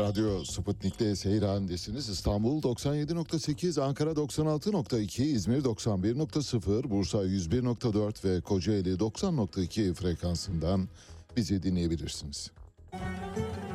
Radyo Sputnik'te seyir halindesiniz. İstanbul 97.8, Ankara 96.2, İzmir 91.0, Bursa 101.4 ve Kocaeli 90.2 frekansından bizi dinleyebilirsiniz. Dağlar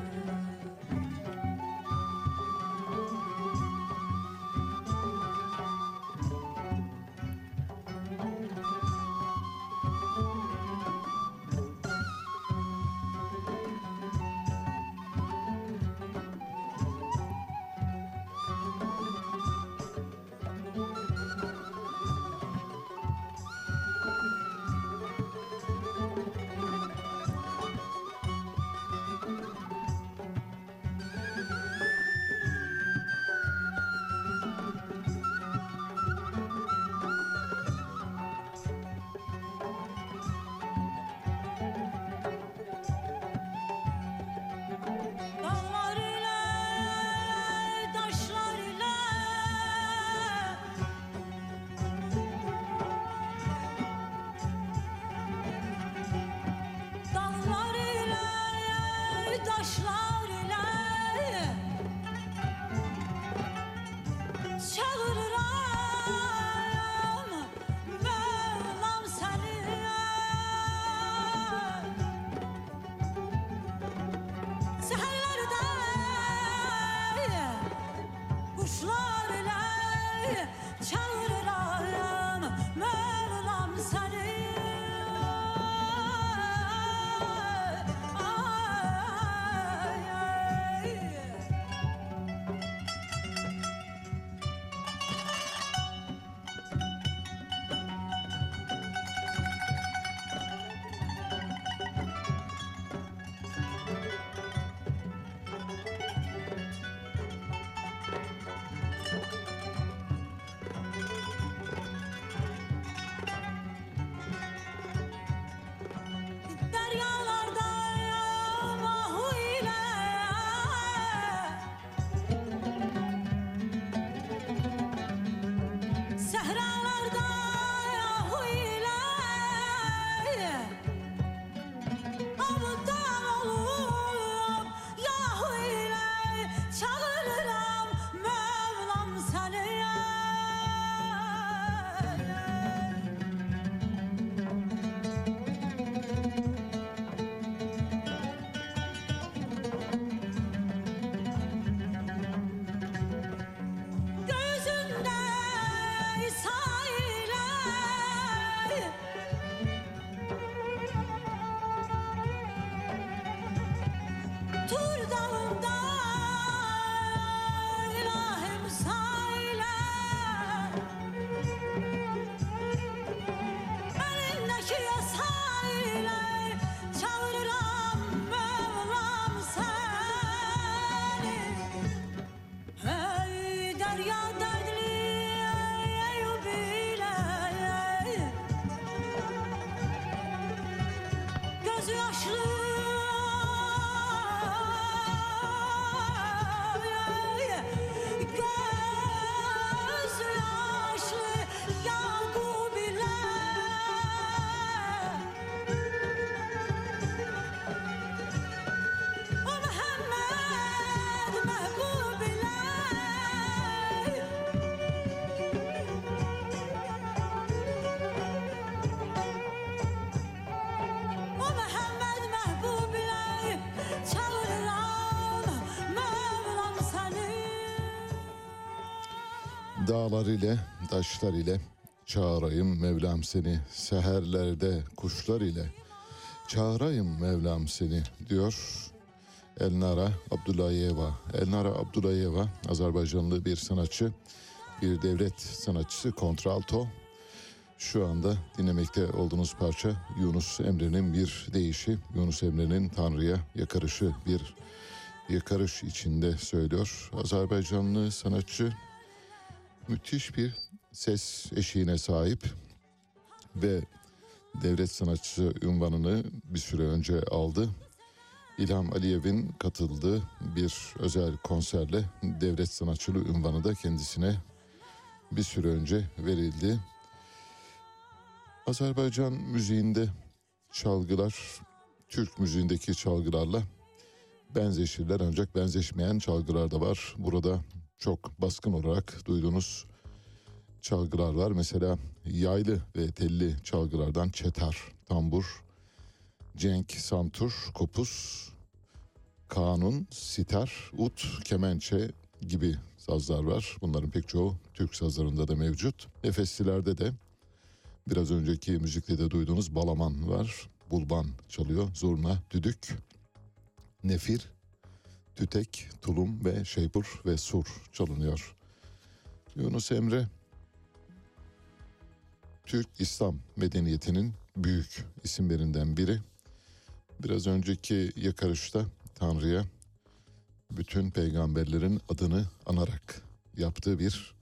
Dağlar ile, taşlar ile çağırayım Mevlam seni. Seherlerde kuşlar ile çağırayım Mevlam seni diyor Elnara Abdullayeva. Elnara Abdullayeva Azerbaycanlı bir sanatçı, bir devlet sanatçısı, kontralto. Şu anda dinlemekte olduğunuz parça Yunus Emre'nin bir deyişi, Yunus Emre'nin Tanrı'ya yakarışı bir yakarış içinde söylüyor. Azerbaycanlı sanatçı müthiş bir ses eşiğine sahip. ve devlet sanatçısı ünvanını bir süre önce aldı. İlham Aliyev'in katıldığı bir özel konserle devlet sanatçılığı ünvanı da kendisine bir süre önce verildi. Azerbaycan müziğinde çalgılar Türk müziğindeki çalgılarla benzeşirler ancak benzeşmeyen çalgılar da var. Burada çok baskın olarak duyduğunuz çalgılar var. Mesela yaylı ve telli çalgılardan çetar, tambur, cenk, santur, kopuz, kanun, sitar, ut, kemençe gibi sazlar var. Bunların pek çoğu Türk sazlarında da mevcut. Nefeslilerde de biraz önceki müzikte de duyduğunuz balaman var. Bulban çalıyor, zurna, düdük, nefir, tütek, tulum ve şeypur ve sur çalınıyor. Yunus Emre Türk İslam medeniyetinin büyük isimlerinden biri. Biraz önceki yakarışta Tanrı'ya bütün peygamberlerin adını anarak yaptığı bir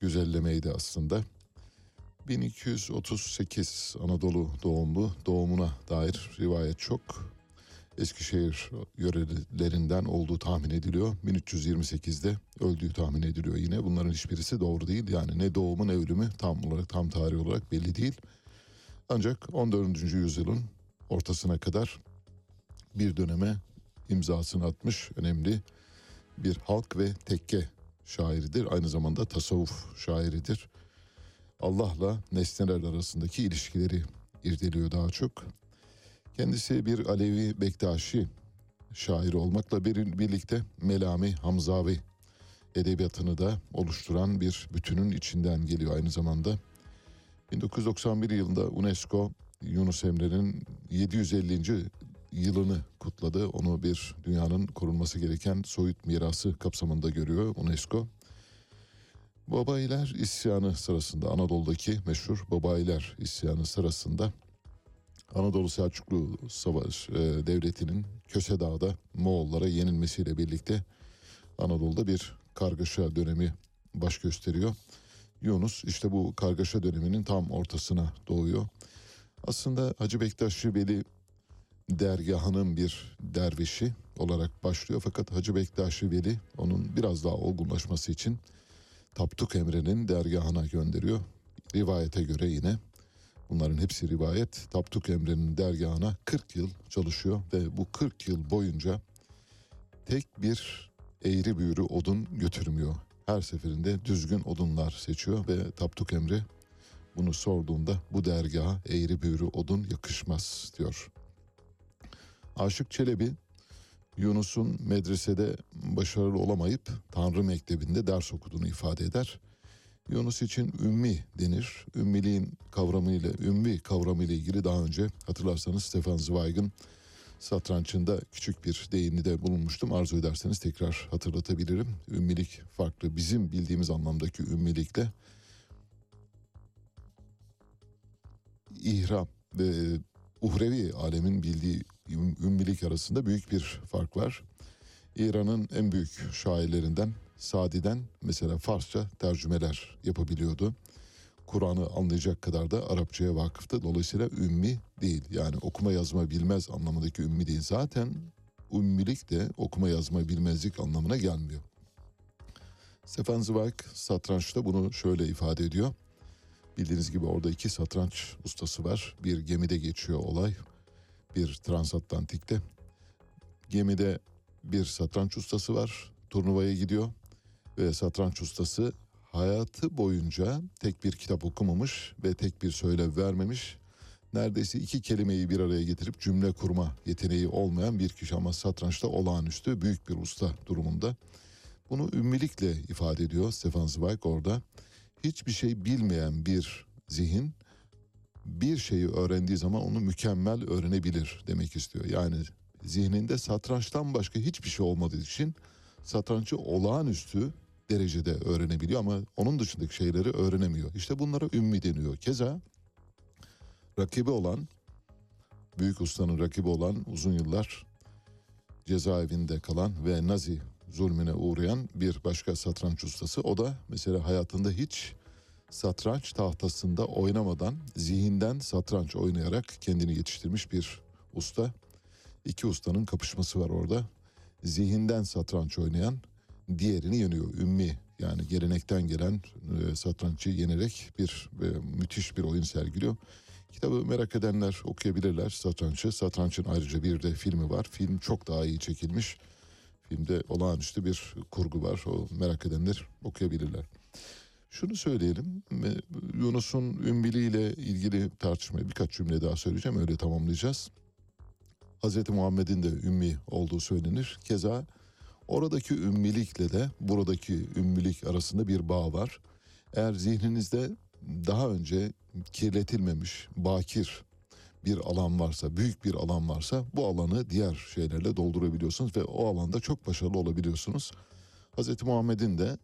güzellemeydi aslında. 1238 Anadolu doğumlu doğumuna dair rivayet çok. Eskişehir yörelerinden olduğu tahmin ediliyor. 1328'de öldüğü tahmin ediliyor yine. Bunların hiçbirisi doğru değil. Yani ne doğumu ne ölümü tam olarak tam tarih olarak belli değil. Ancak 14. yüzyılın ortasına kadar bir döneme imzasını atmış önemli bir halk ve tekke şairidir. Aynı zamanda tasavvuf şairidir. Allah'la nesneler arasındaki ilişkileri irdeliyor daha çok. Kendisi bir Alevi Bektaşi şairi olmakla bir- birlikte Melami Hamzavi edebiyatını da oluşturan bir bütünün içinden geliyor aynı zamanda. 1991 yılında UNESCO Yunus Emre'nin 750. yılını kutladı. Onu bir dünyanın korunması gereken soyut mirası kapsamında görüyor UNESCO. Babayiler isyanı sırasında Anadolu'daki meşhur Babayiler isyanı sırasında Anadolu Selçuklu Savaş e, Devleti'nin Köse Dağı'da Moğollara yenilmesiyle birlikte Anadolu'da bir kargaşa dönemi baş gösteriyor. Yunus işte bu kargaşa döneminin tam ortasına doğuyor. Aslında Hacı Bektaşi Veli dergahının bir dervişi olarak başlıyor. Fakat Hacı Bektaşi Veli onun biraz daha olgunlaşması için Tapduk Emre'nin dergahına gönderiyor. Rivayete göre yine bunların hepsi rivayet. Tapduk Emre'nin dergahına 40 yıl çalışıyor ve bu 40 yıl boyunca tek bir eğri büğrü odun götürmüyor. Her seferinde düzgün odunlar seçiyor ve Tapduk Emre bunu sorduğunda bu dergaha eğri büğrü odun yakışmaz diyor. Aşık Çelebi Yunus'un medresede başarılı olamayıp Tanrı Mektebi'nde ders okuduğunu ifade eder. Yunus için ümmi denir. Ümmiliğin kavramıyla, ümmi kavramıyla ilgili daha önce hatırlarsanız Stefan Zweig'ın satrançında küçük bir değinide bulunmuştum. Arzu ederseniz tekrar hatırlatabilirim. Ümmilik farklı. Bizim bildiğimiz anlamdaki ümmilikle ihram ve uhrevi alemin bildiği üm- ümmilik arasında büyük bir fark var. İran'ın en büyük şairlerinden Sadi'den mesela Farsça tercümeler yapabiliyordu. Kur'an'ı anlayacak kadar da Arapçaya vakıftı. Dolayısıyla ümmi değil. Yani okuma yazma bilmez anlamındaki ümmi değil. Zaten ümmilik de okuma yazma bilmezlik anlamına gelmiyor. Stefan Zweig satrançta bunu şöyle ifade ediyor. Bildiğiniz gibi orada iki satranç ustası var. Bir gemide geçiyor olay. Bir transatlantikte. Gemide bir satranç ustası var. Turnuvaya gidiyor. Ve satranç ustası hayatı boyunca tek bir kitap okumamış ve tek bir söylev vermemiş. Neredeyse iki kelimeyi bir araya getirip cümle kurma yeteneği olmayan bir kişi ama satrançta olağanüstü büyük bir usta durumunda. Bunu ümmilikle ifade ediyor Stefan Zweig orada. Hiçbir şey bilmeyen bir zihin bir şeyi öğrendiği zaman onu mükemmel öğrenebilir demek istiyor. Yani zihninde satrançtan başka hiçbir şey olmadığı için satrançı olağanüstü derecede öğrenebiliyor ama onun dışındaki şeyleri öğrenemiyor. İşte bunlara ümmi deniyor. Keza rakibi olan, büyük ustanın rakibi olan uzun yıllar cezaevinde kalan ve Nazi zulmüne uğrayan bir başka satranç ustası. O da mesela hayatında hiç satranç tahtasında oynamadan zihinden satranç oynayarak kendini yetiştirmiş bir usta. İki ustanın kapışması var orada. Zihinden satranç oynayan diğerini yeniyor. Ümmi yani gelenekten gelen e, satrançı yenerek bir e, müthiş bir oyun sergiliyor. Kitabı merak edenler okuyabilirler satrançı. Satrançın ayrıca bir de filmi var. Film çok daha iyi çekilmiş. Filmde olağanüstü bir kurgu var. O merak edenler okuyabilirler. Şunu söyleyelim. e, Yunus'un ümmiliğiyle ilgili tartışmayı birkaç cümle daha söyleyeceğim. Öyle tamamlayacağız. Hazreti Muhammed'in de ümmi olduğu söylenir. Keza oradaki ümmilikle de buradaki ümmilik arasında bir bağ var. Eğer zihninizde daha önce kirletilmemiş, bakir bir alan varsa, büyük bir alan varsa bu alanı diğer şeylerle doldurabiliyorsunuz ve o alanda çok başarılı olabiliyorsunuz. Hazreti Muhammed'in de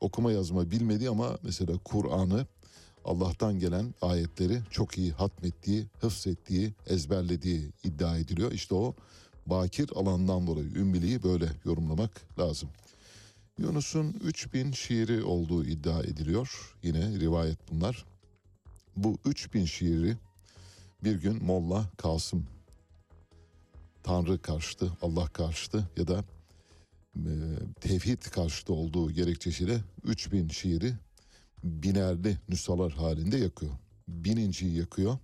okuma yazma bilmediği ama mesela Kur'an'ı Allah'tan gelen ayetleri çok iyi hatmettiği, hıfzettiği, ezberlediği iddia ediliyor. İşte o bakir alandan dolayı ümmiliği böyle yorumlamak lazım. Yunus'un 3000 şiiri olduğu iddia ediliyor. Yine rivayet bunlar. Bu 3000 şiiri bir gün Molla Kasım Tanrı karşıtı, Allah karşıtı ya da e, tevhid karşıtı olduğu gerekçesiyle 3000 şiiri binerli nüshalar halinde yakıyor. Bininciyi yakıyor,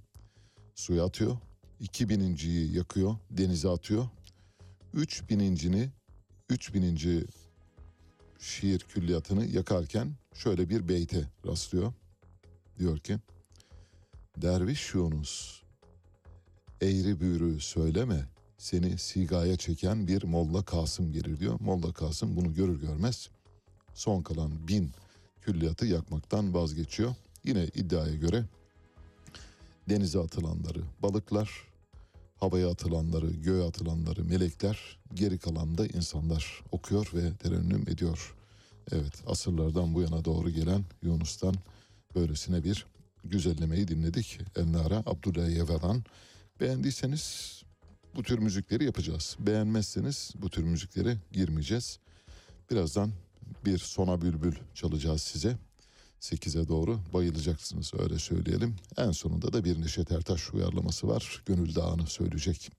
suya atıyor. İki bininciyi yakıyor, denize atıyor. Üç binincini, üç bininci şiir külliyatını yakarken şöyle bir beyte rastlıyor. Diyor ki, Derviş Yunus, eğri büğrü söyleme, seni sigaya çeken bir Molla Kasım gelir diyor. Molla Kasım bunu görür görmez son kalan bin külliyatı yakmaktan vazgeçiyor. Yine iddiaya göre denize atılanları balıklar, havaya atılanları, göğe atılanları melekler, geri kalan da insanlar okuyor ve terennüm ediyor. Evet asırlardan bu yana doğru gelen Yunus'tan böylesine bir güzellemeyi dinledik. Ennara Abdullah Yeveran. Beğendiyseniz bu tür müzikleri yapacağız. Beğenmezseniz bu tür müziklere girmeyeceğiz. Birazdan bir sona bülbül çalacağız size. 8'e doğru bayılacaksınız öyle söyleyelim. En sonunda da bir Neşet Ertaş uyarlaması var. Gönül Dağı'nı söyleyecek.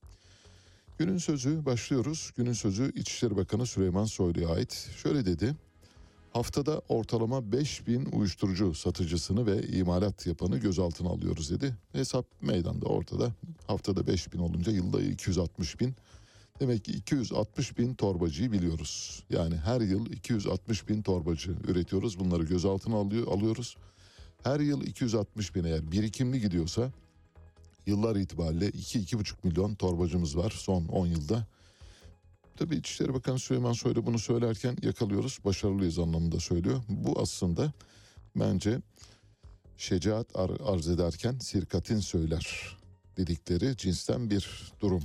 Günün sözü başlıyoruz. Günün sözü İçişleri Bakanı Süleyman Soylu'ya ait. Şöyle dedi. Haftada ortalama 5000 uyuşturucu satıcısını ve imalat yapanı gözaltına alıyoruz dedi. Hesap meydanda ortada. Haftada 5000 olunca yılda 260 bin. Demek ki 260 bin torbacıyı biliyoruz. Yani her yıl 260 bin torbacı üretiyoruz. Bunları gözaltına alıyor, alıyoruz. Her yıl 260 bin eğer birikimli gidiyorsa yıllar itibariyle 2-2,5 milyon torbacımız var son 10 yılda. Tabii İçişleri Bakanı Süleyman Soylu bunu söylerken yakalıyoruz, başarılıyız anlamında söylüyor. Bu aslında bence şecaat ar- arz ederken sirkatin söyler dedikleri cinsten bir durum.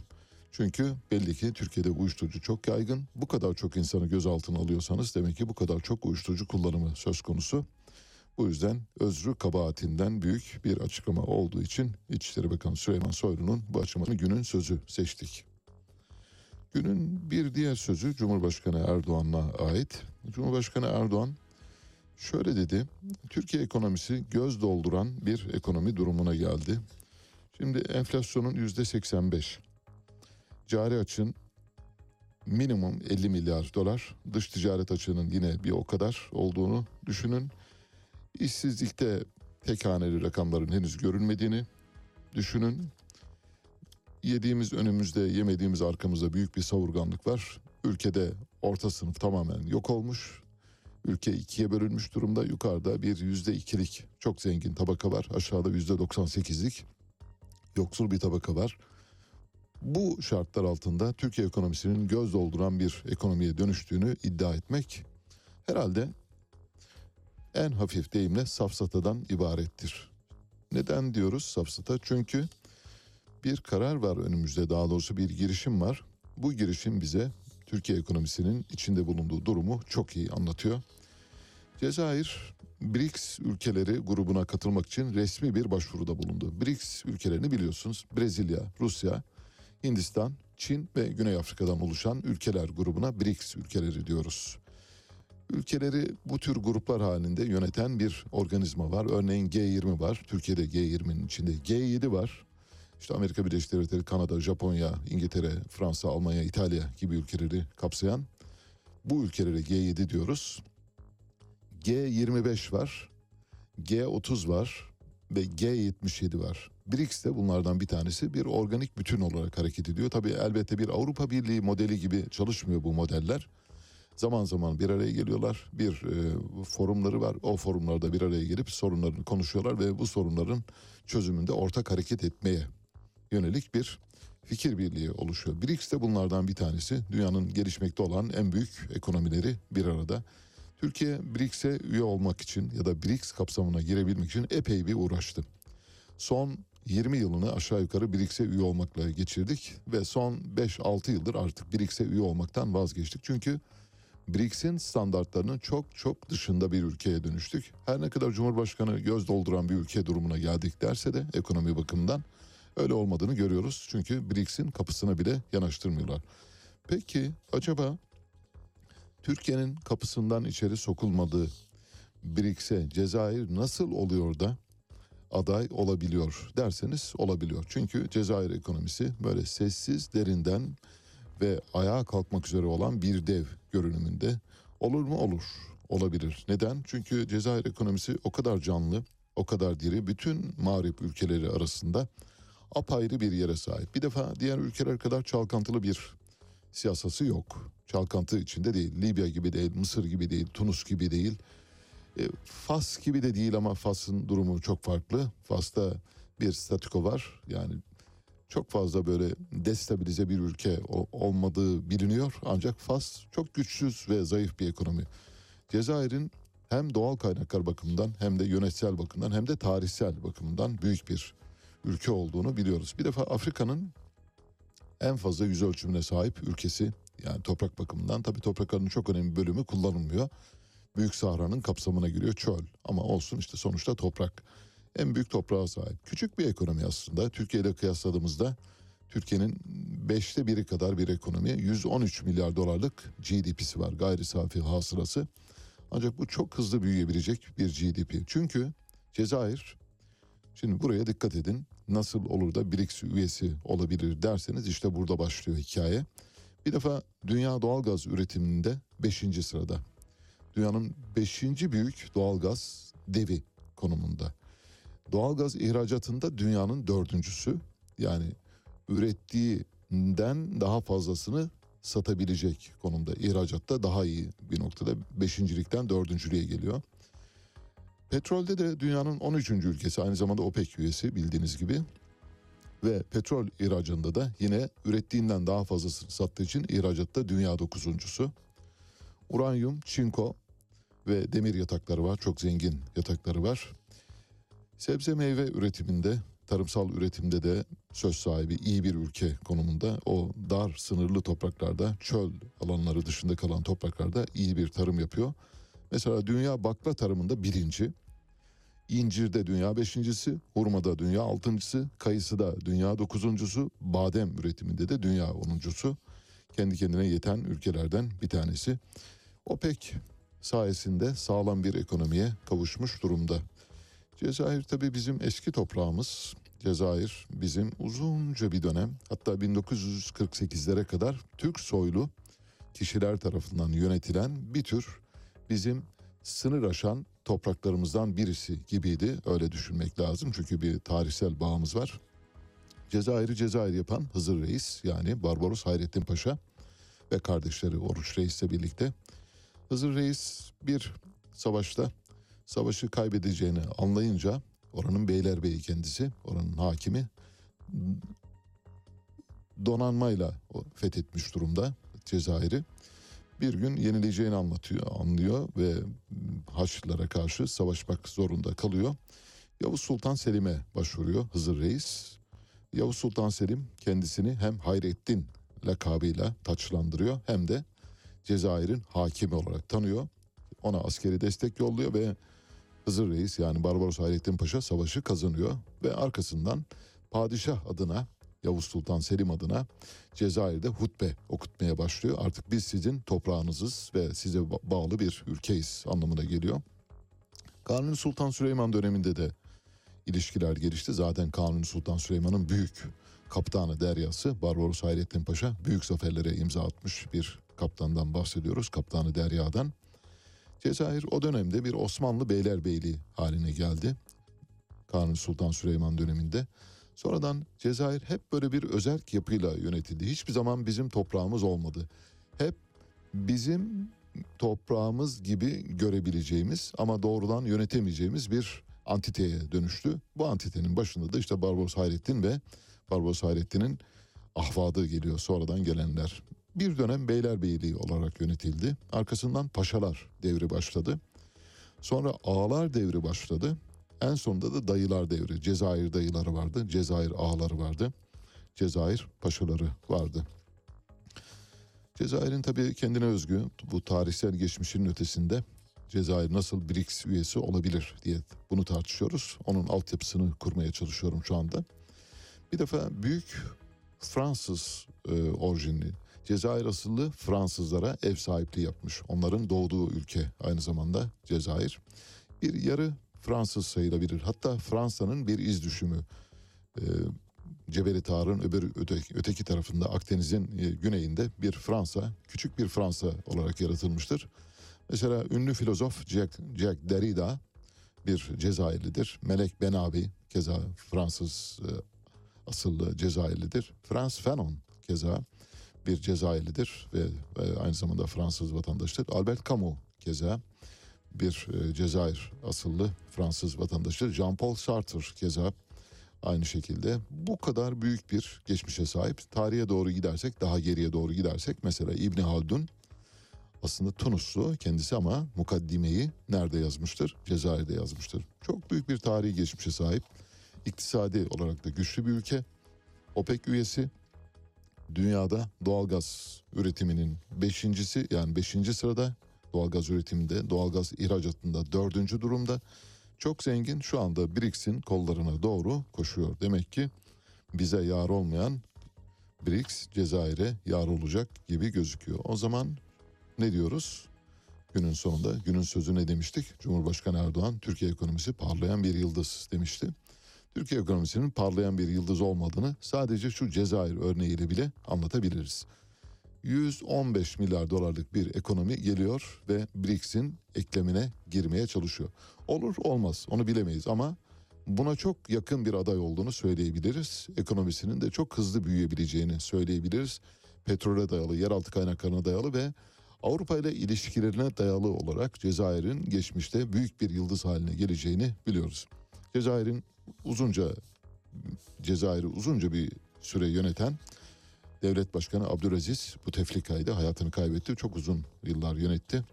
Çünkü belli ki Türkiye'de uyuşturucu çok yaygın. Bu kadar çok insanı gözaltına alıyorsanız demek ki bu kadar çok uyuşturucu kullanımı söz konusu. Bu yüzden özrü kabahatinden büyük bir açıklama olduğu için İçişleri Bakanı Süleyman Soylu'nun bu açıklamasını günün sözü seçtik. Günün bir diğer sözü Cumhurbaşkanı Erdoğan'a ait. Cumhurbaşkanı Erdoğan şöyle dedi. Türkiye ekonomisi göz dolduran bir ekonomi durumuna geldi. Şimdi enflasyonun yüzde 85. Cari açın minimum 50 milyar dolar. Dış ticaret açığının yine bir o kadar olduğunu düşünün. İşsizlikte tek haneli rakamların henüz görülmediğini düşünün. Yediğimiz önümüzde, yemediğimiz arkamızda büyük bir savurganlık var. Ülkede orta sınıf tamamen yok olmuş. Ülke ikiye bölünmüş durumda. Yukarıda bir yüzde ikilik çok zengin tabaka var. Aşağıda yüzde 98'lik yoksul bir tabaka var. Bu şartlar altında Türkiye ekonomisinin göz dolduran bir ekonomiye dönüştüğünü iddia etmek herhalde en hafif deyimle safsatadan ibarettir. Neden diyoruz safsata? Çünkü bir karar var önümüzde daha doğrusu bir girişim var. Bu girişim bize Türkiye ekonomisinin içinde bulunduğu durumu çok iyi anlatıyor. Cezayir BRICS ülkeleri grubuna katılmak için resmi bir başvuruda bulundu. BRICS ülkelerini biliyorsunuz. Brezilya, Rusya, Hindistan, Çin ve Güney Afrika'dan oluşan ülkeler grubuna BRICS ülkeleri diyoruz. ülkeleri bu tür gruplar halinde yöneten bir organizma var. Örneğin G20 var. Türkiye'de G20'nin içinde G7 var. İşte Amerika Birleşik Devletleri, Kanada, Japonya, İngiltere, Fransa, Almanya, İtalya gibi ülkeleri kapsayan bu ülkelere G7 diyoruz. G25 var. G30 var ve G77 var. BRICS de bunlardan bir tanesi bir organik bütün olarak hareket ediyor. Tabii elbette bir Avrupa Birliği modeli gibi çalışmıyor bu modeller. Zaman zaman bir araya geliyorlar. Bir e, forumları var. O forumlarda bir araya gelip sorunlarını konuşuyorlar ve bu sorunların çözümünde ortak hareket etmeye yönelik bir fikir birliği oluşuyor. BRICS de bunlardan bir tanesi. Dünyanın gelişmekte olan en büyük ekonomileri bir arada. Türkiye BRICS'e üye olmak için ya da BRICS kapsamına girebilmek için epey bir uğraştı. Son 20 yılını aşağı yukarı BRICS'e üye olmakla geçirdik ve son 5-6 yıldır artık BRICS'e üye olmaktan vazgeçtik. Çünkü BRICS'in standartlarının çok çok dışında bir ülkeye dönüştük. Her ne kadar Cumhurbaşkanı göz dolduran bir ülke durumuna geldik derse de ekonomi bakımından öyle olmadığını görüyoruz. Çünkü BRICS'in kapısına bile yanaştırmıyorlar. Peki acaba Türkiye'nin kapısından içeri sokulmadığı BRICS'e Cezayir nasıl oluyor da aday olabiliyor derseniz olabiliyor. Çünkü Cezayir ekonomisi böyle sessiz derinden ve ayağa kalkmak üzere olan bir dev görünümünde. Olur mu? Olur. Olabilir. Neden? Çünkü Cezayir ekonomisi o kadar canlı, o kadar diri. Bütün mağrip ülkeleri arasında apayrı bir yere sahip. Bir defa diğer ülkeler kadar çalkantılı bir siyasası yok. Çalkantı içinde değil. Libya gibi değil, Mısır gibi değil, Tunus gibi değil. E, Fas gibi de değil ama Fas'ın durumu çok farklı. Fas'ta bir statüko var. Yani çok fazla böyle destabilize bir ülke olmadığı biliniyor. Ancak Fas çok güçsüz ve zayıf bir ekonomi. Cezayir'in hem doğal kaynaklar bakımından hem de yönetsel bakımdan hem de tarihsel bakımından büyük bir ülke olduğunu biliyoruz. Bir defa Afrika'nın en fazla yüz ölçümüne sahip ülkesi yani toprak bakımından tabii topraklarının çok önemli bölümü kullanılmıyor. Büyük Sahra'nın kapsamına giriyor çöl ama olsun işte sonuçta toprak en büyük toprağa sahip. Küçük bir ekonomi aslında. Türkiye ile kıyasladığımızda Türkiye'nin beşte biri kadar bir ekonomi. 113 milyar dolarlık GDP'si var gayri safi hasılası. Ancak bu çok hızlı büyüyebilecek bir GDP. Çünkü Cezayir, şimdi buraya dikkat edin. Nasıl olur da BRICS üyesi olabilir derseniz işte burada başlıyor hikaye. Bir defa dünya doğalgaz üretiminde 5. sırada. Dünyanın 5. büyük doğalgaz devi konumunda. Doğalgaz ihracatında dünyanın dördüncüsü. Yani ürettiğinden daha fazlasını satabilecek konumda. İhracatta daha iyi bir noktada. Beşincilikten dördüncülüğe geliyor. Petrolde de dünyanın 13. ülkesi aynı zamanda OPEC üyesi bildiğiniz gibi. Ve petrol ihracında da yine ürettiğinden daha fazlasını sattığı için ihracatta dünya dokuzuncusu. Uranyum, çinko ve demir yatakları var. Çok zengin yatakları var. Sebze meyve üretiminde, tarımsal üretimde de söz sahibi iyi bir ülke konumunda. O dar sınırlı topraklarda, çöl alanları dışında kalan topraklarda iyi bir tarım yapıyor. Mesela dünya bakla tarımında birinci, incirde dünya beşincisi, hurmada dünya altıncısı, kayısıda dünya dokuzuncusu, badem üretiminde de dünya onuncusu. Kendi kendine yeten ülkelerden bir tanesi. OPEC sayesinde sağlam bir ekonomiye kavuşmuş durumda. Cezayir tabii bizim eski toprağımız. Cezayir bizim uzunca bir dönem hatta 1948'lere kadar Türk soylu kişiler tarafından yönetilen bir tür bizim sınır aşan topraklarımızdan birisi gibiydi. Öyle düşünmek lazım çünkü bir tarihsel bağımız var. Cezayir'i Cezayir yapan Hızır Reis yani Barbaros Hayrettin Paşa ve kardeşleri Oruç Reis'le birlikte Hızır Reis bir savaşta savaşı kaybedeceğini anlayınca oranın beylerbeyi kendisi, oranın hakimi donanmayla fethetmiş durumda Cezayir'i. Bir gün yenileceğini anlatıyor, anlıyor ve Haçlılara karşı savaşmak zorunda kalıyor. Yavuz Sultan Selim'e başvuruyor Hızır Reis. Yavuz Sultan Selim kendisini hem Hayrettin lakabıyla taçlandırıyor hem de Cezayir'in hakimi olarak tanıyor. Ona askeri destek yolluyor ve Hızır Reis yani Barbaros Hayrettin Paşa savaşı kazanıyor ve arkasından padişah adına Yavuz Sultan Selim adına Cezayir'de hutbe okutmaya başlıyor. Artık biz sizin toprağınızız ve size ba- bağlı bir ülkeyiz anlamına geliyor. Kanuni Sultan Süleyman döneminde de ilişkiler gelişti. Zaten Kanuni Sultan Süleyman'ın büyük kaptanı deryası Barbaros Hayrettin Paşa büyük zaferlere imza atmış bir kaptandan bahsediyoruz. Kaptanı deryadan. Cezayir o dönemde bir Osmanlı Beylerbeyliği haline geldi. Kanuni Sultan Süleyman döneminde. Sonradan Cezayir hep böyle bir özerk yapıyla yönetildi. Hiçbir zaman bizim toprağımız olmadı. Hep bizim toprağımız gibi görebileceğimiz ama doğrudan yönetemeyeceğimiz bir antiteye dönüştü. Bu antitenin başında da işte Barbaros Hayrettin ve Barbaros Hayrettin'in ahvadı geliyor sonradan gelenler. Bir dönem Beylerbeyliği olarak yönetildi. Arkasından Paşalar devri başladı. Sonra Ağalar devri başladı. En sonunda da Dayılar devri. Cezayir dayıları vardı. Cezayir ağaları vardı. Cezayir paşaları vardı. Cezayir'in tabii kendine özgü bu tarihsel geçmişinin ötesinde Cezayir nasıl BRICS üyesi olabilir diye bunu tartışıyoruz. Onun altyapısını kurmaya çalışıyorum şu anda. Bir defa büyük Fransız e, orijinli Cezayir asıllı Fransızlara ev sahipliği yapmış. Onların doğduğu ülke aynı zamanda Cezayir. Bir yarı Fransız sayılabilir. Hatta Fransa'nın bir iz düşümü. E, Cebeli Tarık'ın öbür öteki, öteki tarafında Akdeniz'in e, güneyinde bir Fransa, küçük bir Fransa olarak yaratılmıştır. Mesela ünlü filozof Jack, Jack Derrida bir Cezayirlidir. Melek Benabi keza Fransız e, asıllı Cezayirlidir. Frans Fanon keza bir Cezayirlidir ve, ve aynı zamanda Fransız vatandaştır. Albert Camus keza bir e, Cezayir asıllı Fransız vatandaştır. Jean-Paul Sartre keza aynı şekilde bu kadar büyük bir geçmişe sahip. Tarihe doğru gidersek, daha geriye doğru gidersek mesela İbni Haldun aslında Tunuslu kendisi ama mukaddimeyi nerede yazmıştır? Cezayir'de yazmıştır. Çok büyük bir tarihi geçmişe sahip. İktisadi olarak da güçlü bir ülke. OPEC üyesi. Dünyada doğalgaz üretiminin beşincisi yani beşinci sırada doğalgaz üretiminde, doğalgaz ihracatında dördüncü durumda. Çok zengin şu anda BRICS'in kollarına doğru koşuyor. Demek ki bize yar olmayan BRICS Cezayir'e yar olacak gibi gözüküyor. O zaman ne diyoruz? Günün sonunda günün sözü ne demiştik? Cumhurbaşkanı Erdoğan Türkiye ekonomisi parlayan bir yıldız demişti. Türkiye ekonomisinin parlayan bir yıldız olmadığını sadece şu Cezayir örneğiyle bile anlatabiliriz. 115 milyar dolarlık bir ekonomi geliyor ve BRICS'in eklemine girmeye çalışıyor. Olur olmaz onu bilemeyiz ama buna çok yakın bir aday olduğunu söyleyebiliriz. Ekonomisinin de çok hızlı büyüyebileceğini söyleyebiliriz. Petrole dayalı, yeraltı kaynaklarına dayalı ve Avrupa ile ilişkilerine dayalı olarak Cezayir'in geçmişte büyük bir yıldız haline geleceğini biliyoruz. Cezayir'in uzunca Cezayir'i uzunca bir süre yöneten devlet başkanı Abdülaziz Bouteflika'ydı. Hayatını kaybetti. Çok uzun yıllar yönetti.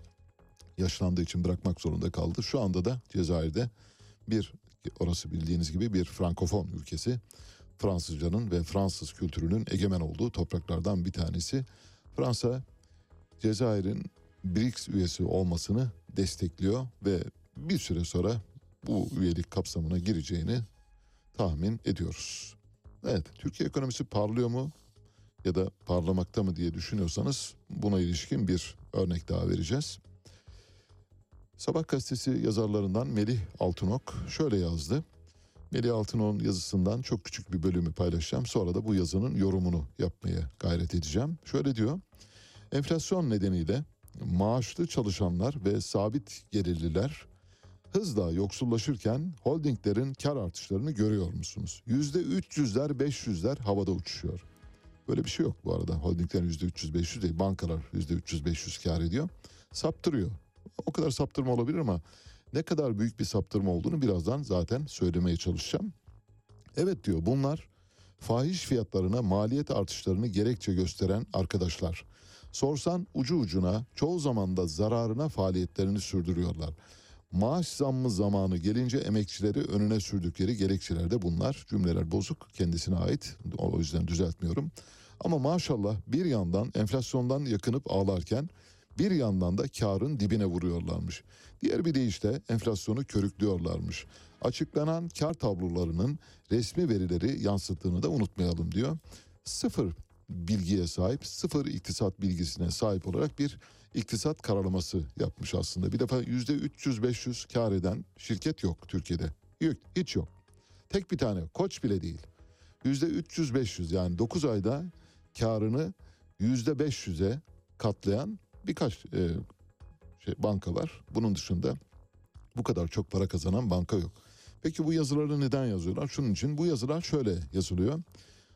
Yaşlandığı için bırakmak zorunda kaldı. Şu anda da Cezayir'de bir orası bildiğiniz gibi bir frankofon ülkesi. Fransızcanın ve Fransız kültürünün egemen olduğu topraklardan bir tanesi. Fransa Cezayir'in BRICS üyesi olmasını destekliyor ve bir süre sonra bu üyelik kapsamına gireceğini tahmin ediyoruz. Evet, Türkiye ekonomisi parlıyor mu ya da parlamakta mı diye düşünüyorsanız buna ilişkin bir örnek daha vereceğiz. Sabah gazetesi yazarlarından Melih Altınok şöyle yazdı. Melih Altınok'un yazısından çok küçük bir bölümü paylaşacağım. Sonra da bu yazının yorumunu yapmaya gayret edeceğim. Şöyle diyor. Enflasyon nedeniyle maaşlı çalışanlar ve sabit gelirliler hızla yoksullaşırken holdinglerin kar artışlarını görüyor musunuz? Yüzde 300'ler 500'ler havada uçuşuyor. Böyle bir şey yok bu arada. Holdingler yüzde 300-500 değil. Bankalar yüzde 300-500 kar ediyor. Saptırıyor. O kadar saptırma olabilir ama ne kadar büyük bir saptırma olduğunu birazdan zaten söylemeye çalışacağım. Evet diyor bunlar fahiş fiyatlarına maliyet artışlarını gerekçe gösteren arkadaşlar. Sorsan ucu ucuna çoğu zaman da zararına faaliyetlerini sürdürüyorlar. Maaş zammı zamanı gelince emekçileri önüne sürdükleri gerekçeler de bunlar. Cümleler bozuk kendisine ait o yüzden düzeltmiyorum. Ama maşallah bir yandan enflasyondan yakınıp ağlarken bir yandan da karın dibine vuruyorlarmış. Diğer bir deyişle enflasyonu körüklüyorlarmış. açıklanan kar tablolarının resmi verileri yansıttığını da unutmayalım diyor. Sıfır bilgiye sahip, sıfır iktisat bilgisine sahip olarak bir iktisat karalaması yapmış aslında. Bir defa yüzde 300-500 kar eden şirket yok Türkiye'de. Yok, hiç yok. Tek bir tane, koç bile değil. Yüzde 300-500 yani 9 ayda karını yüzde 500'e katlayan birkaç e, şey, banka var. Bunun dışında bu kadar çok para kazanan banka yok. Peki bu yazıları neden yazıyorlar? Şunun için bu yazılar şöyle yazılıyor.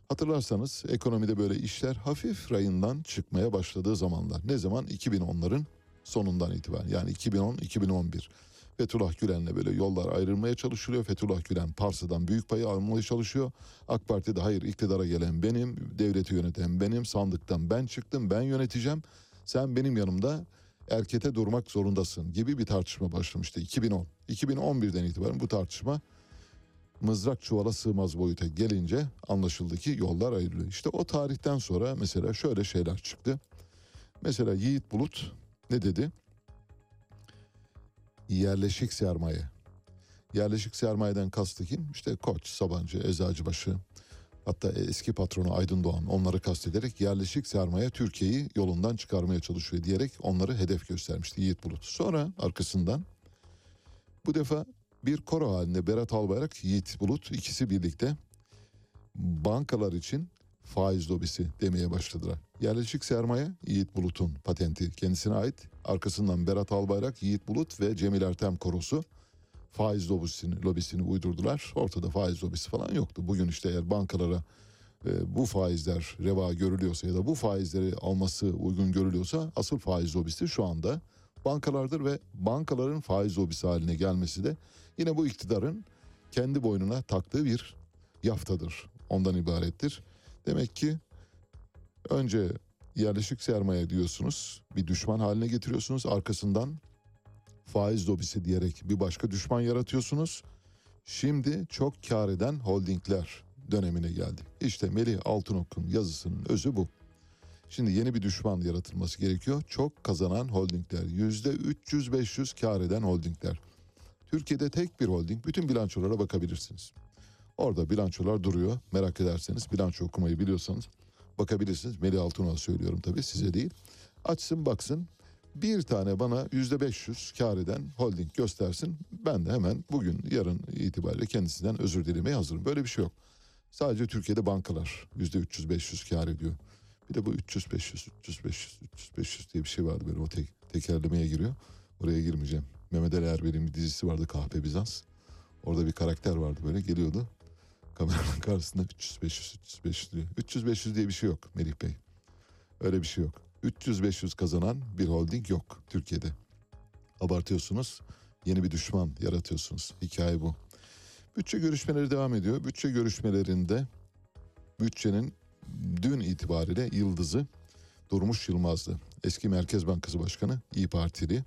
Hatırlarsanız ekonomide böyle işler hafif rayından çıkmaya başladığı zamanlar. Ne zaman? 2010'ların sonundan itibaren yani 2010-2011. Fethullah Gülen'le böyle yollar ayrılmaya çalışılıyor. Fethullah Gülen Parsa'dan büyük payı almaya çalışıyor. AK Parti'de hayır iktidara gelen benim, devleti yöneten benim, sandıktan ben çıktım, ben yöneteceğim. Sen benim yanımda erkete durmak zorundasın gibi bir tartışma başlamıştı 2010. 2011'den itibaren bu tartışma mızrak çuvala sığmaz boyuta gelince anlaşıldı ki yollar ayrılıyor. İşte o tarihten sonra mesela şöyle şeyler çıktı. Mesela Yiğit Bulut ne dedi? Yerleşik sermaye. Yerleşik sermayeden kastı kim? İşte Koç, Sabancı, Eczacıbaşı, hatta eski patronu Aydın Doğan onları kastederek yerleşik sermaye Türkiye'yi yolundan çıkarmaya çalışıyor diyerek onları hedef göstermişti Yiğit Bulut. Sonra arkasından bu defa bir koro halinde Berat Albayrak, Yiğit Bulut ikisi birlikte bankalar için faiz lobisi demeye başladılar. Yerleşik sermaye Yiğit Bulut'un patenti kendisine ait. Arkasından Berat Albayrak, Yiğit Bulut ve Cemil Ertem korosu faiz lobisini, lobisini uydurdular. Ortada faiz lobisi falan yoktu. Bugün işte eğer bankalara e, bu faizler reva görülüyorsa ya da bu faizleri alması uygun görülüyorsa asıl faiz lobisi şu anda bankalardır ve bankaların faiz lobisi haline gelmesi de yine bu iktidarın kendi boynuna taktığı bir yaftadır. Ondan ibarettir. Demek ki önce yerleşik sermaye diyorsunuz, bir düşman haline getiriyorsunuz. Arkasından faiz lobisi diyerek bir başka düşman yaratıyorsunuz. Şimdi çok kar eden holdingler dönemine geldi. İşte Melih Altınok'un yazısının özü bu. Şimdi yeni bir düşman yaratılması gerekiyor. Çok kazanan holdingler. Yüzde 300-500 kar eden holdingler. Türkiye'de tek bir holding. Bütün bilançolara bakabilirsiniz. Orada bilançolar duruyor. Merak ederseniz bilanço okumayı biliyorsanız bakabilirsiniz. Melih Altınok'a söylüyorum tabii size değil. Açsın baksın bir tane bana yüzde 500 kar eden holding göstersin. Ben de hemen bugün yarın itibariyle kendisinden özür dilemeye hazırım. Böyle bir şey yok. Sadece Türkiye'de bankalar yüzde 300-500 kar ediyor. Bir de bu 300-500, 300-500, 300-500 diye bir şey vardı böyle o tek, tekerlemeye giriyor. Oraya girmeyeceğim. Mehmet Ali Erbil'in bir dizisi vardı Kahpe Bizans. Orada bir karakter vardı böyle geliyordu. Kameranın karşısında 300-500, 300-500 diyor. 300-500 diye bir şey yok Melih Bey. Öyle bir şey yok. 300-500 kazanan bir holding yok Türkiye'de. Abartıyorsunuz, yeni bir düşman yaratıyorsunuz. Hikaye bu. Bütçe görüşmeleri devam ediyor. Bütçe görüşmelerinde bütçenin dün itibariyle yıldızı Durmuş Yılmaz'dı. Eski Merkez Bankası Başkanı İyi Partili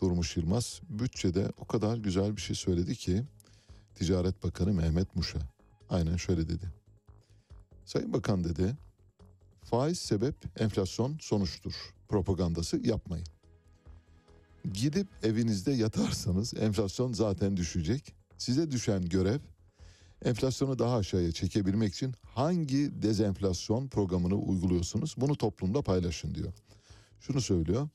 Durmuş Yılmaz bütçede o kadar güzel bir şey söyledi ki Ticaret Bakanı Mehmet Muş'a aynen şöyle dedi. Sayın Bakan dedi faiz sebep enflasyon sonuçtur propagandası yapmayın. Gidip evinizde yatarsanız enflasyon zaten düşecek. Size düşen görev enflasyonu daha aşağıya çekebilmek için hangi dezenflasyon programını uyguluyorsunuz bunu toplumda paylaşın diyor. Şunu söylüyor.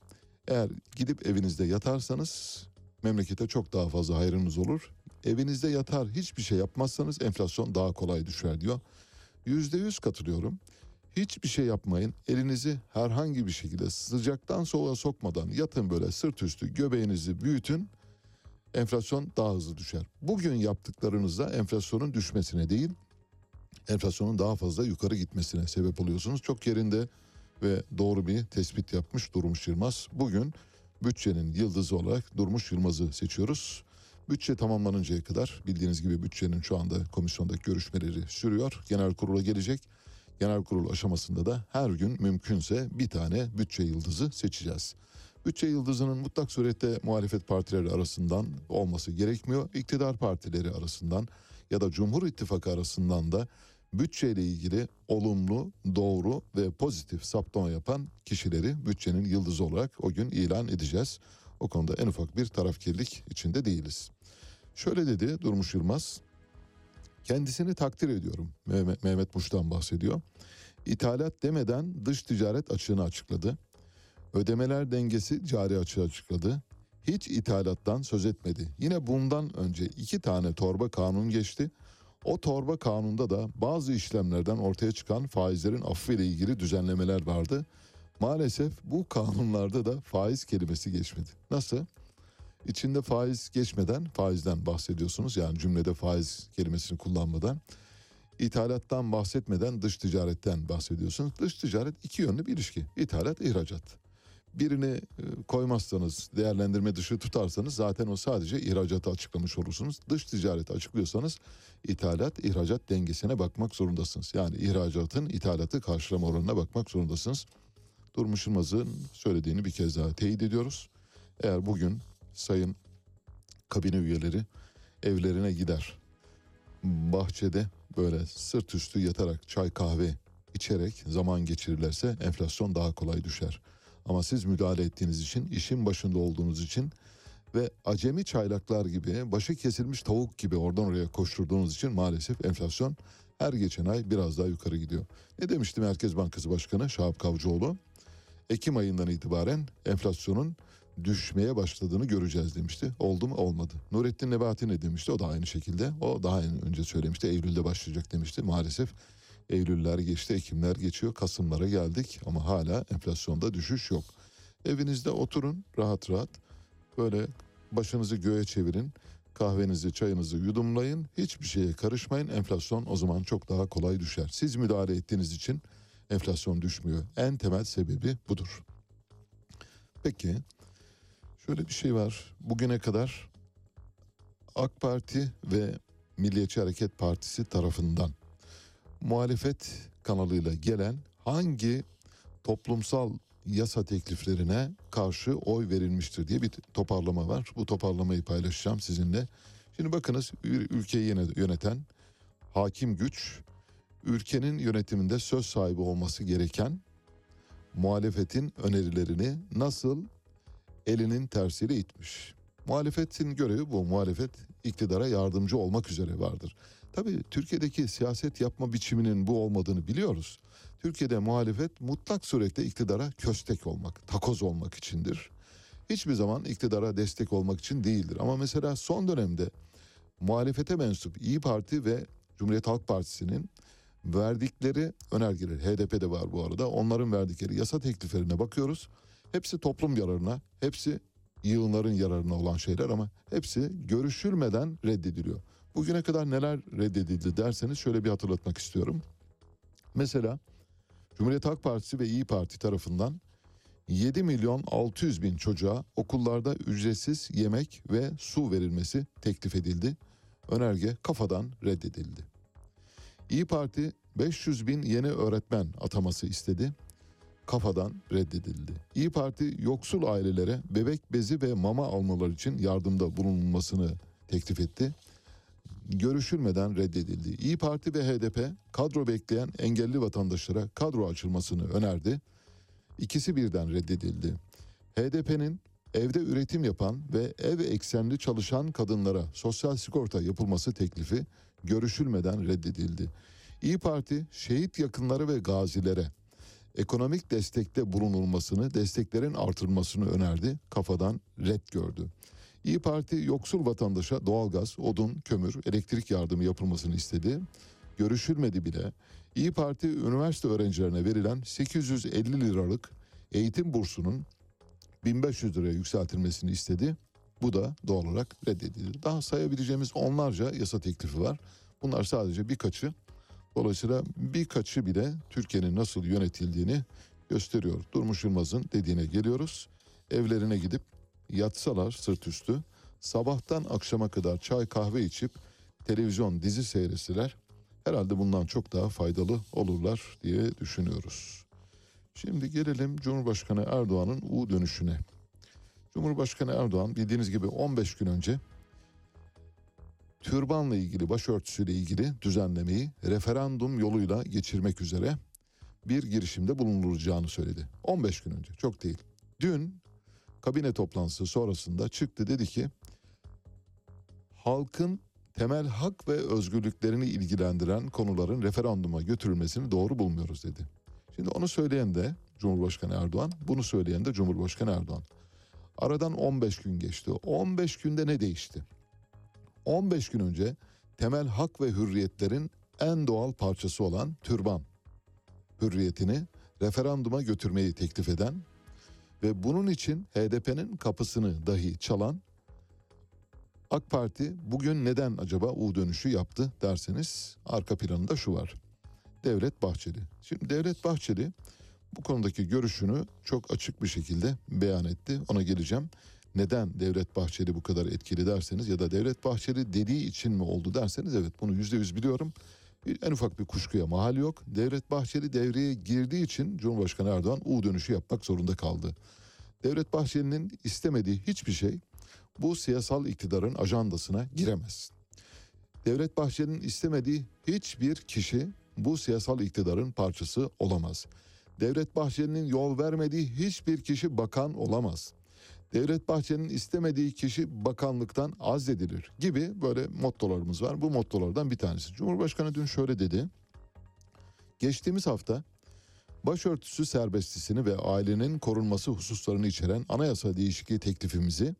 Eğer gidip evinizde yatarsanız memlekete çok daha fazla hayrınız olur. Evinizde yatar hiçbir şey yapmazsanız enflasyon daha kolay düşer diyor. Yüzde yüz katılıyorum. Hiçbir şey yapmayın. Elinizi herhangi bir şekilde sıcaktan soğuğa sokmadan yatın böyle sırt üstü göbeğinizi büyütün. Enflasyon daha hızlı düşer. Bugün yaptıklarınızda enflasyonun düşmesine değil, enflasyonun daha fazla yukarı gitmesine sebep oluyorsunuz. Çok yerinde ve doğru bir tespit yapmış Durmuş Yılmaz. Bugün bütçenin yıldızı olarak Durmuş Yılmaz'ı seçiyoruz. Bütçe tamamlanıncaya kadar bildiğiniz gibi bütçenin şu anda komisyondaki görüşmeleri sürüyor. Genel kurula gelecek. Genel kurul aşamasında da her gün mümkünse bir tane bütçe yıldızı seçeceğiz. Bütçe yıldızının mutlak surette muhalefet partileri arasından olması gerekmiyor. İktidar partileri arasından ya da Cumhur İttifakı arasından da bütçeyle ilgili olumlu, doğru ve pozitif saptama yapan kişileri bütçenin yıldızı olarak o gün ilan edeceğiz. O konuda en ufak bir tarafkirlik içinde değiliz. Şöyle dedi Durmuş Yılmaz. Kendisini takdir ediyorum. Mehmet, Mehmet Muş'tan bahsediyor. İthalat demeden dış ticaret açığını açıkladı. Ödemeler dengesi cari açığı açıkladı. Hiç ithalattan söz etmedi. Yine bundan önce iki tane torba kanun geçti. O torba kanunda da bazı işlemlerden ortaya çıkan faizlerin affı ile ilgili düzenlemeler vardı. Maalesef bu kanunlarda da faiz kelimesi geçmedi. Nasıl? İçinde faiz geçmeden faizden bahsediyorsunuz. Yani cümlede faiz kelimesini kullanmadan. İthalattan bahsetmeden dış ticaretten bahsediyorsunuz. Dış ticaret iki yönlü bir ilişki. İthalat, ihracat. Birini e, koymazsanız, değerlendirme dışı tutarsanız zaten o sadece ihracatı açıklamış olursunuz. Dış ticareti açıklıyorsanız ithalat, ihracat dengesine bakmak zorundasınız. Yani ihracatın ithalatı karşılama oranına bakmak zorundasınız. Durmuş Yılmaz'ın söylediğini bir kez daha teyit ediyoruz. Eğer bugün sayın kabine üyeleri evlerine gider. Bahçede böyle sırt üstü yatarak çay kahve içerek zaman geçirirlerse enflasyon daha kolay düşer. Ama siz müdahale ettiğiniz için, işin başında olduğunuz için ve acemi çaylaklar gibi, başı kesilmiş tavuk gibi oradan oraya koşturduğunuz için maalesef enflasyon her geçen ay biraz daha yukarı gidiyor. Ne demişti Merkez Bankası Başkanı Şahap Kavcıoğlu? Ekim ayından itibaren enflasyonun düşmeye başladığını göreceğiz demişti. Oldu mu? Olmadı. Nurettin Nebati ne demişti? O da aynı şekilde. O daha önce söylemişti. Eylül'de başlayacak demişti. Maalesef Eylüller geçti, Ekimler geçiyor. Kasımlara geldik ama hala enflasyonda düşüş yok. Evinizde oturun rahat rahat. Böyle başınızı göğe çevirin. Kahvenizi, çayınızı yudumlayın. Hiçbir şeye karışmayın. Enflasyon o zaman çok daha kolay düşer. Siz müdahale ettiğiniz için enflasyon düşmüyor. En temel sebebi budur. Peki şöyle bir şey var. Bugüne kadar AK Parti ve Milliyetçi Hareket Partisi tarafından muhalefet kanalıyla gelen hangi toplumsal yasa tekliflerine karşı oy verilmiştir diye bir toparlama var. Bu toparlamayı paylaşacağım sizinle. Şimdi bakınız bir ülkeyi yöneten hakim güç ülkenin yönetiminde söz sahibi olması gereken muhalefetin önerilerini nasıl elinin tersiyle itmiş. Muhalefetin görevi bu. Muhalefet iktidara yardımcı olmak üzere vardır. Tabii Türkiye'deki siyaset yapma biçiminin bu olmadığını biliyoruz. Türkiye'de muhalefet mutlak surette iktidara köstek olmak, takoz olmak içindir. Hiçbir zaman iktidara destek olmak için değildir. Ama mesela son dönemde muhalefete mensup İyi Parti ve Cumhuriyet Halk Partisi'nin verdikleri önergeler, HDP'de var bu arada, onların verdikleri yasa tekliflerine bakıyoruz. Hepsi toplum yararına, hepsi yığınların yararına olan şeyler ama hepsi görüşülmeden reddediliyor. Bugüne kadar neler reddedildi derseniz şöyle bir hatırlatmak istiyorum. Mesela Cumhuriyet Halk Partisi ve İyi Parti tarafından 7 milyon 600 bin çocuğa okullarda ücretsiz yemek ve su verilmesi teklif edildi. Önerge kafadan reddedildi. İyi Parti 500 bin yeni öğretmen ataması istedi. Kafadan reddedildi. İyi Parti yoksul ailelere bebek bezi ve mama almaları için yardımda bulunulmasını teklif etti görüşülmeden reddedildi. İyi Parti ve HDP kadro bekleyen engelli vatandaşlara kadro açılmasını önerdi. İkisi birden reddedildi. HDP'nin evde üretim yapan ve ev eksenli çalışan kadınlara sosyal sigorta yapılması teklifi görüşülmeden reddedildi. İyi Parti şehit yakınları ve gazilere ekonomik destekte bulunulmasını, desteklerin artırılmasını önerdi. Kafadan red gördü. İyi Parti yoksul vatandaşa doğalgaz, odun, kömür, elektrik yardımı yapılmasını istedi. Görüşülmedi bile. İyi Parti üniversite öğrencilerine verilen 850 liralık eğitim bursunun 1500 liraya yükseltilmesini istedi. Bu da doğal olarak reddedildi. Daha sayabileceğimiz onlarca yasa teklifi var. Bunlar sadece birkaçı. Dolayısıyla birkaçı bile Türkiye'nin nasıl yönetildiğini gösteriyor. Durmuş Yılmaz'ın dediğine geliyoruz. Evlerine gidip yatsalar sırt üstü sabahtan akşama kadar çay kahve içip televizyon dizi seyretseler herhalde bundan çok daha faydalı olurlar diye düşünüyoruz. Şimdi gelelim Cumhurbaşkanı Erdoğan'ın U dönüşüne. Cumhurbaşkanı Erdoğan bildiğiniz gibi 15 gün önce türbanla ilgili başörtüsüyle ilgili düzenlemeyi referandum yoluyla geçirmek üzere bir girişimde bulunulacağını söyledi. 15 gün önce çok değil. Dün kabine toplantısı sonrasında çıktı dedi ki halkın temel hak ve özgürlüklerini ilgilendiren konuların referanduma götürülmesini doğru bulmuyoruz dedi. Şimdi onu söyleyen de Cumhurbaşkanı Erdoğan, bunu söyleyen de Cumhurbaşkanı Erdoğan. Aradan 15 gün geçti. 15 günde ne değişti? 15 gün önce temel hak ve hürriyetlerin en doğal parçası olan türban hürriyetini referanduma götürmeyi teklif eden ve bunun için HDP'nin kapısını dahi çalan AK Parti bugün neden acaba U dönüşü yaptı derseniz arka planında şu var. Devlet Bahçeli. Şimdi Devlet Bahçeli bu konudaki görüşünü çok açık bir şekilde beyan etti. Ona geleceğim. Neden Devlet Bahçeli bu kadar etkili derseniz ya da Devlet Bahçeli dediği için mi oldu derseniz evet bunu yüzde yüz biliyorum. En ufak bir kuşkuya mahal yok. Devlet Bahçeli devreye girdiği için Cumhurbaşkanı Erdoğan U dönüşü yapmak zorunda kaldı. Devlet Bahçeli'nin istemediği hiçbir şey bu siyasal iktidarın ajandasına giremez. Devlet Bahçeli'nin istemediği hiçbir kişi bu siyasal iktidarın parçası olamaz. Devlet Bahçeli'nin yol vermediği hiçbir kişi bakan olamaz. Devlet Bahçeli'nin istemediği kişi bakanlıktan azledilir gibi böyle mottolarımız var. Bu mottolardan bir tanesi. Cumhurbaşkanı dün şöyle dedi. Geçtiğimiz hafta başörtüsü serbestisini ve ailenin korunması hususlarını içeren anayasa değişikliği teklifimizi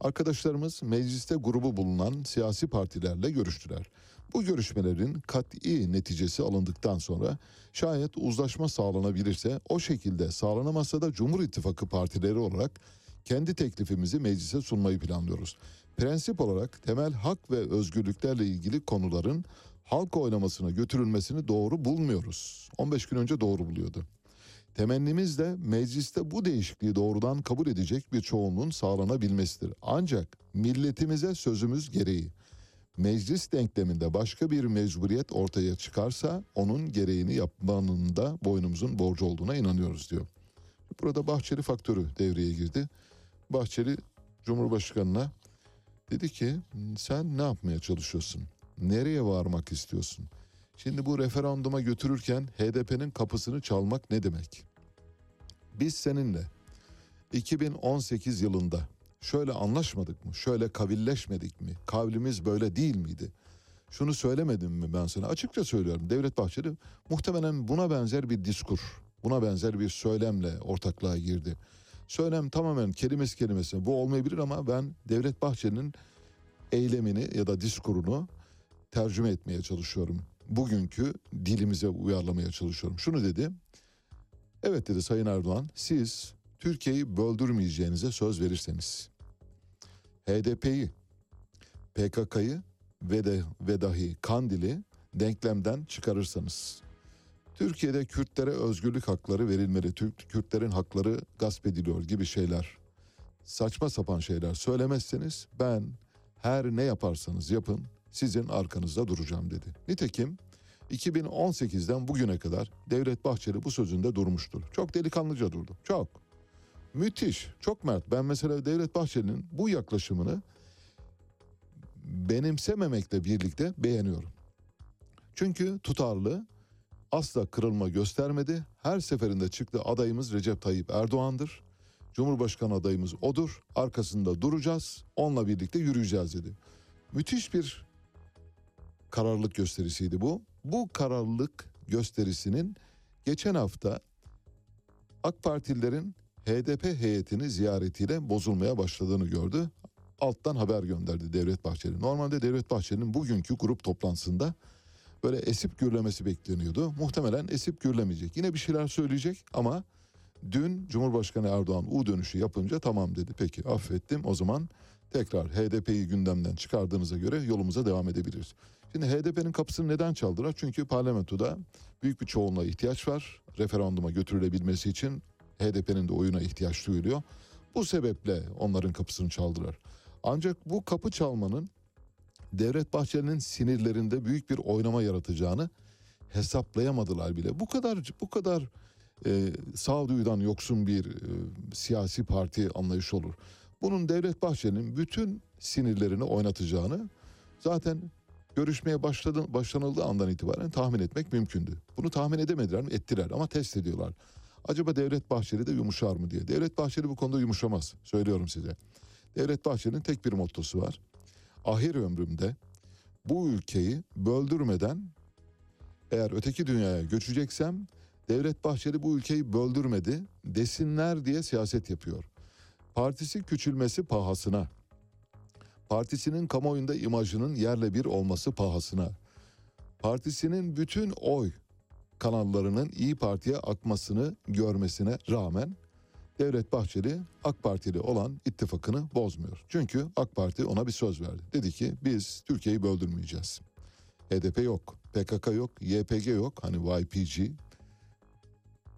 arkadaşlarımız mecliste grubu bulunan siyasi partilerle görüştüler. Bu görüşmelerin kat'i neticesi alındıktan sonra şayet uzlaşma sağlanabilirse o şekilde sağlanamazsa da Cumhur İttifakı partileri olarak kendi teklifimizi meclise sunmayı planlıyoruz. Prensip olarak temel hak ve özgürlüklerle ilgili konuların halk oylamasına götürülmesini doğru bulmuyoruz. 15 gün önce doğru buluyordu. Temennimiz de mecliste bu değişikliği doğrudan kabul edecek bir çoğunluğun sağlanabilmesidir. Ancak milletimize sözümüz gereği meclis denkleminde başka bir mecburiyet ortaya çıkarsa onun gereğini yapmanın da boynumuzun borcu olduğuna inanıyoruz diyor. Burada Bahçeli faktörü devreye girdi. Bahçeli Cumhurbaşkanı'na dedi ki sen ne yapmaya çalışıyorsun? Nereye varmak istiyorsun? Şimdi bu referanduma götürürken HDP'nin kapısını çalmak ne demek? Biz seninle 2018 yılında şöyle anlaşmadık mı? Şöyle kavilleşmedik mi? Kavlimiz böyle değil miydi? Şunu söylemedim mi ben sana? Açıkça söylüyorum. Devlet Bahçeli muhtemelen buna benzer bir diskur, buna benzer bir söylemle ortaklığa girdi. Söylem tamamen kelimesi kelimesine bu olmayabilir ama ben Devlet Bahçeli'nin eylemini ya da diskurunu tercüme etmeye çalışıyorum. Bugünkü dilimize uyarlamaya çalışıyorum. Şunu dedi. Evet dedi Sayın Erdoğan siz Türkiye'yi böldürmeyeceğinize söz verirseniz HDP'yi, PKK'yı ve de ve dahi Kandil'i denklemden çıkarırsanız Türkiye'de Kürtlere özgürlük hakları verilmeli. Türk Kürtlerin hakları gasp ediliyor gibi şeyler. Saçma sapan şeyler söylemezseniz ben her ne yaparsanız yapın sizin arkanızda duracağım dedi. Nitekim 2018'den bugüne kadar Devlet Bahçeli bu sözünde durmuştur. Çok delikanlıca durdu. Çok. Müthiş. Çok mert. Ben mesela Devlet Bahçeli'nin bu yaklaşımını benimsememekle birlikte beğeniyorum. Çünkü tutarlı, asla kırılma göstermedi. Her seferinde çıktı adayımız Recep Tayyip Erdoğan'dır. Cumhurbaşkanı adayımız odur. Arkasında duracağız. Onunla birlikte yürüyeceğiz dedi. Müthiş bir kararlılık gösterisiydi bu. Bu kararlılık gösterisinin geçen hafta AK Partililerin HDP heyetini ziyaretiyle bozulmaya başladığını gördü. Alttan haber gönderdi Devlet Bahçeli. Normalde Devlet Bahçeli'nin bugünkü grup toplantısında böyle esip gürlemesi bekleniyordu. Muhtemelen esip gürlemeyecek. Yine bir şeyler söyleyecek ama dün Cumhurbaşkanı Erdoğan U dönüşü yapınca tamam dedi. Peki affettim o zaman tekrar HDP'yi gündemden çıkardığınıza göre yolumuza devam edebiliriz. Şimdi HDP'nin kapısını neden çaldılar? Çünkü parlamentoda büyük bir çoğunluğa ihtiyaç var. Referanduma götürülebilmesi için HDP'nin de oyuna ihtiyaç duyuluyor. Bu sebeple onların kapısını çaldılar. Ancak bu kapı çalmanın Devlet Bahçeli'nin sinirlerinde büyük bir oynama yaratacağını hesaplayamadılar bile. Bu kadar bu kadar e, sağduyudan yoksun bir e, siyasi parti anlayışı olur. Bunun Devlet Bahçeli'nin bütün sinirlerini oynatacağını zaten görüşmeye başladı, başlanıldığı andan itibaren tahmin etmek mümkündü. Bunu tahmin edemediler mi? Ettiler ama test ediyorlar. Acaba Devlet Bahçeli de yumuşar mı diye. Devlet Bahçeli bu konuda yumuşamaz. Söylüyorum size. Devlet Bahçeli'nin tek bir mottosu var. Ahir ömrümde bu ülkeyi böldürmeden eğer öteki dünyaya göçeceksem Devlet Bahçeli bu ülkeyi böldürmedi desinler diye siyaset yapıyor. Partisi küçülmesi pahasına, partisinin kamuoyunda imajının yerle bir olması pahasına, partisinin bütün oy kanallarının İyi Parti'ye akmasını görmesine rağmen Devlet Bahçeli AK Partili olan ittifakını bozmuyor. Çünkü AK Parti ona bir söz verdi. Dedi ki biz Türkiye'yi böldürmeyeceğiz. HDP yok, PKK yok, YPG yok. Hani YPG,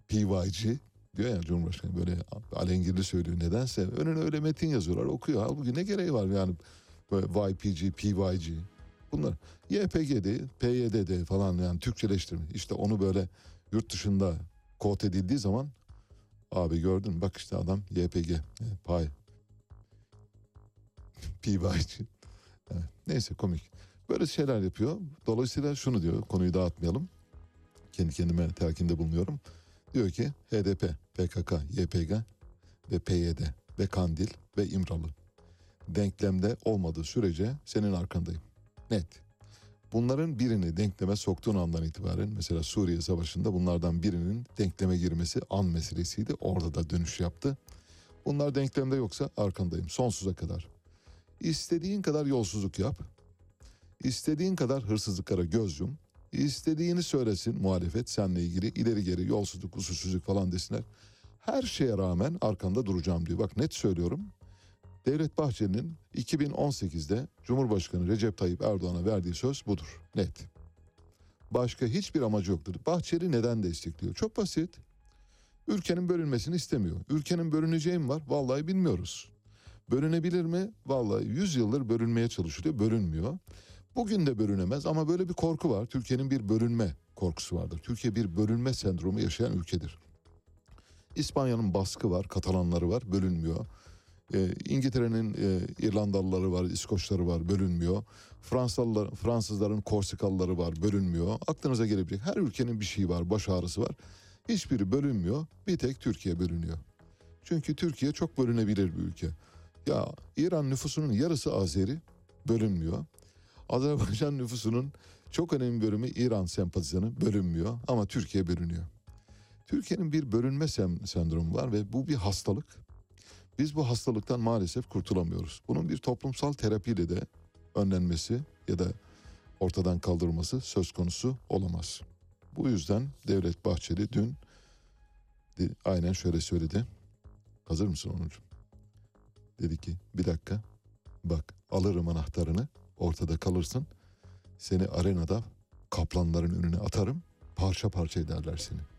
PYG diyor ya Cumhurbaşkanı böyle alengirli söylüyor. Nedense önüne öyle metin yazıyorlar okuyor. Halbuki ne gereği var yani böyle YPG, PYG bunlar. YPG'de, PYD'de falan yani Türkçeleştirme. İşte onu böyle yurt dışında kod edildiği zaman abi gördün bak işte adam YPG, pay, PYG. Evet, neyse komik. Böyle şeyler yapıyor. Dolayısıyla şunu diyor konuyu dağıtmayalım. Kendi kendime telkinde bulunuyorum. Diyor ki HDP, PKK, YPG ve PYD ve Kandil ve İmralı denklemde olmadığı sürece senin arkandayım. Net. Bunların birini denkleme soktuğun andan itibaren mesela Suriye Savaşı'nda bunlardan birinin denkleme girmesi an meselesiydi. Orada da dönüş yaptı. Bunlar denklemde yoksa arkandayım sonsuza kadar. İstediğin kadar yolsuzluk yap. İstediğin kadar hırsızlıklara göz yum. İstediğini söylesin muhalefet seninle ilgili ileri geri yolsuzluk, usulsüzlük falan desinler. Her şeye rağmen arkanda duracağım diyor. Bak net söylüyorum. Devlet Bahçeli'nin 2018'de Cumhurbaşkanı Recep Tayyip Erdoğan'a verdiği söz budur. Net. Başka hiçbir amacı yoktur. Bahçeli neden destekliyor? Çok basit. Ülkenin bölünmesini istemiyor. Ülkenin bölüneceği mi var? Vallahi bilmiyoruz. Bölünebilir mi? Vallahi 100 yıldır bölünmeye çalışılıyor. Bölünmüyor. Bugün de bölünemez ama böyle bir korku var. Türkiye'nin bir bölünme korkusu vardır. Türkiye bir bölünme sendromu yaşayan ülkedir. İspanya'nın baskı var, Katalanları var, bölünmüyor. Ee, İngiltere'nin e, İrlandalıları var, İskoçları var, bölünmüyor. Fransalılar, Fransızların Korsikalıları var, bölünmüyor. Aklınıza gelebilecek her ülkenin bir şeyi var, baş ağrısı var. Hiçbiri bölünmüyor, bir tek Türkiye bölünüyor. Çünkü Türkiye çok bölünebilir bir ülke. Ya İran nüfusunun yarısı Azeri, bölünmüyor. Azerbaycan nüfusunun çok önemli bölümü İran sempatizanı bölünmüyor ama Türkiye bölünüyor. Türkiye'nin bir bölünme sem- sendromu var ve bu bir hastalık. Biz bu hastalıktan maalesef kurtulamıyoruz. Bunun bir toplumsal terapiyle de önlenmesi ya da ortadan kaldırılması söz konusu olamaz. Bu yüzden Devlet Bahçeli dün aynen şöyle söyledi. Hazır mısın Onurcuğum? Dedi ki bir dakika bak alırım anahtarını ortada kalırsın. Seni arenada kaplanların önüne atarım parça parça ederler seni.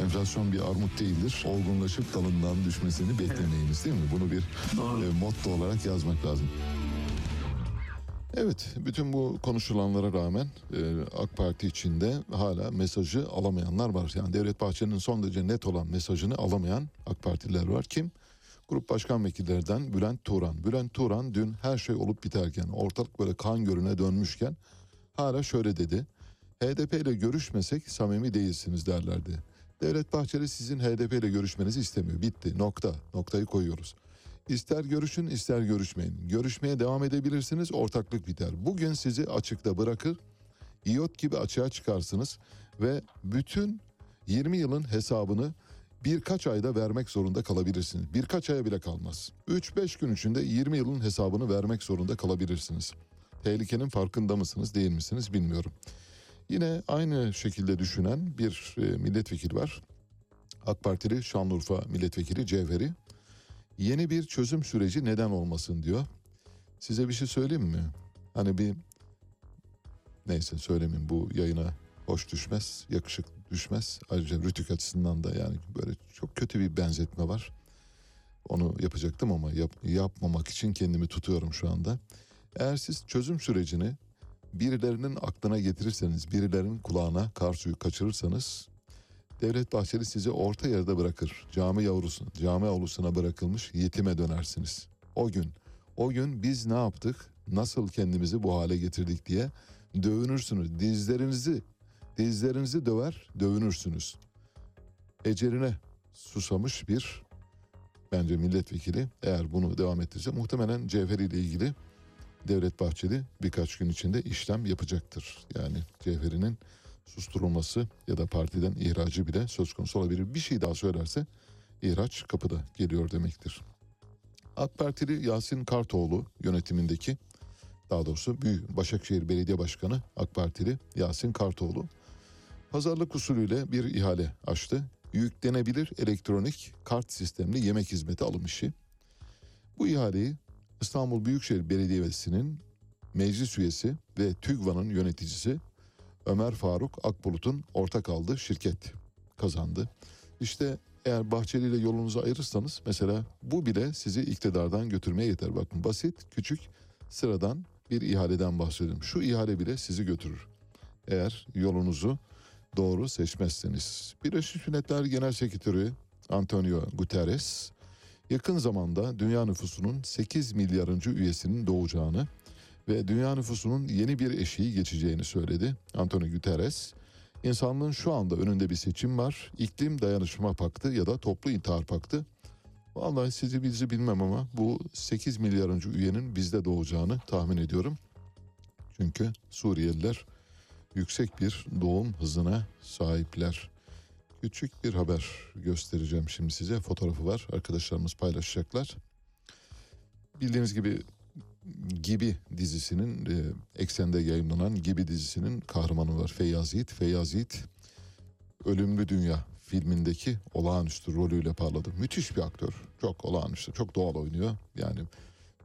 Enflasyon bir armut değildir. Olgunlaşıp dalından düşmesini beklemeyiniz değil mi? Bunu bir e, motto olarak yazmak lazım. Evet, bütün bu konuşulanlara rağmen e, AK Parti içinde hala mesajı alamayanlar var. Yani Devlet Bahçeli'nin son derece net olan mesajını alamayan AK Partililer var. Kim? Grup Başkan Vekillerinden Bülent Turan. Bülent Turan dün her şey olup biterken, ortalık böyle kan gölüne dönmüşken hala şöyle dedi. HDP ile görüşmesek samimi değilsiniz derlerdi. Devlet Bahçeli sizin HDP ile görüşmenizi istemiyor. Bitti. Nokta. Noktayı koyuyoruz. İster görüşün ister görüşmeyin. Görüşmeye devam edebilirsiniz ortaklık biter. Bugün sizi açıkta bırakır. İyot gibi açığa çıkarsınız ve bütün 20 yılın hesabını birkaç ayda vermek zorunda kalabilirsiniz. Birkaç aya bile kalmaz. 3-5 gün içinde 20 yılın hesabını vermek zorunda kalabilirsiniz. Tehlikenin farkında mısınız değil misiniz bilmiyorum. Yine aynı şekilde düşünen bir e, milletvekili var. AK Partili Şanlıurfa milletvekili Cevheri. Yeni bir çözüm süreci neden olmasın diyor. Size bir şey söyleyeyim mi? Hani bir neyse söylemeyeyim bu yayına hoş düşmez, yakışık düşmez. Ayrıca rütük açısından da yani böyle çok kötü bir benzetme var. Onu yapacaktım ama yap- yapmamak için kendimi tutuyorum şu anda. Eğer siz çözüm sürecini birilerinin aklına getirirseniz, birilerinin kulağına kar suyu kaçırırsanız Devlet Bahçeli sizi orta yerde bırakır. Cami yavrusu, cami avlusuna bırakılmış yetime dönersiniz. O gün, o gün biz ne yaptık, nasıl kendimizi bu hale getirdik diye dövünürsünüz. Dizlerinizi, dizlerinizi döver, dövünürsünüz. Eceline susamış bir bence milletvekili eğer bunu devam ettirirse muhtemelen Cevheri ile ilgili Devlet Bahçeli birkaç gün içinde işlem yapacaktır. Yani Cevheri'nin susturulması ya da partiden ihracı bile söz konusu olabilir. Bir şey daha söylerse ihraç kapıda geliyor demektir. AK Partili Yasin Kartoğlu yönetimindeki daha doğrusu Büyük Başakşehir Belediye Başkanı AK Partili Yasin Kartoğlu pazarlık usulüyle bir ihale açtı. Yüklenebilir elektronik kart sistemli yemek hizmeti alım işi. Bu ihaleyi İstanbul Büyükşehir Belediyesi'nin meclis üyesi ve TÜGVA'nın yöneticisi Ömer Faruk Akbulut'un ortak aldığı şirket kazandı. İşte eğer Bahçeli ile yolunuzu ayırırsanız mesela bu bile sizi iktidardan götürmeye yeter. Bakın basit, küçük, sıradan bir ihaleden bahsediyorum. Şu ihale bile sizi götürür. Eğer yolunuzu doğru seçmezseniz. Birleşmiş Milletler Genel Sekreteri Antonio Guterres yakın zamanda dünya nüfusunun 8 milyarıncı üyesinin doğacağını ve dünya nüfusunun yeni bir eşiği geçeceğini söyledi. Antonio Guterres, insanlığın şu anda önünde bir seçim var. İklim Dayanışma Paktı ya da Toplu İntihar Paktı. Vallahi sizi bizi bilmem ama bu 8 milyarıncı üyenin bizde doğacağını tahmin ediyorum. Çünkü Suriyeliler yüksek bir doğum hızına sahipler. Küçük bir haber göstereceğim şimdi size. Fotoğrafı var. Arkadaşlarımız paylaşacaklar. Bildiğiniz gibi Gibi dizisinin e, eksende yayınlanan Gibi dizisinin kahramanı var Feyyaz Yiğit. Feyyaz Yiğit Ölümlü Dünya filmindeki olağanüstü rolüyle parladı. Müthiş bir aktör. Çok olağanüstü. Çok doğal oynuyor. Yani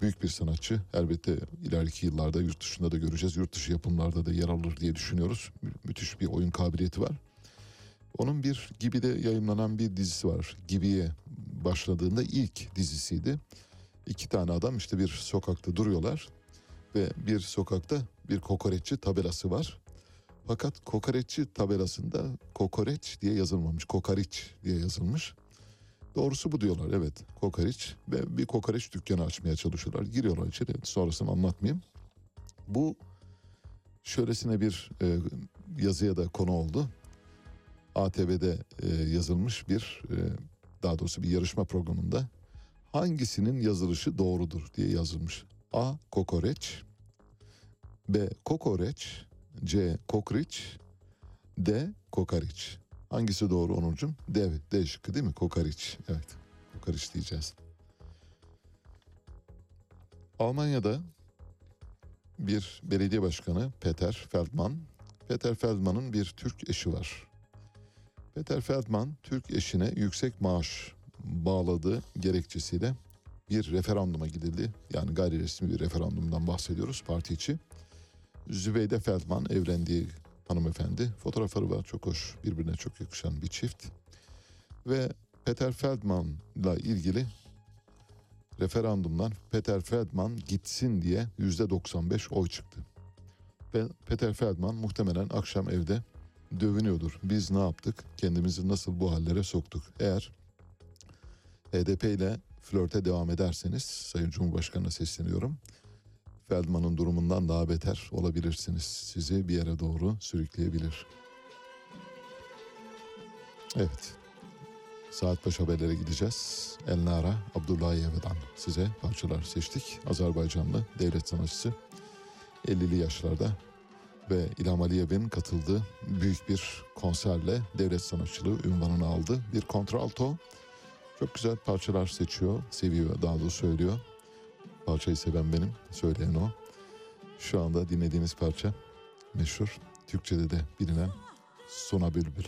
büyük bir sanatçı. Elbette ileriki yıllarda yurt dışında da göreceğiz. Yurt dışı yapımlarda da yer alır diye düşünüyoruz. Mü- müthiş bir oyun kabiliyeti var. Onun bir Gibi'de yayınlanan bir dizisi var. Gibi'ye başladığında ilk dizisiydi. İki tane adam işte bir sokakta duruyorlar ve bir sokakta bir kokoreççi tabelası var. Fakat kokoreççi tabelasında kokoreç diye yazılmamış, kokariç diye yazılmış. Doğrusu bu diyorlar evet kokoreç ve bir kokoreç dükkanı açmaya çalışıyorlar. Giriyorlar içeri sonrasını anlatmayayım. Bu şöylesine bir e, yazıya da konu oldu. ATV'de e, yazılmış bir e, daha doğrusu bir yarışma programında hangisinin yazılışı doğrudur diye yazılmış. A. Kokoreç B. Kokoreç C. Kokriç D. Kokariç. Hangisi doğru Onurcuğum? D. D şıkkı değil mi? Kokariç. Evet. Kokariç diyeceğiz. Almanya'da bir belediye başkanı Peter Feldman. Peter Feldman'ın bir Türk eşi var. Peter Feldman Türk eşine yüksek maaş bağladığı gerekçesiyle bir referanduma gidildi. Yani gayri resmi bir referandumdan bahsediyoruz parti içi. Zübeyde Feldman evlendiği hanımefendi. Fotoğrafları var çok hoş birbirine çok yakışan bir çift. Ve Peter Feldman'la ilgili referandumdan Peter Feldman gitsin diye yüzde 95 oy çıktı. Ve Peter Feldman muhtemelen akşam evde dövünüyordur. Biz ne yaptık? Kendimizi nasıl bu hallere soktuk? Eğer HDP ile flörte devam ederseniz Sayın Cumhurbaşkanı'na sesleniyorum. Feldman'ın durumundan daha beter olabilirsiniz. Sizi bir yere doğru sürükleyebilir. Evet. Saat baş haberlere gideceğiz. Elnara Abdullayev'den size parçalar seçtik. Azerbaycanlı devlet sanatçısı 50'li yaşlarda ve İlham Aliyev'in katıldığı büyük bir konserle devlet sanatçılığı ünvanını aldı. Bir kontralto çok güzel parçalar seçiyor, seviyor daha doğrusu söylüyor. Parçayı seven benim, söyleyen o. Şu anda dinlediğiniz parça meşhur, Türkçe'de de bilinen Sona Bülbül.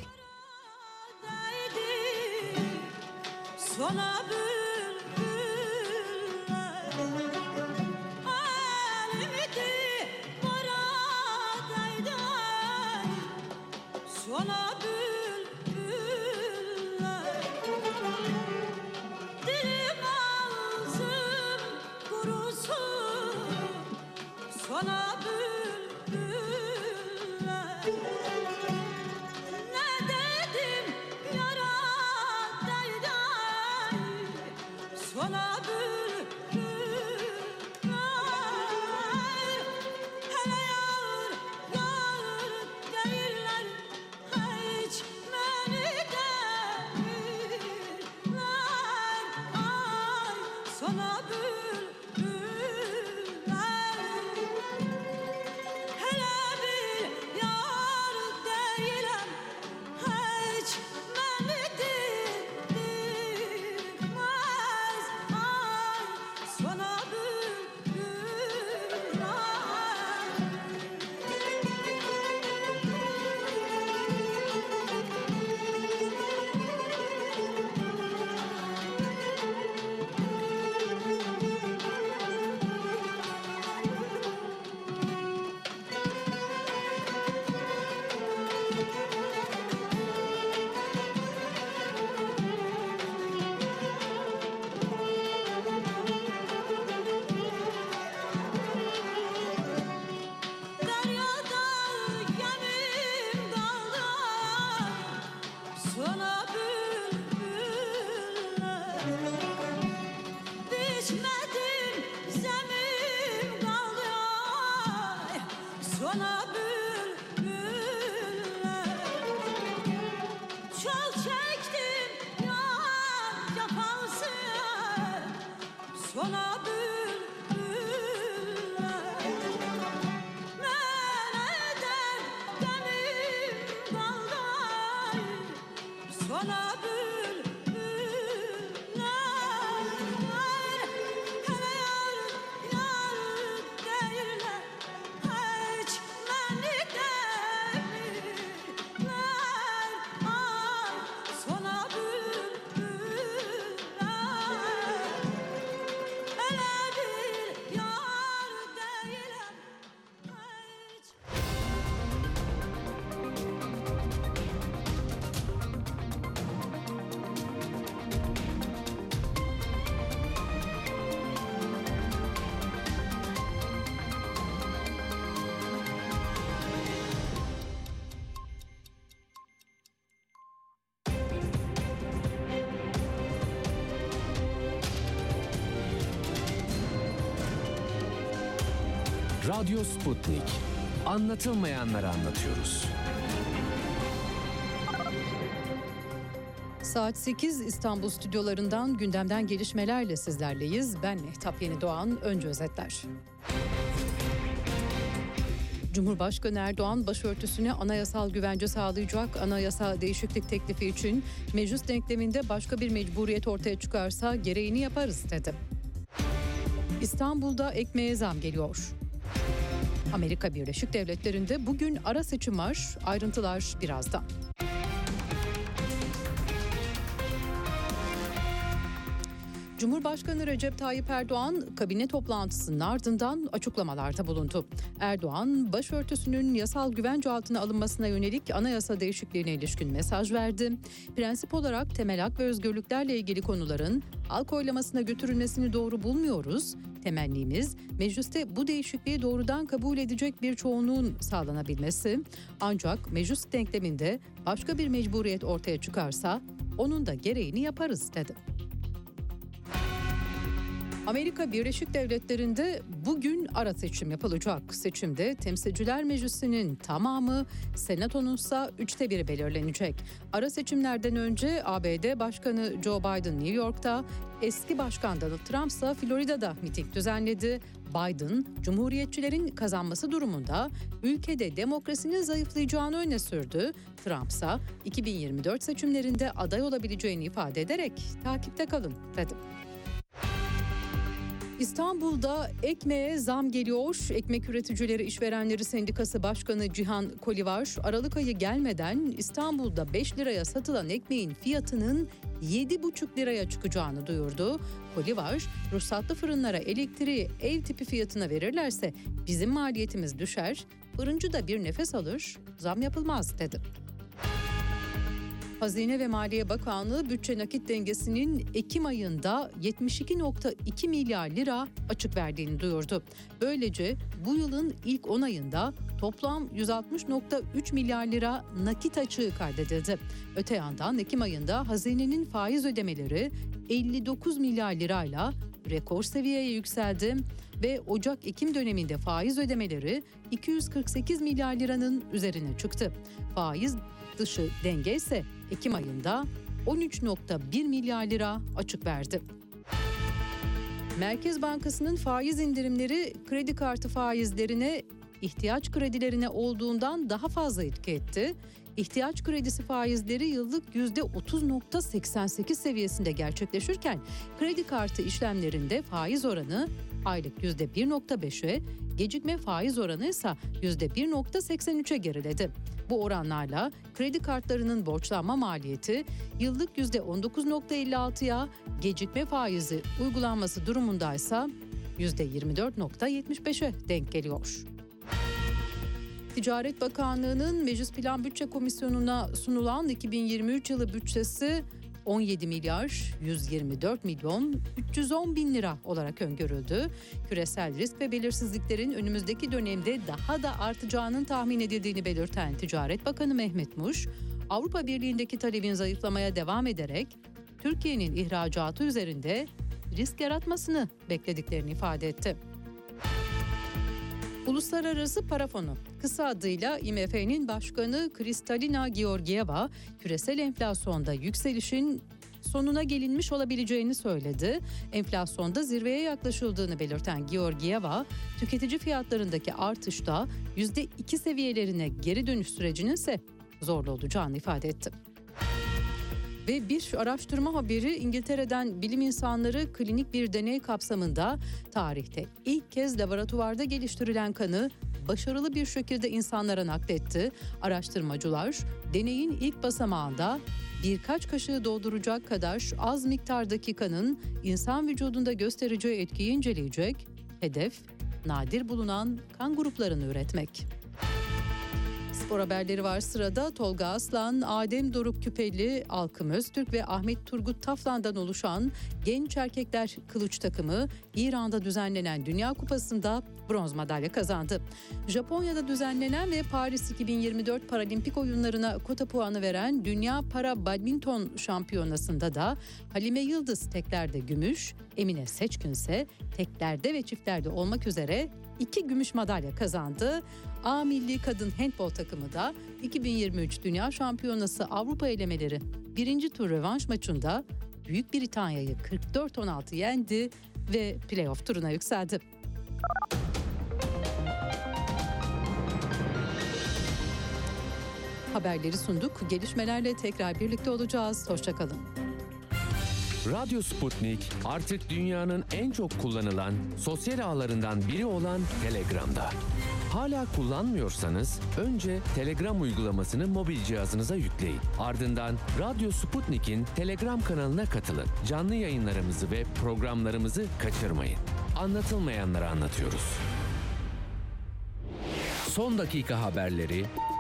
Sona bülbüller Radyo Sputnik. Anlatılmayanları anlatıyoruz. Saat 8 İstanbul stüdyolarından gündemden gelişmelerle sizlerleyiz. Ben Mehtap Yeni Doğan. Önce özetler. Cumhurbaşkanı Erdoğan başörtüsüne anayasal güvence sağlayacak anayasa değişiklik teklifi için meclis denkleminde başka bir mecburiyet ortaya çıkarsa gereğini yaparız dedi. İstanbul'da ekmeğe zam geliyor. Amerika Birleşik Devletleri'nde bugün ara seçim var. Ayrıntılar birazdan. Cumhurbaşkanı Recep Tayyip Erdoğan kabine toplantısının ardından açıklamalarda bulundu. Erdoğan başörtüsünün yasal güvence altına alınmasına yönelik anayasa değişikliğine ilişkin mesaj verdi. Prensip olarak temel hak ve özgürlüklerle ilgili konuların halk oylamasına götürülmesini doğru bulmuyoruz. Temennimiz mecliste bu değişikliği doğrudan kabul edecek bir çoğunluğun sağlanabilmesi. Ancak meclis denkleminde başka bir mecburiyet ortaya çıkarsa onun da gereğini yaparız dedi. Amerika Birleşik Devletleri'nde bugün ara seçim yapılacak. Seçimde Temsilciler Meclisi'nin tamamı, Senato'nun ise üçte biri belirlenecek. Ara seçimlerden önce ABD Başkanı Joe Biden New York'ta, eski Başkan Donald Trump ise Florida'da miting düzenledi. Biden, Cumhuriyetçilerin kazanması durumunda ülkede demokrasinin zayıflayacağını öne sürdü. Trump ise 2024 seçimlerinde aday olabileceğini ifade ederek takipte kalın dedi. İstanbul'da ekmeğe zam geliyor. Ekmek Üreticileri İşverenleri Sendikası Başkanı Cihan Kolivar, Aralık ayı gelmeden İstanbul'da 5 liraya satılan ekmeğin fiyatının 7,5 liraya çıkacağını duyurdu. Kolivar, ruhsatlı fırınlara elektriği ev tipi fiyatına verirlerse bizim maliyetimiz düşer, fırıncı da bir nefes alır, zam yapılmaz dedi. Hazine ve Maliye Bakanlığı bütçe nakit dengesinin Ekim ayında 72.2 milyar lira açık verdiğini duyurdu. Böylece bu yılın ilk 10 ayında toplam 160.3 milyar lira nakit açığı kaydedildi. Öte yandan Ekim ayında hazinenin faiz ödemeleri 59 milyar lirayla rekor seviyeye yükseldi ve Ocak-Ekim döneminde faiz ödemeleri 248 milyar liranın üzerine çıktı. Faiz dışı denge ise Ekim ayında 13.1 milyar lira açık verdi. Merkez Bankası'nın faiz indirimleri kredi kartı faizlerine ihtiyaç kredilerine olduğundan daha fazla etki etti. İhtiyaç kredisi faizleri yıllık %30.88 seviyesinde gerçekleşirken kredi kartı işlemlerinde faiz oranı aylık %1.5'e, gecikme faiz oranı ise %1.83'e geriledi. Bu oranlarla kredi kartlarının borçlanma maliyeti yıllık %19.56'ya, gecikme faizi uygulanması durumundaysa %24.75'e denk geliyor. Ticaret Bakanlığı'nın Meclis Plan Bütçe Komisyonu'na sunulan 2023 yılı bütçesi 17 milyar 124 milyon 310 bin lira olarak öngörüldü. Küresel risk ve belirsizliklerin önümüzdeki dönemde daha da artacağının tahmin edildiğini belirten Ticaret Bakanı Mehmet Muş, Avrupa Birliği'ndeki talebin zayıflamaya devam ederek Türkiye'nin ihracatı üzerinde risk yaratmasını beklediklerini ifade etti. Uluslararası Para Fonu, kısa adıyla IMF'nin başkanı Kristalina Georgieva, küresel enflasyonda yükselişin sonuna gelinmiş olabileceğini söyledi. Enflasyonda zirveye yaklaşıldığını belirten Georgieva, tüketici fiyatlarındaki artışta %2 seviyelerine geri dönüş sürecinin ise zorlu olacağını ifade etti. Ve bir araştırma haberi İngiltere'den bilim insanları klinik bir deney kapsamında tarihte ilk kez laboratuvarda geliştirilen kanı başarılı bir şekilde insanlara nakletti. Araştırmacılar deneyin ilk basamağında birkaç kaşığı dolduracak kadar az miktardaki kanın insan vücudunda göstereceği etkiyi inceleyecek. Hedef nadir bulunan kan gruplarını üretmek. Spor haberleri var sırada. Tolga Aslan, Adem Doruk Küpeli, Alkım Öztürk ve Ahmet Turgut Taflan'dan oluşan genç erkekler kılıç takımı İran'da düzenlenen Dünya Kupası'nda bronz madalya kazandı. Japonya'da düzenlenen ve Paris 2024 Paralimpik oyunlarına kota puanı veren Dünya Para Badminton Şampiyonası'nda da Halime Yıldız teklerde gümüş, Emine Seçkün ise teklerde ve çiftlerde olmak üzere iki gümüş madalya kazandı. A Milli Kadın Handbol takımı da 2023 Dünya Şampiyonası Avrupa elemeleri birinci tur rövanş maçında Büyük Britanya'yı 44-16 yendi ve playoff turuna yükseldi. Haberleri sunduk. Gelişmelerle tekrar birlikte olacağız. Hoşçakalın. Radyo Sputnik artık dünyanın en çok kullanılan sosyal ağlarından biri olan Telegram'da. Hala kullanmıyorsanız önce Telegram uygulamasını mobil cihazınıza yükleyin. Ardından Radyo Sputnik'in Telegram kanalına katılın. Canlı yayınlarımızı ve programlarımızı kaçırmayın. Anlatılmayanları anlatıyoruz. Son dakika haberleri,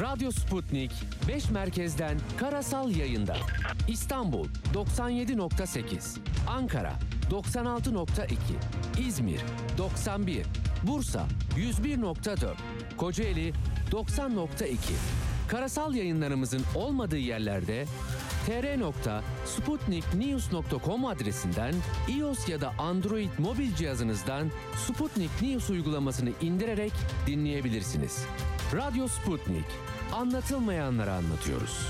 Radyo Sputnik 5 merkezden karasal yayında. İstanbul 97.8, Ankara 96.2, İzmir 91, Bursa 101.4, Kocaeli 90.2. Karasal yayınlarımızın olmadığı yerlerde tr.sputniknews.com adresinden iOS ya da Android mobil cihazınızdan Sputnik News uygulamasını indirerek dinleyebilirsiniz. Radyo Sputnik. Anlatılmayanları anlatıyoruz.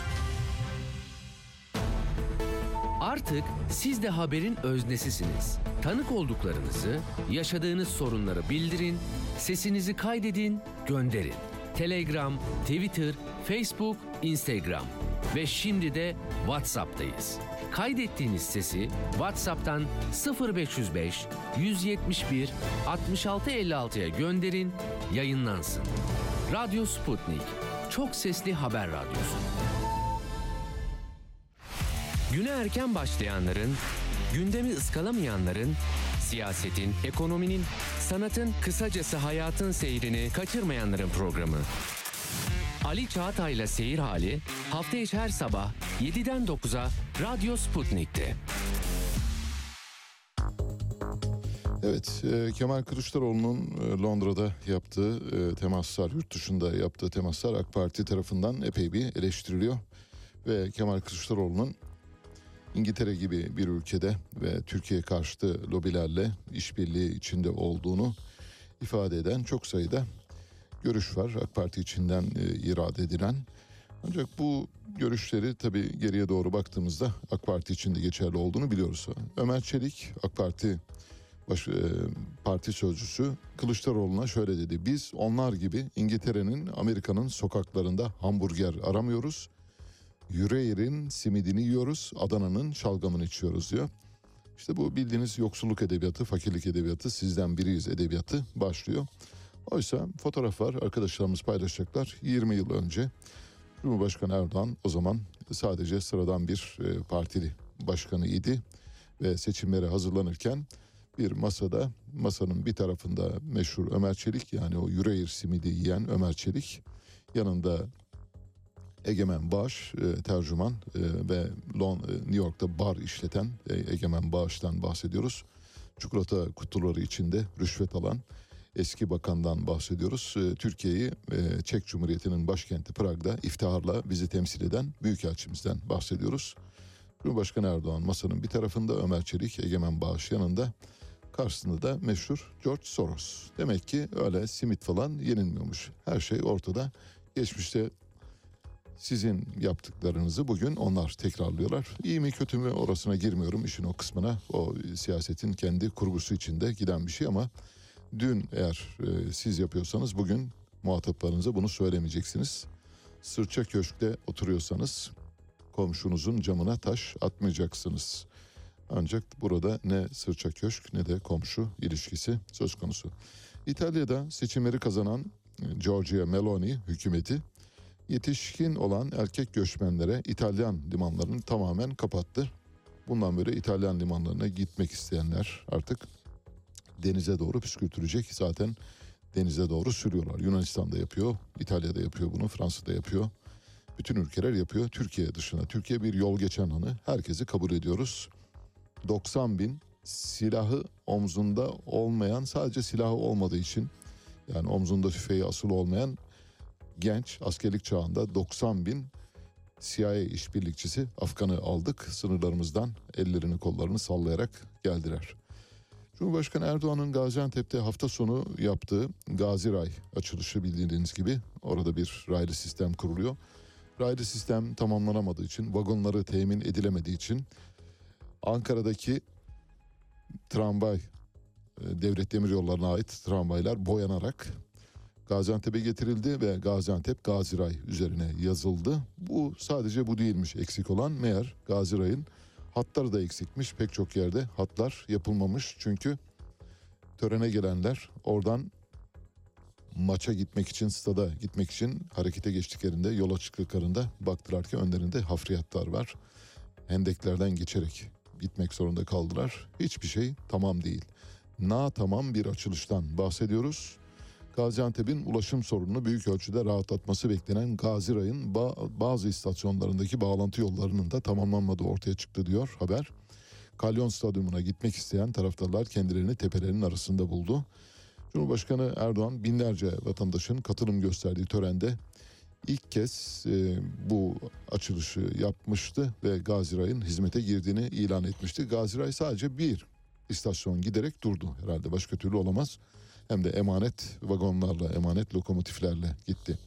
Artık siz de haberin öznesisiniz. Tanık olduklarınızı, yaşadığınız sorunları bildirin, sesinizi kaydedin, gönderin. Telegram, Twitter, Facebook, Instagram ve şimdi de WhatsApp'tayız. Kaydettiğiniz sesi WhatsApp'tan 0505 171 6656'ya gönderin, yayınlansın. Radyo Sputnik. Çok sesli haber radyosu. Güne erken başlayanların, gündemi ıskalamayanların, siyasetin, ekonominin, sanatın, kısacası hayatın seyrini kaçırmayanların programı. Ali Çağatay'la Seyir Hali hafta içi her sabah 7'den 9'a Radyo Sputnik'te. Evet, e, Kemal Kılıçdaroğlu'nun e, Londra'da yaptığı e, temaslar, yurt dışında yaptığı temaslar AK Parti tarafından epey bir eleştiriliyor. Ve Kemal Kılıçdaroğlu'nun İngiltere gibi bir ülkede ve Türkiye karşıtı lobilerle işbirliği içinde olduğunu ifade eden çok sayıda görüş var AK Parti içinden e, irade edilen. Ancak bu görüşleri tabii geriye doğru baktığımızda AK Parti içinde geçerli olduğunu biliyoruz. Ömer Çelik AK Parti baş, e, parti sözcüsü Kılıçdaroğlu'na şöyle dedi. Biz onlar gibi İngiltere'nin, Amerika'nın sokaklarında hamburger aramıyoruz. Yüreğir'in simidini yiyoruz, Adana'nın şalgamını içiyoruz diyor. İşte bu bildiğiniz yoksulluk edebiyatı, fakirlik edebiyatı, sizden biriyiz edebiyatı başlıyor. Oysa fotoğraf var, arkadaşlarımız paylaşacaklar. 20 yıl önce Cumhurbaşkanı Erdoğan o zaman sadece sıradan bir e, partili başkanı idi ve seçimlere hazırlanırken bir masada masanın bir tarafında meşhur Ömer Çelik yani o yüreğir simidi yiyen Ömer Çelik yanında Egemen Bağış e, tercüman e, ve Lon, e, New York'ta bar işleten e, Egemen Bağış'tan bahsediyoruz. Çikolata kutuları içinde rüşvet alan eski bakandan bahsediyoruz. E, Türkiye'yi e, Çek Cumhuriyeti'nin başkenti Prag'da iftiharla bizi temsil eden Büyükelçimizden bahsediyoruz. Cumhurbaşkanı Erdoğan masanın bir tarafında Ömer Çelik, Egemen Bağış yanında. Karşısında da meşhur George Soros. Demek ki öyle simit falan yenilmiyormuş. Her şey ortada. Geçmişte sizin yaptıklarınızı bugün onlar tekrarlıyorlar. İyi mi kötü mü orasına girmiyorum işin o kısmına. O siyasetin kendi kurgusu içinde giden bir şey ama dün eğer e, siz yapıyorsanız bugün muhataplarınıza bunu söylemeyeceksiniz. Sırça köşkte oturuyorsanız komşunuzun camına taş atmayacaksınız. Ancak burada ne sırça köşk ne de komşu ilişkisi söz konusu. İtalya'da seçimleri kazanan e, Giorgia Meloni hükümeti yetişkin olan erkek göçmenlere İtalyan limanlarını tamamen kapattı. Bundan böyle İtalyan limanlarına gitmek isteyenler artık denize doğru püskürtülecek. Zaten denize doğru sürüyorlar. Yunanistan'da yapıyor, İtalya'da yapıyor bunu, Fransa'da yapıyor. Bütün ülkeler yapıyor. Türkiye dışına. Türkiye bir yol geçen hanı. Herkesi kabul ediyoruz. 90 bin silahı omzunda olmayan sadece silahı olmadığı için yani omzunda tüfeği asıl olmayan genç askerlik çağında 90 bin CIA işbirlikçisi Afgan'ı aldık. Sınırlarımızdan ellerini kollarını sallayarak geldiler. Cumhurbaşkanı Erdoğan'ın Gaziantep'te hafta sonu yaptığı Gazi Ray açılışı bildiğiniz gibi orada bir raylı sistem kuruluyor. Raylı sistem tamamlanamadığı için, vagonları temin edilemediği için Ankara'daki tramvay, e, devlet demiryollarına ait tramvaylar boyanarak Gaziantep'e getirildi ve Gaziantep Gaziray üzerine yazıldı. Bu sadece bu değilmiş eksik olan. Meğer Gaziray'ın hatları da eksikmiş. Pek çok yerde hatlar yapılmamış. Çünkü törene gelenler oradan maça gitmek için, stada gitmek için harekete geçtiklerinde, yola çıktıklarında baktılar ki önlerinde hafriyatlar var. Hendeklerden geçerek gitmek zorunda kaldılar. Hiçbir şey tamam değil. Na tamam bir açılıştan bahsediyoruz. Gaziantep'in ulaşım sorununu büyük ölçüde rahatlatması beklenen Gazi Ray'ın ba- bazı istasyonlarındaki bağlantı yollarının da tamamlanmadığı ortaya çıktı diyor haber. Kalyon Stadyumuna gitmek isteyen taraftarlar kendilerini tepelerin arasında buldu. Cumhurbaşkanı Erdoğan binlerce vatandaşın katılım gösterdiği törende ilk kez e, bu açılışı yapmıştı ve Gazi Ray'ın hizmete girdiğini ilan etmişti. Gazi Ray sadece bir istasyon giderek durdu herhalde başka türlü olamaz hem de emanet vagonlarla, emanet lokomotiflerle gitti.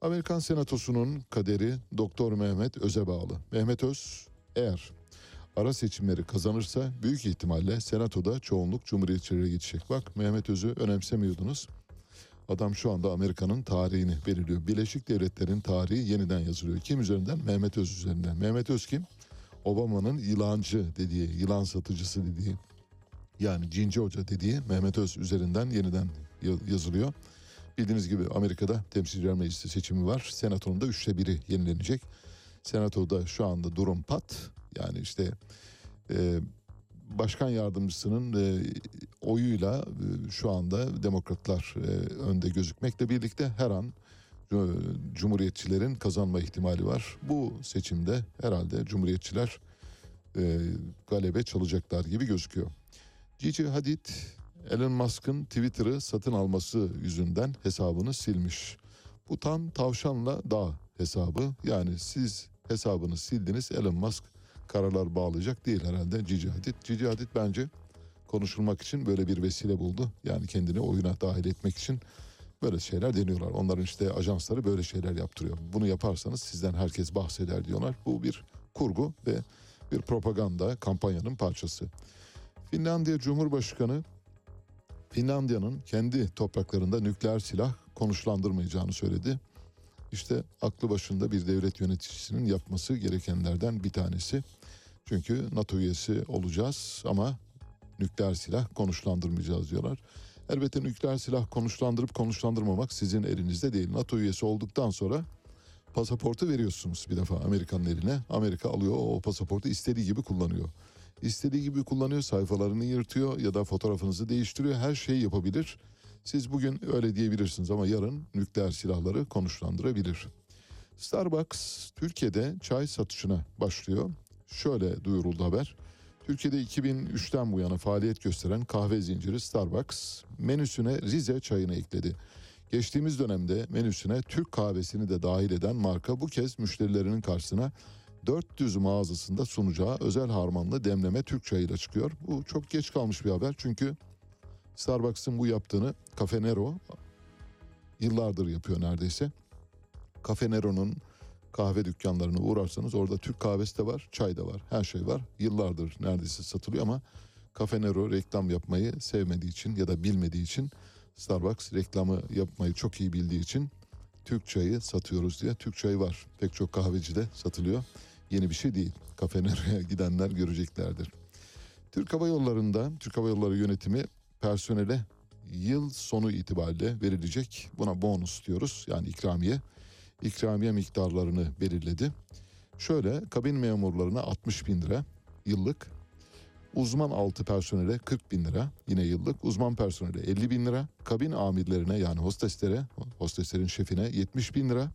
Amerikan Senatosu'nun kaderi Doktor Mehmet Öz'e bağlı. Mehmet Öz eğer ara seçimleri kazanırsa büyük ihtimalle Senato'da çoğunluk Cumhuriyetçilere geçecek. Bak Mehmet Öz'ü önemsemiyordunuz. Adam şu anda Amerika'nın tarihini belirliyor. Birleşik Devletler'in tarihi yeniden yazılıyor. Kim üzerinden? Mehmet Öz üzerinden. Mehmet Öz kim? Obama'nın yılancı dediği, yılan satıcısı dediği yani Cinci Hoca dediği Mehmet Öz üzerinden yeniden yazılıyor. Bildiğiniz gibi Amerika'da Temsilciler Meclisi seçimi var. Senatonun da üçte biri yenilenecek. Senatoda şu anda durum pat. Yani işte e, başkan yardımcısının e, oyuyla e, şu anda demokratlar e, önde gözükmekle birlikte her an e, cumhuriyetçilerin kazanma ihtimali var. Bu seçimde herhalde cumhuriyetçiler e, galebe çalacaklar gibi gözüküyor. Gigi Hadid Elon Musk'ın Twitter'ı satın alması yüzünden hesabını silmiş. Bu tam tavşanla dağ hesabı. Yani siz hesabını sildiniz Elon Musk kararlar bağlayacak değil herhalde Gigi Hadid. Gigi Hadid bence konuşulmak için böyle bir vesile buldu. Yani kendini oyuna dahil etmek için böyle şeyler deniyorlar. Onların işte ajansları böyle şeyler yaptırıyor. Bunu yaparsanız sizden herkes bahseder diyorlar. Bu bir kurgu ve bir propaganda kampanyanın parçası. Finlandiya Cumhurbaşkanı Finlandiya'nın kendi topraklarında nükleer silah konuşlandırmayacağını söyledi. İşte aklı başında bir devlet yöneticisinin yapması gerekenlerden bir tanesi. Çünkü NATO üyesi olacağız ama nükleer silah konuşlandırmayacağız diyorlar. Elbette nükleer silah konuşlandırıp konuşlandırmamak sizin elinizde değil. NATO üyesi olduktan sonra pasaportu veriyorsunuz bir defa Amerikan'ın eline. Amerika alıyor o pasaportu istediği gibi kullanıyor. İstediği gibi kullanıyor, sayfalarını yırtıyor ya da fotoğrafınızı değiştiriyor. Her şeyi yapabilir. Siz bugün öyle diyebilirsiniz ama yarın nükleer silahları konuşlandırabilir. Starbucks Türkiye'de çay satışına başlıyor. Şöyle duyuruldu haber. Türkiye'de 2003'ten bu yana faaliyet gösteren kahve zinciri Starbucks menüsüne Rize çayını ekledi. Geçtiğimiz dönemde menüsüne Türk kahvesini de dahil eden marka bu kez müşterilerinin karşısına 400 mağazasında sunacağı özel harmanlı demleme Türk çayıyla çıkıyor. Bu çok geç kalmış bir haber çünkü Starbucks'ın bu yaptığını Cafe Nero yıllardır yapıyor neredeyse. Cafe Nero'nun kahve dükkanlarına uğrarsanız orada Türk kahvesi de var, çay da var, her şey var. Yıllardır neredeyse satılıyor ama Cafe Nero reklam yapmayı sevmediği için ya da bilmediği için Starbucks reklamı yapmayı çok iyi bildiği için Türk çayı satıyoruz diye Türk çayı var. Pek çok kahvecide satılıyor. Yeni bir şey değil. Cafe Nero'ya gidenler göreceklerdir. Türk Hava Yolları'nda Türk Hava Yolları yönetimi personele yıl sonu itibariyle verilecek buna bonus diyoruz yani ikramiye ikramiye miktarlarını belirledi. Şöyle kabin memurlarına 60 bin lira yıllık, uzman altı personele 40 bin lira yine yıllık, uzman personele 50 bin lira, kabin amirlerine yani hosteslere, hosteslerin şefine 70 bin lira,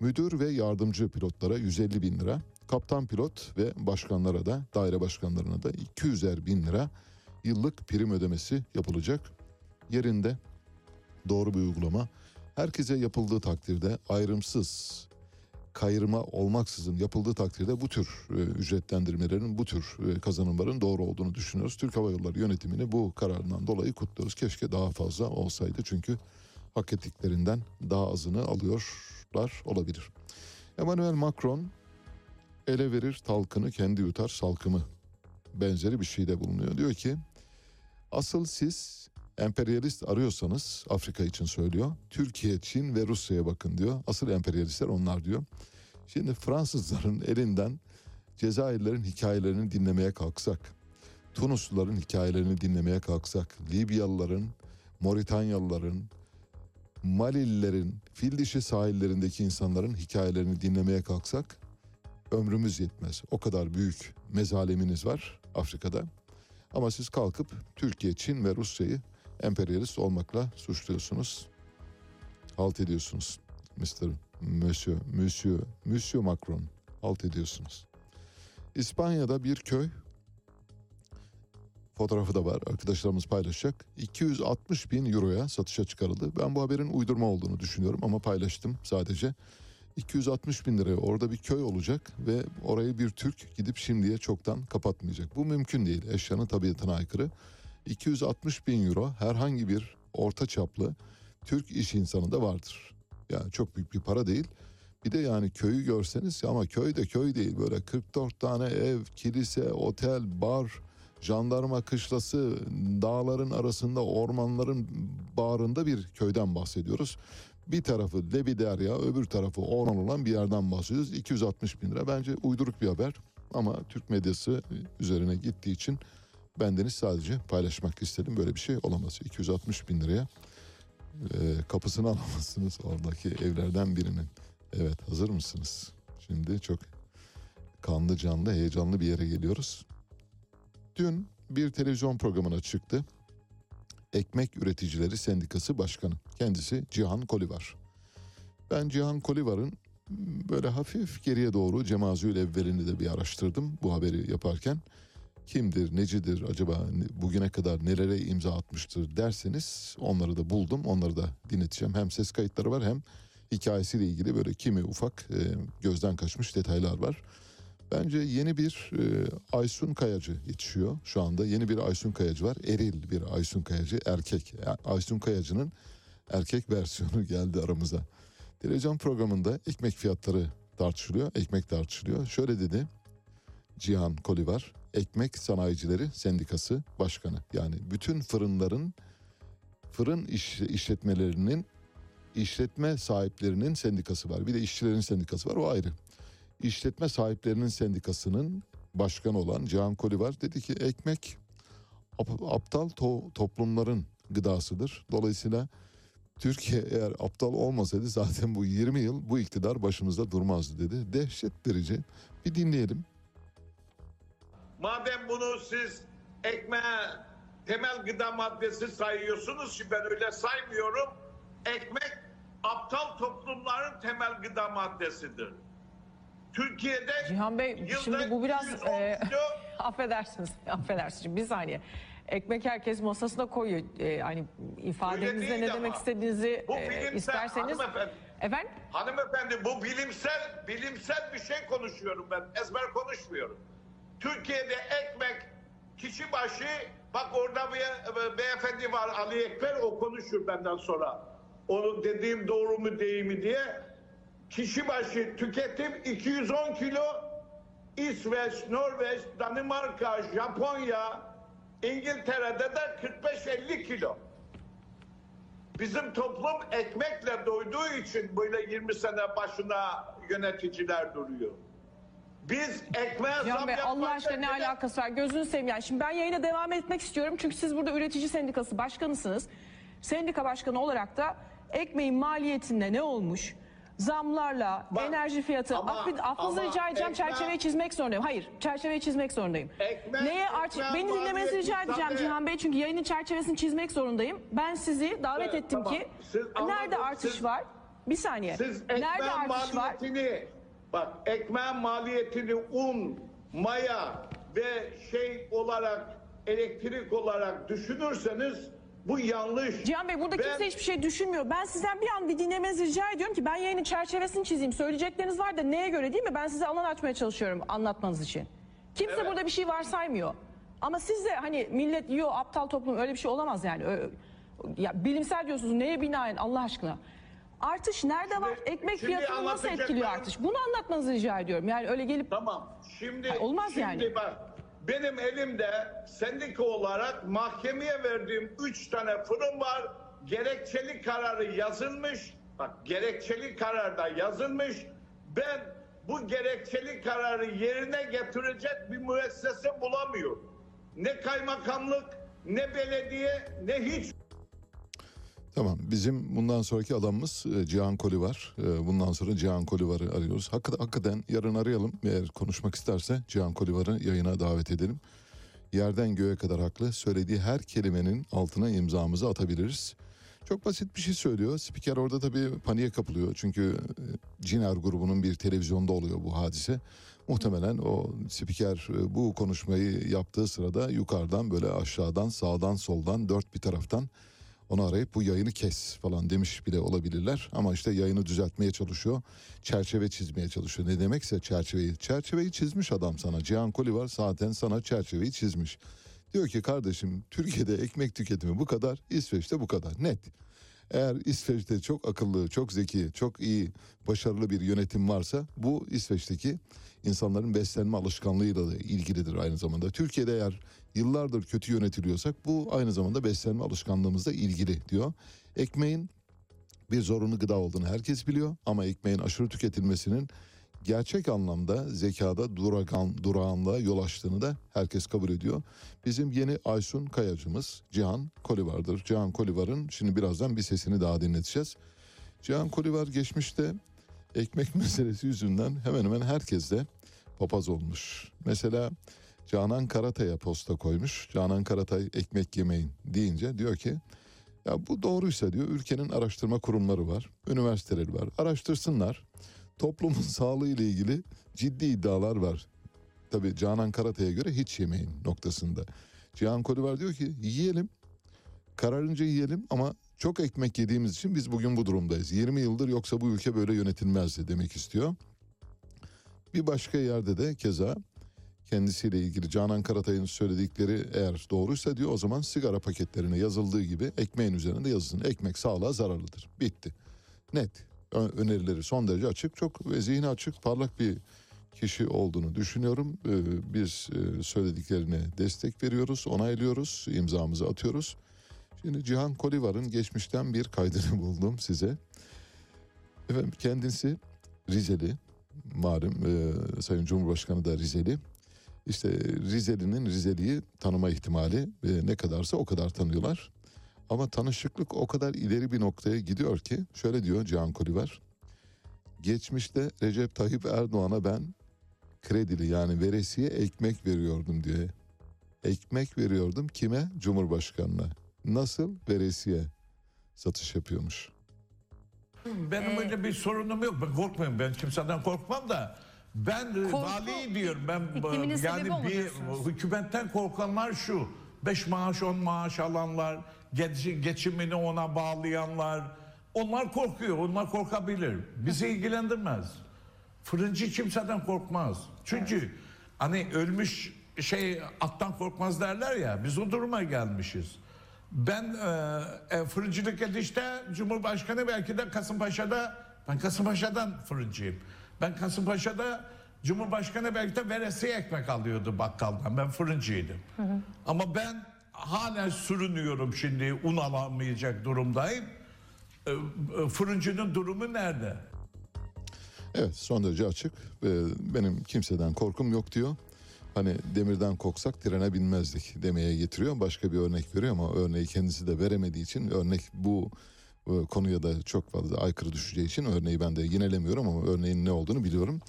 müdür ve yardımcı pilotlara 150 bin lira, kaptan pilot ve başkanlara da daire başkanlarına da 200'er bin lira yıllık prim ödemesi yapılacak. Yerinde doğru bir uygulama herkese yapıldığı takdirde ayrımsız kayırma olmaksızın yapıldığı takdirde bu tür e, ücretlendirmelerin bu tür e, kazanımların doğru olduğunu düşünüyoruz. Türk Hava Yolları yönetimini bu kararından dolayı kutluyoruz. Keşke daha fazla olsaydı çünkü hak ettiklerinden daha azını alıyorlar olabilir. Emmanuel Macron ele verir talkını kendi yutar salkımı benzeri bir şeyde bulunuyor. Diyor ki asıl siz emperyalist arıyorsanız Afrika için söylüyor. Türkiye, Çin ve Rusya'ya bakın diyor. Asıl emperyalistler onlar diyor. Şimdi Fransızların elinden Cezayirlerin hikayelerini dinlemeye kalksak, Tunusluların hikayelerini dinlemeye kalksak, Libyalıların, Moritanyalıların, Malililerin, fil dişi sahillerindeki insanların hikayelerini dinlemeye kalksak ömrümüz yetmez. O kadar büyük mezaleminiz var Afrika'da. Ama siz kalkıp Türkiye, Çin ve Rusya'yı emperyalist olmakla suçluyorsunuz. Halt ediyorsunuz. Mr. Monsieur, Monsieur, Monsieur Macron halt ediyorsunuz. İspanya'da bir köy fotoğrafı da var arkadaşlarımız paylaşacak. 260 bin euroya satışa çıkarıldı. Ben bu haberin uydurma olduğunu düşünüyorum ama paylaştım sadece. 260 bin liraya orada bir köy olacak ve orayı bir Türk gidip şimdiye çoktan kapatmayacak. Bu mümkün değil. Eşyanın tabiatına aykırı. 260 bin euro herhangi bir orta çaplı Türk iş insanında vardır. Yani çok büyük bir para değil. Bir de yani köyü görseniz ama köy de köy değil. Böyle 44 tane ev, kilise, otel, bar, jandarma kışlası, dağların arasında ormanların bağrında bir köyden bahsediyoruz. Bir tarafı Lebiderya, öbür tarafı orman olan bir yerden bahsediyoruz. 260 bin lira bence uyduruk bir haber. Ama Türk medyası üzerine gittiği için bendeniz sadece paylaşmak istedim. Böyle bir şey olamaz. 260 bin liraya e, kapısını alamazsınız oradaki evlerden birinin. Evet hazır mısınız? Şimdi çok kanlı canlı heyecanlı bir yere geliyoruz. Dün bir televizyon programına çıktı. Ekmek Üreticileri Sendikası Başkanı. Kendisi Cihan Kolivar. Ben Cihan Kolivar'ın böyle hafif geriye doğru Cemazül Evvel'ini de bir araştırdım bu haberi yaparken. Kimdir, necidir, acaba bugüne kadar nelere imza atmıştır derseniz onları da buldum. Onları da dinleteceğim. Hem ses kayıtları var hem hikayesiyle ilgili böyle kimi ufak e, gözden kaçmış detaylar var. Bence yeni bir e, Aysun Kayacı yetişiyor şu anda. Yeni bir Aysun Kayacı var. Eril bir Aysun Kayacı erkek. Aysun Kayacı'nın erkek versiyonu geldi aramıza. Televizyon programında ekmek fiyatları tartışılıyor. Ekmek tartışılıyor. Şöyle dedi Cihan Kolivar. Ekmek Sanayicileri Sendikası Başkanı. Yani bütün fırınların fırın iş, işletmelerinin işletme sahiplerinin sendikası var. Bir de işçilerin sendikası var o ayrı. İşletme sahiplerinin sendikasının başkanı olan Cihan Kolivar dedi ki ekmek ap- aptal to- toplumların gıdasıdır. Dolayısıyla Türkiye eğer aptal olmasaydı zaten bu 20 yıl bu iktidar başımızda durmazdı dedi. Dehşet verici. Bir dinleyelim. madem bunu siz ekmeğe temel gıda maddesi sayıyorsunuz ki ben öyle saymıyorum. Ekmek aptal toplumların temel gıda maddesidir. Türkiye'de Cihan Bey şimdi bu biraz 110 e, affedersiniz affedersiniz bir saniye. Ekmek herkes masasına koyuyor. E, hani ifadenizle ne ama. demek istediğinizi Bu e, isterseniz. hanımefendi. Efendim? Hanımefendi bu bilimsel bilimsel bir şey konuşuyorum ben. Ezber konuşmuyorum. Türkiye'de ekmek kişi başı bak orada bir beyefendi var Ali Ekber o konuşur benden sonra. Onu dediğim doğru mu değil mi diye. Kişi başı tüketim 210 kilo İsveç, Norveç, Danimarka, Japonya, İngiltere'de de 45-50 kilo. Bizim toplum ekmekle doyduğu için böyle 20 sene başına yöneticiler duruyor. Biz ekmeğe zam Bey Allah aşkına ne alakası var? Gözünü seveyim. Yani şimdi ben yayına devam etmek istiyorum. Çünkü siz burada üretici sendikası başkanısınız. Sendika başkanı olarak da ekmeğin maliyetinde ne olmuş? Zamlarla, Bak, enerji fiyatı, ama- affı- affınızı ama rica edeceğim ekmeğ- çerçeveyi çizmek zorundayım. Hayır, çerçeveyi çizmek zorundayım. Ekmeğ- Neye artık beni dinlemenizi rica edeceğim tabii. Cihan Bey çünkü yayının çerçevesini çizmek zorundayım. Ben sizi davet Evet, ettim tamam. ki Siz nerede anladım, artış siz- var? Bir saniye. Siz nerede artış var? bak ekmeğin maliyetini un, maya ve şey olarak elektrik olarak düşünürseniz bu yanlış. Cihan Bey burada Ben- kimse hiçbir şey düşünmüyor. Ben sizden bir an bir dinlemenizi rica ediyorum ki ben yayının çerçevesini çizeyim. Söyleyecekleriniz var da neye göre değil mi? Ben size alan açmaya çalışıyorum anlatmanız için. Kimse Evet. burada bir şey varsaymıyor. Ama siz de hani millet yiyor aptal toplum öyle bir şey olamaz yani. Ö- ya bilimsel diyorsunuz neye binaen Allah aşkına. Artış nerede var? Ekmek şimdi fiyatını nasıl etkiliyor artış? Bunu anlatmanızı rica ediyorum. Yani öyle gelip Tamam. Şimdi Ay, olmaz şimdi yani. bak benim elimde sendika olarak mahkemeye verdiğim üç tane fırın var. Gerekçeli kararı yazılmış. Bak gerekçeli kararda yazılmış. Ben bu gerekçeli kararı yerine getirecek bir müessese bulamıyorum. Ne kaymakamlık, ne belediye, ne hiç Tamam bizim bundan sonraki adamımız e, Cihan Koli var. E, Bundan sonra Cihan Kolivar'ı arıyoruz. Hakikaten, yarın arayalım. Eğer konuşmak isterse Cihan Kolivar'ı yayına davet edelim. Yerden göğe kadar haklı. Söylediği her kelimenin altına imzamızı atabiliriz. Çok basit bir şey söylüyor. Spiker orada tabii paniğe kapılıyor. Çünkü e, Ciner grubunun bir televizyonda oluyor bu hadise. Muhtemelen o spiker bu konuşmayı yaptığı sırada yukarıdan böyle aşağıdan sağdan soldan dört bir taraftan onu arayıp bu yayını kes falan demiş bile olabilirler. Ama işte yayını düzeltmeye çalışıyor. Çerçeve çizmeye çalışıyor. Ne demekse çerçeveyi. Çerçeveyi çizmiş adam sana. Cihan Koli var zaten sana çerçeveyi çizmiş. Diyor ki kardeşim Türkiye'de ekmek tüketimi bu kadar, İsveç'te bu kadar. Net. Eğer İsveç'te çok akıllı, çok zeki, çok iyi, başarılı bir yönetim varsa bu İsveç'teki insanların beslenme alışkanlığıyla da ilgilidir aynı zamanda. Türkiye'de eğer yıllardır kötü yönetiliyorsak bu aynı zamanda beslenme alışkanlığımızla ilgili diyor. Ekmeğin bir zorunlu gıda olduğunu herkes biliyor ama ekmeğin aşırı tüketilmesinin gerçek anlamda zekada duragan, durağanlığa yol açtığını da herkes kabul ediyor. Bizim yeni Aysun Kayacımız Cihan Kolivar'dır. Cihan Kolivar'ın şimdi birazdan bir sesini daha dinleteceğiz. Cihan Kolivar geçmişte ekmek meselesi yüzünden hemen hemen herkes de papaz olmuş. Mesela Canan Karatay'a posta koymuş. Canan Karatay ekmek yemeyin deyince diyor ki ya bu doğruysa diyor ülkenin araştırma kurumları var, üniversiteleri var. Araştırsınlar. Toplumun sağlığı ile ilgili ciddi iddialar var. Tabii Canan Karatay'a göre hiç yemeyin noktasında. Cihan Kolivar diyor ki yiyelim, kararınca yiyelim ama çok ekmek yediğimiz için biz bugün bu durumdayız. 20 yıldır yoksa bu ülke böyle yönetilmezdi demek istiyor. Bir başka yerde de keza kendisiyle ilgili Canan Karatay'ın söyledikleri eğer doğruysa diyor o zaman sigara paketlerine yazıldığı gibi ekmeğin üzerinde yazılsın. Ekmek sağlığa zararlıdır. Bitti. Net. Önerileri son derece açık. Çok ve zihni açık, parlak bir kişi olduğunu düşünüyorum. Ee, Biz e, söylediklerine destek veriyoruz, onaylıyoruz, imzamızı atıyoruz. Şimdi Cihan Kolivar'ın geçmişten bir kaydını buldum size. Efendim kendisi Rizeli. Malum e, Sayın Cumhurbaşkanı da Rizeli. İşte Rizeli'nin Rizeli'yi tanıma ihtimali e, ne kadarsa o kadar tanıyorlar. Ama tanışıklık o kadar ileri bir noktaya gidiyor ki şöyle diyor Cihan Kolivar. Geçmişte Recep Tayyip Erdoğan'a ben kredili yani veresiye ekmek veriyordum diye. Ekmek veriyordum kime? Cumhurbaşkanına. Nasıl? Veresiye satış yapıyormuş. Benim öyle bir sorunum yok. Ben korkmuyorum. Ben kimseden korkmam da. Ben e, Korku vali diyorum. Ben e, yani bir hükümetten korkanlar şu. Beş maaş on maaş alanlar, geçimini ona bağlayanlar. Onlar korkuyor. Onlar korkabilir. Bizi ilgilendirmez. Fırıncı kimseden korkmaz. Çünkü hani ölmüş şey attan korkmaz derler ya. Biz o duruma gelmişiz. Ben e, e, fırıncılık edişte Cumhurbaşkanı belki de Kasımpaşa'da ben Kasımpaşa'dan fırıncıyım. Ben Kasımpaşa'da Cumhurbaşkanı belki de veresiye ekmek alıyordu bakkaldan. Ben fırıncıydım. Ama ben hala sürünüyorum şimdi un alamayacak durumdayım. E, e, fırıncının durumu nerede? Evet son derece açık. Ee, benim kimseden korkum yok diyor. Hani demirden korksak trene binmezdik demeye getiriyor. Başka bir örnek veriyor ama örneği kendisi de veremediği için örnek bu e, konuya da çok fazla aykırı düşeceği için örneği ben de yinelemiyorum ama örneğin ne olduğunu biliyorum.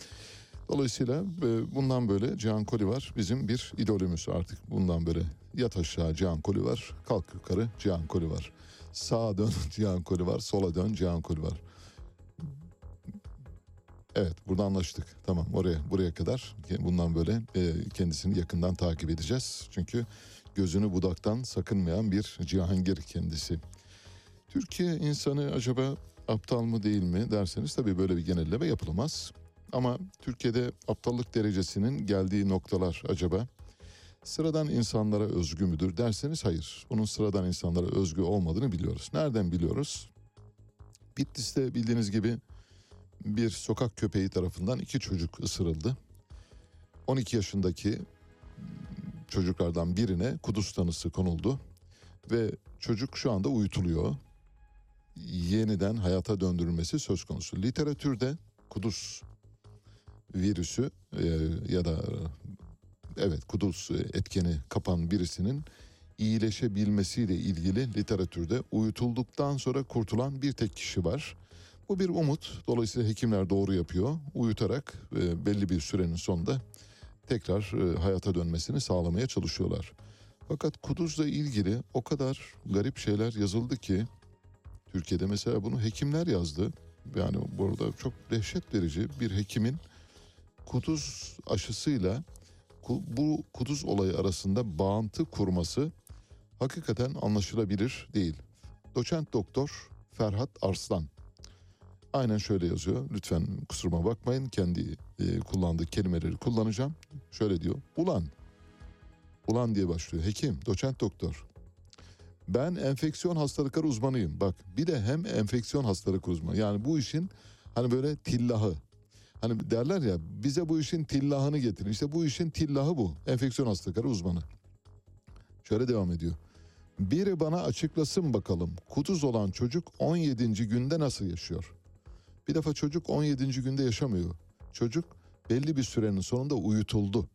Dolayısıyla e, bundan böyle Cihan Koli var. Bizim bir idolümüz artık. Bundan böyle yat aşağı Cihan Koli var. Kalk yukarı Cihan Koli var. Sağa dön Cihan Koli var. Sola dön Cihan Koli var. Evet burada anlaştık. Tamam oraya buraya kadar bundan böyle e, kendisini yakından takip edeceğiz. Çünkü gözünü budaktan sakınmayan bir Cihangir kendisi. Türkiye insanı acaba aptal mı değil mi derseniz tabii böyle bir genelleme yapılamaz. Ama Türkiye'de aptallık derecesinin geldiği noktalar acaba sıradan insanlara özgü müdür derseniz hayır. Bunun sıradan insanlara özgü olmadığını biliyoruz. Nereden biliyoruz? Bitlis'te bildiğiniz gibi bir sokak köpeği tarafından iki çocuk ısırıldı. 12 yaşındaki çocuklardan birine kuduz tanısı konuldu ve çocuk şu anda uyutuluyor. Yeniden hayata döndürülmesi söz konusu. Literatürde kuduz virüsü e, ya da evet kuduz etkeni kapan birisinin iyileşebilmesiyle ilgili literatürde uyutulduktan sonra kurtulan bir tek kişi var. Bu bir umut. Dolayısıyla hekimler doğru yapıyor. Uyutarak e, belli bir sürenin sonunda tekrar e, hayata dönmesini sağlamaya çalışıyorlar. Fakat kuduzla ilgili o kadar garip şeyler yazıldı ki Türkiye'de mesela bunu hekimler yazdı. Yani burada çok dehşet verici bir hekimin kuduz aşısıyla bu kuduz olayı arasında bağıntı kurması hakikaten anlaşılabilir değil. Doçent doktor Ferhat Arslan Aynen şöyle yazıyor. Lütfen kusuruma bakmayın. Kendi e, kullandığı kelimeleri kullanacağım. Şöyle diyor. Ulan. Ulan diye başlıyor. Hekim, doçent doktor. Ben enfeksiyon hastalıkları uzmanıyım. Bak bir de hem enfeksiyon hastalık uzmanı. Yani bu işin hani böyle tillahı. Hani derler ya bize bu işin tillahını getirin. İşte bu işin tillahı bu. Enfeksiyon hastalıkları uzmanı. Şöyle devam ediyor. Biri bana açıklasın bakalım. Kuduz olan çocuk 17. günde nasıl yaşıyor? Bir defa çocuk 17. günde yaşamıyor. Çocuk belli bir sürenin sonunda uyutuldu.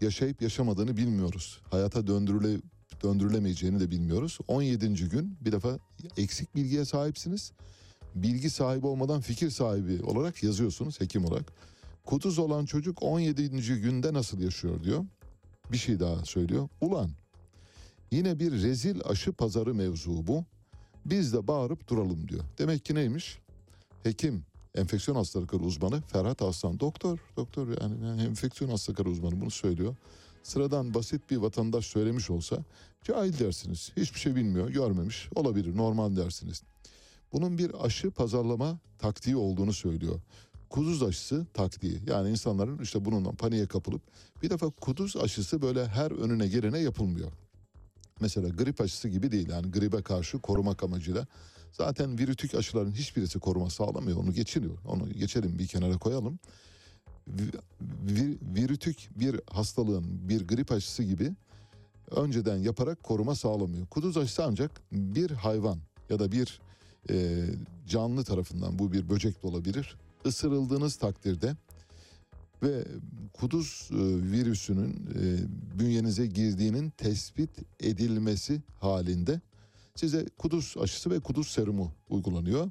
Yaşayıp yaşamadığını bilmiyoruz. Hayata döndürüle, döndürülemeyeceğini de bilmiyoruz. 17. gün bir defa eksik bilgiye sahipsiniz. Bilgi sahibi olmadan fikir sahibi olarak yazıyorsunuz hekim olarak. Kuduz olan çocuk 17. günde nasıl yaşıyor diyor. Bir şey daha söylüyor. Ulan yine bir rezil aşı pazarı mevzu bu. Biz de bağırıp duralım diyor. Demek ki neymiş? hekim, enfeksiyon hastalıkları uzmanı Ferhat Aslan doktor, doktor yani, yani enfeksiyon hastalıkları uzmanı bunu söylüyor. Sıradan basit bir vatandaş söylemiş olsa cahil dersiniz. Hiçbir şey bilmiyor, görmemiş. Olabilir, normal dersiniz. Bunun bir aşı pazarlama taktiği olduğunu söylüyor. Kuduz aşısı taktiği. Yani insanların işte bununla paniğe kapılıp bir defa kuduz aşısı böyle her önüne gelene yapılmıyor. Mesela grip aşısı gibi değil yani gribe karşı korumak amacıyla Zaten virütük aşıların hiçbirisi koruma sağlamıyor. Onu geçiriyor. Onu geçelim bir kenara koyalım. Vi- vi- Virütük bir hastalığın bir grip aşısı gibi önceden yaparak koruma sağlamıyor. Kuduz aşısı ancak bir hayvan ya da bir e, canlı tarafından bu bir böcek de olabilir. Isırıldığınız takdirde ve kuduz e, virüsünün e, bünyenize girdiğinin tespit edilmesi halinde size kuduz aşısı ve kuduz serumu uygulanıyor.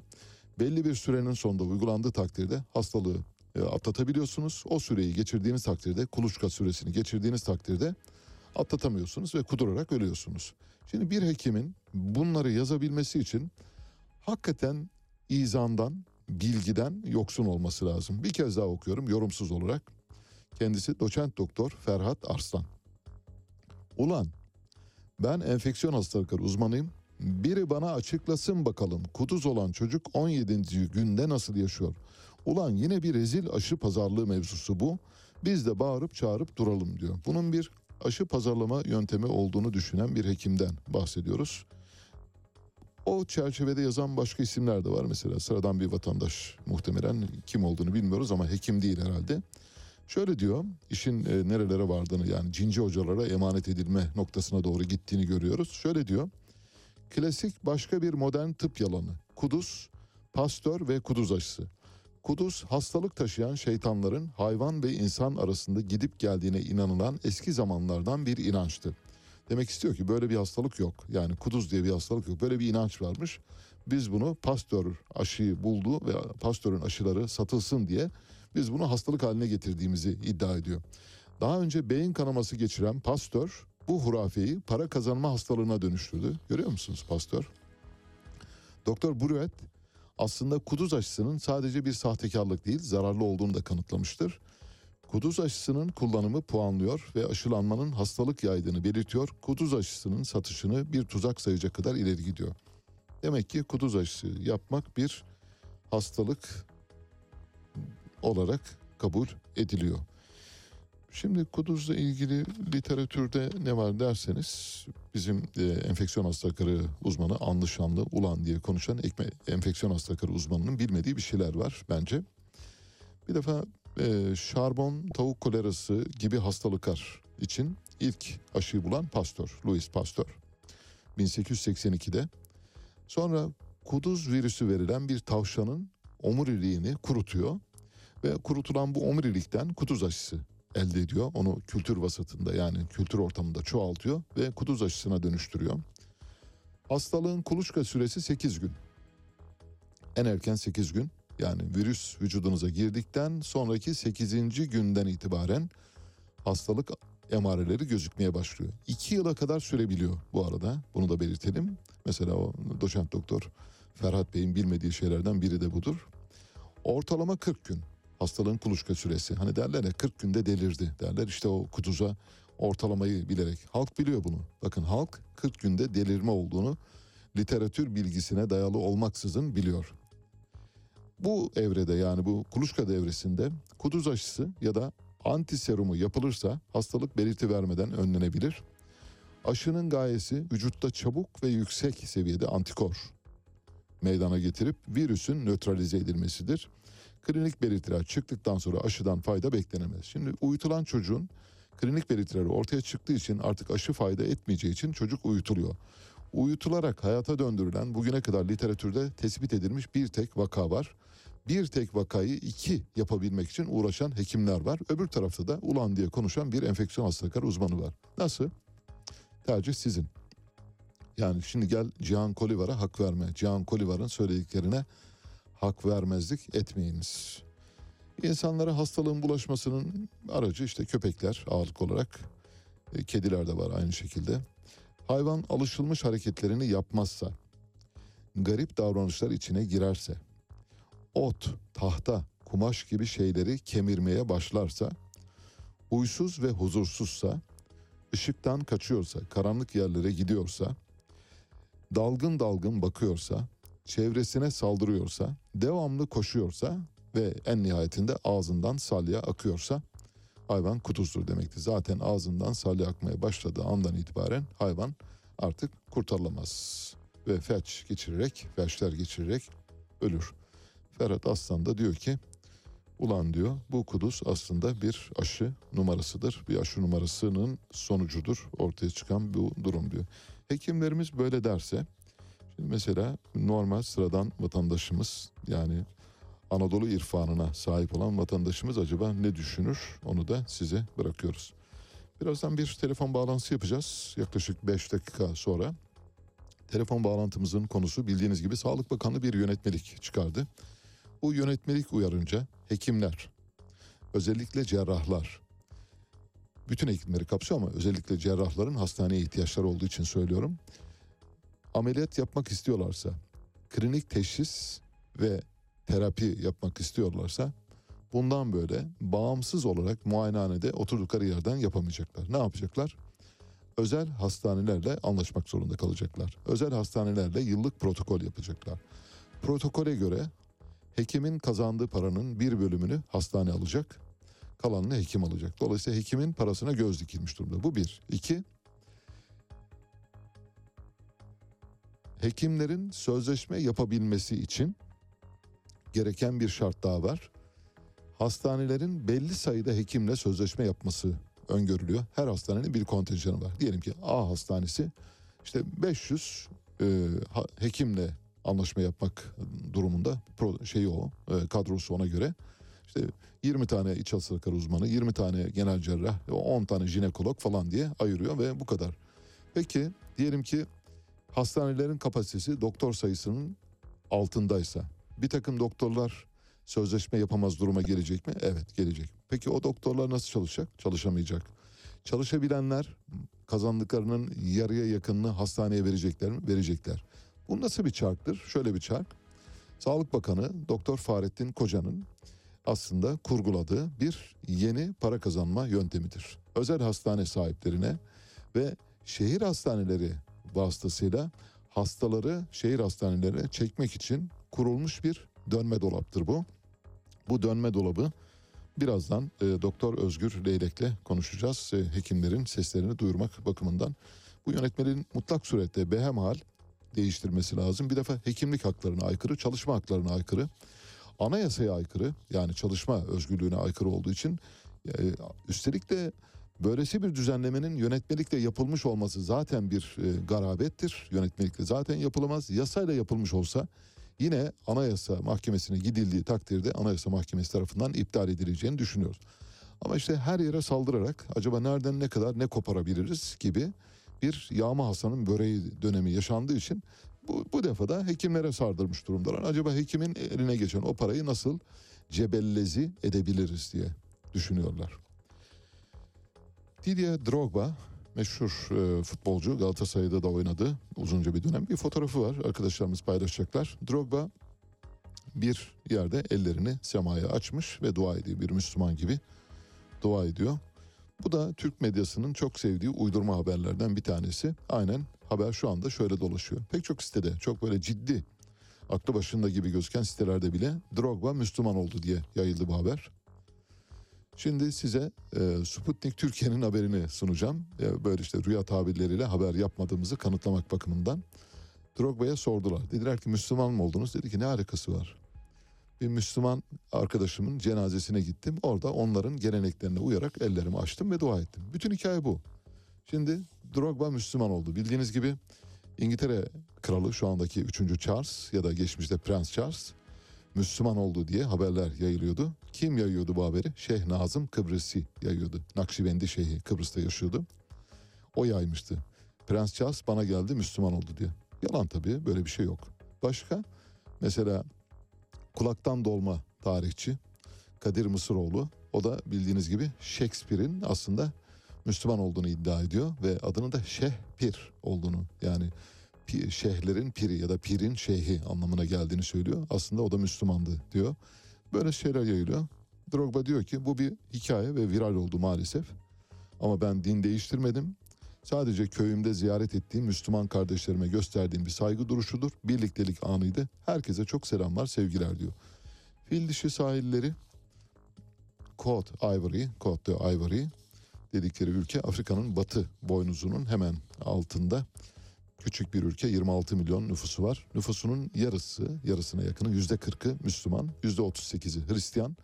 Belli bir sürenin sonunda uygulandığı takdirde hastalığı e, atlatabiliyorsunuz. O süreyi geçirdiğiniz takdirde kuluçka süresini geçirdiğiniz takdirde atlatamıyorsunuz ve kudurarak ölüyorsunuz. Şimdi bir hekimin bunları yazabilmesi için hakikaten izandan, bilgiden yoksun olması lazım. Bir kez daha okuyorum yorumsuz olarak. Kendisi doçent doktor Ferhat Arslan. Ulan ben enfeksiyon hastalıkları uzmanıyım. Biri bana açıklasın bakalım kuduz olan çocuk 17. günde nasıl yaşıyor? Ulan yine bir rezil aşı pazarlığı mevzusu bu. Biz de bağırıp çağırıp duralım diyor. Bunun bir aşı pazarlama yöntemi olduğunu düşünen bir hekimden bahsediyoruz. O çerçevede yazan başka isimler de var. Mesela sıradan bir vatandaş muhtemelen kim olduğunu bilmiyoruz ama hekim değil herhalde. Şöyle diyor, işin e, nerelere vardığını yani cinci hocalara emanet edilme noktasına doğru gittiğini görüyoruz. Şöyle diyor, klasik başka bir modern tıp yalanı. Kuduz, pastör ve kuduz aşısı. Kuduz hastalık taşıyan şeytanların hayvan ve insan arasında gidip geldiğine inanılan eski zamanlardan bir inançtı. Demek istiyor ki böyle bir hastalık yok. Yani kuduz diye bir hastalık yok. Böyle bir inanç varmış. Biz bunu pastör aşıyı buldu ve pastörün aşıları satılsın diye biz bunu hastalık haline getirdiğimizi iddia ediyor. Daha önce beyin kanaması geçiren pastör bu hurafeyi para kazanma hastalığına dönüştürdü. Görüyor musunuz pastör? Doktor Bruet aslında kuduz aşısının sadece bir sahtekarlık değil zararlı olduğunu da kanıtlamıştır. Kuduz aşısının kullanımı puanlıyor ve aşılanmanın hastalık yaydığını belirtiyor. Kuduz aşısının satışını bir tuzak sayacak kadar ileri gidiyor. Demek ki kuduz aşısı yapmak bir hastalık olarak kabul ediliyor. Şimdi kuduzla ilgili literatürde ne var derseniz bizim e, enfeksiyon hastalıkları uzmanı Anlı Şanlı Ulan diye konuşan ekme, enfeksiyon hastalıkları uzmanının bilmediği bir şeyler var bence. Bir defa e, şarbon tavuk kolerası gibi hastalıklar için ilk aşıyı bulan Pasteur, Louis Pasteur 1882'de. Sonra kuduz virüsü verilen bir tavşanın omuriliğini kurutuyor ve kurutulan bu omurilikten kuduz aşısı elde ediyor. Onu kültür vasatında yani kültür ortamında çoğaltıyor ve kuduz aşısına dönüştürüyor. Hastalığın kuluçka süresi 8 gün. En erken 8 gün yani virüs vücudunuza girdikten sonraki 8. günden itibaren hastalık emareleri gözükmeye başlıyor. 2 yıla kadar sürebiliyor bu arada. Bunu da belirtelim. Mesela o doçent doktor Ferhat Bey'in bilmediği şeylerden biri de budur. Ortalama 40 gün hastalığın kuluçka süresi. Hani derler ya 40 günde delirdi derler. İşte o kutuza ortalamayı bilerek. Halk biliyor bunu. Bakın halk 40 günde delirme olduğunu literatür bilgisine dayalı olmaksızın biliyor. Bu evrede yani bu kuluçka devresinde kuduz aşısı ya da antiserumu yapılırsa hastalık belirti vermeden önlenebilir. Aşının gayesi vücutta çabuk ve yüksek seviyede antikor meydana getirip virüsün nötralize edilmesidir. Klinik belirtiler çıktıktan sonra aşıdan fayda beklenemez. Şimdi uyutulan çocuğun klinik belirtileri ortaya çıktığı için artık aşı fayda etmeyeceği için çocuk uyutuluyor. Uyutularak hayata döndürülen bugüne kadar literatürde tespit edilmiş bir tek vaka var. Bir tek vakayı iki yapabilmek için uğraşan hekimler var. Öbür tarafta da ulan diye konuşan bir enfeksiyon hastalıkları uzmanı var. Nasıl? Tercih sizin. Yani şimdi gel Cihan Kolivar'a hak verme. Cihan Kolivar'ın söylediklerine hak vermezlik etmeyiniz. İnsanlara hastalığın bulaşmasının aracı işte köpekler ağırlık olarak. E, Kediler de var aynı şekilde. Hayvan alışılmış hareketlerini yapmazsa, garip davranışlar içine girerse, ot, tahta, kumaş gibi şeyleri kemirmeye başlarsa, huysuz ve huzursuzsa, ışıktan kaçıyorsa, karanlık yerlere gidiyorsa, dalgın dalgın bakıyorsa, çevresine saldırıyorsa, devamlı koşuyorsa ve en nihayetinde ağzından salya akıyorsa hayvan kuduzdur demektir. Zaten ağzından salya akmaya başladığı andan itibaren hayvan artık kurtarılamaz ve felç geçirerek, felçler geçirerek ölür. Ferhat Aslan da diyor ki ulan diyor bu kuduz aslında bir aşı numarasıdır. Bir aşı numarasının sonucudur ortaya çıkan bu durum diyor. Hekimlerimiz böyle derse Şimdi mesela normal sıradan vatandaşımız yani Anadolu irfanına sahip olan vatandaşımız acaba ne düşünür onu da size bırakıyoruz. Birazdan bir telefon bağlantısı yapacağız yaklaşık 5 dakika sonra. Telefon bağlantımızın konusu bildiğiniz gibi Sağlık Bakanlığı bir yönetmelik çıkardı. Bu yönetmelik uyarınca hekimler özellikle cerrahlar bütün hekimleri kapsıyor ama özellikle cerrahların hastaneye ihtiyaçları olduğu için söylüyorum. Ameliyat yapmak istiyorlarsa, klinik teşhis ve terapi yapmak istiyorlarsa bundan böyle bağımsız olarak muayenehanede oturdukları yerden yapamayacaklar. Ne yapacaklar? Özel hastanelerle anlaşmak zorunda kalacaklar. Özel hastanelerle yıllık protokol yapacaklar. Protokole göre hekimin kazandığı paranın bir bölümünü hastane alacak, kalanını hekim alacak. Dolayısıyla hekimin parasına göz dikilmiş durumda. Bu bir. İki, hekimlerin sözleşme yapabilmesi için gereken bir şart daha var. Hastanelerin belli sayıda hekimle sözleşme yapması öngörülüyor. Her hastanenin bir kontenjanı var. Diyelim ki A hastanesi işte 500 e, hekimle anlaşma yapmak durumunda şeyi o e, kadrosu ona göre işte 20 tane iç hastalıkları uzmanı 20 tane genel cerrah 10 tane jinekolog falan diye ayırıyor ve bu kadar. Peki diyelim ki hastanelerin kapasitesi doktor sayısının altındaysa bir takım doktorlar sözleşme yapamaz duruma gelecek mi? Evet gelecek. Peki o doktorlar nasıl çalışacak? Çalışamayacak. Çalışabilenler kazandıklarının yarıya yakınını hastaneye verecekler mi? Verecekler. Bu nasıl bir çarktır? Şöyle bir çark. Sağlık Bakanı Doktor Fahrettin Koca'nın aslında kurguladığı bir yeni para kazanma yöntemidir. Özel hastane sahiplerine ve şehir hastaneleri vasıtasıyla hastaları şehir hastanelerine çekmek için kurulmuş bir dönme dolaptır bu. Bu dönme dolabı birazdan e, Doktor Özgür Leylek'le konuşacağız. E, hekimlerin seslerini duyurmak bakımından. Bu yönetmenin mutlak surette behemhal değiştirmesi lazım. Bir defa hekimlik haklarına aykırı, çalışma haklarına aykırı, anayasaya aykırı yani çalışma özgürlüğüne aykırı olduğu için e, üstelik de böylesi bir düzenlemenin yönetmelikle yapılmış olması zaten bir e, garabettir. Yönetmelikle zaten yapılamaz. Yasayla yapılmış olsa yine anayasa mahkemesine gidildiği takdirde anayasa mahkemesi tarafından iptal edileceğini düşünüyoruz. Ama işte her yere saldırarak acaba nereden ne kadar ne koparabiliriz gibi bir yağma Hasan'ın böreği dönemi yaşandığı için bu, bu defa da hekimlere sardırmış durumdalar. Acaba hekimin eline geçen o parayı nasıl cebellezi edebiliriz diye düşünüyorlar. Didier Drogba meşhur e, futbolcu Galatasaray'da da oynadı uzunca bir dönem. Bir fotoğrafı var arkadaşlarımız paylaşacaklar. Drogba bir yerde ellerini semaya açmış ve dua ediyor bir Müslüman gibi dua ediyor. Bu da Türk medyasının çok sevdiği uydurma haberlerden bir tanesi. Aynen haber şu anda şöyle dolaşıyor. Pek çok sitede çok böyle ciddi aklı başında gibi gözüken sitelerde bile Drogba Müslüman oldu diye yayıldı bu haber. Şimdi size e, Sputnik Türkiye'nin haberini sunacağım. E, böyle işte rüya tabirleriyle haber yapmadığımızı kanıtlamak bakımından. Drogba'ya sordular. Dediler ki Müslüman mı oldunuz? Dedi ki ne alakası var? Bir Müslüman arkadaşımın cenazesine gittim. Orada onların geleneklerine uyarak ellerimi açtım ve dua ettim. Bütün hikaye bu. Şimdi Drogba Müslüman oldu. Bildiğiniz gibi İngiltere kralı şu andaki 3. Charles ya da geçmişte Prens Charles Müslüman oldu diye haberler yayılıyordu. Kim yayıyordu bu haberi? Şeyh Nazım Kıbrısi yayıyordu. Nakşibendi Şeyhi Kıbrıs'ta yaşıyordu. O yaymıştı. Prens Charles bana geldi Müslüman oldu diye. Yalan tabii böyle bir şey yok. Başka? Mesela kulaktan dolma tarihçi Kadir Mısıroğlu. O da bildiğiniz gibi Shakespeare'in aslında Müslüman olduğunu iddia ediyor ve adının da Şeyh Pir olduğunu yani şeyhlerin piri ya da pirin şeyhi anlamına geldiğini söylüyor. Aslında o da Müslümandı diyor. Böyle şeyler yayılıyor. Drogba diyor ki bu bir hikaye ve viral oldu maalesef. Ama ben din değiştirmedim. Sadece köyümde ziyaret ettiğim Müslüman kardeşlerime gösterdiğim bir saygı duruşudur. Birliktelik anıydı. Herkese çok selamlar, sevgiler diyor. Fil dişi sahilleri Côte Ivory, Côte d'Ivory dedikleri ülke Afrika'nın batı boynuzunun hemen altında küçük bir ülke 26 milyon nüfusu var. Nüfusunun yarısı, yarısına yakını yüzde 40'ı Müslüman, yüzde 38'i Hristiyan,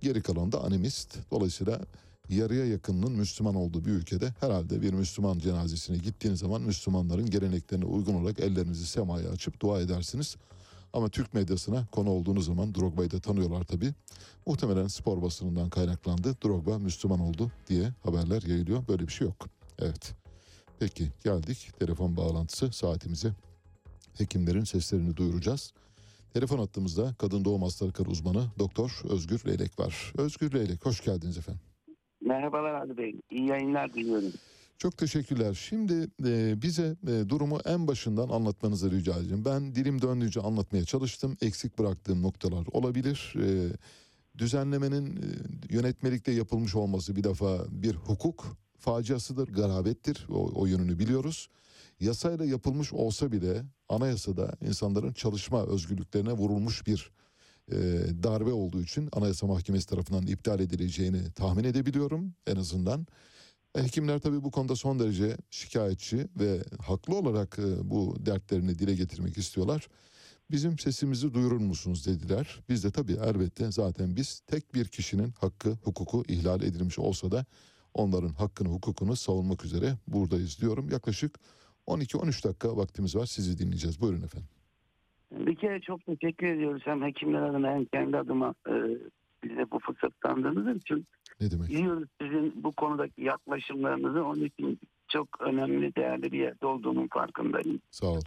geri kalan da animist. Dolayısıyla yarıya yakınının Müslüman olduğu bir ülkede herhalde bir Müslüman cenazesine gittiğiniz zaman Müslümanların geleneklerine uygun olarak ellerinizi semaya açıp dua edersiniz. Ama Türk medyasına konu olduğunuz zaman Drogba'yı da tanıyorlar tabii. Muhtemelen spor basınından kaynaklandı. Drogba Müslüman oldu diye haberler yayılıyor. Böyle bir şey yok. Evet. Peki geldik telefon bağlantısı saatimize. Hekimlerin seslerini duyuracağız. Telefon attığımızda kadın doğum hastalıkları uzmanı Doktor Özgür Leylek var. Özgür Leylek hoş geldiniz efendim. Merhabalar Ali Bey. İyi yayınlar diliyorum. Çok teşekkürler. Şimdi e, bize e, durumu en başından anlatmanızı rica edeceğim. Ben dilim döndüğünce anlatmaya çalıştım. Eksik bıraktığım noktalar olabilir. E, düzenlemenin e, yönetmelikte yapılmış olması bir defa bir hukuk faciasıdır, garabettir. O, o yönünü biliyoruz. Yasayla yapılmış olsa bile anayasada insanların çalışma özgürlüklerine vurulmuş bir e, darbe olduğu için Anayasa Mahkemesi tarafından iptal edileceğini tahmin edebiliyorum en azından. Hekimler tabii bu konuda son derece şikayetçi ve haklı olarak e, bu dertlerini dile getirmek istiyorlar. Bizim sesimizi duyurur musunuz dediler. Biz de tabii elbette zaten biz tek bir kişinin hakkı, hukuku ihlal edilmiş olsa da onların hakkını, hukukunu savunmak üzere buradayız diyorum. Yaklaşık 12-13 dakika vaktimiz var. Sizi dinleyeceğiz. Buyurun efendim. Bir kere çok teşekkür ediyoruz hem hekimler adına hem kendi adıma e, bize bu fırsat tanıdığınız için. Ne demek? Biliyoruz sizin bu konudaki yaklaşımlarınızı onun için çok önemli, değerli bir yerde olduğunun farkındayım. Sağ olun.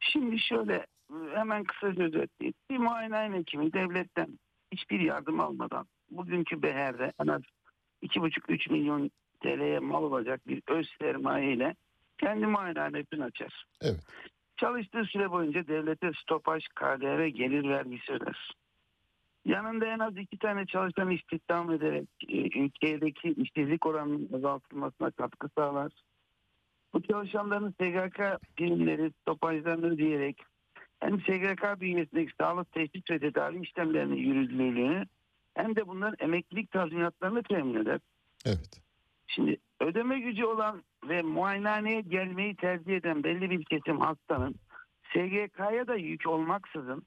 Şimdi şöyle e, hemen kısaca özetleyeyim. Bir muayene hekimi devletten hiçbir yardım almadan bugünkü beherde en az 2,5-3 milyon TL'ye mal olacak bir öz sermaye ile kendi muayenehanesini açar. Evet. Çalıştığı süre boyunca devlete stopaj, KDV, gelir vergisi öder. Yanında en az iki tane çalışan istihdam ederek e, ülkedeki işsizlik oranının azaltılmasına katkı sağlar. Bu çalışanların SGK primleri, stopajlarını ödeyerek hem SGK bünyesindeki sağlık teşvik ve tedavi işlemlerinin yürürlülüğünü hem de bunların emeklilik tazminatlarını temin eder. Evet. Şimdi ödeme gücü olan ve muayenehaneye gelmeyi tercih eden belli bir kesim hastanın SGK'ya da yük olmaksızın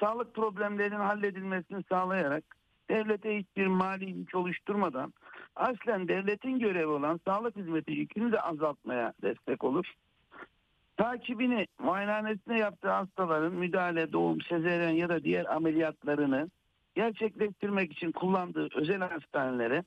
sağlık problemlerinin halledilmesini sağlayarak devlete hiçbir mali yük oluşturmadan aslen devletin görevi olan sağlık hizmeti yükünü de azaltmaya destek olur. Takibini muayenehanesine yaptığı hastaların müdahale, doğum, sezeryen ya da diğer ameliyatlarını gerçekleştirmek için kullandığı özel hastanelere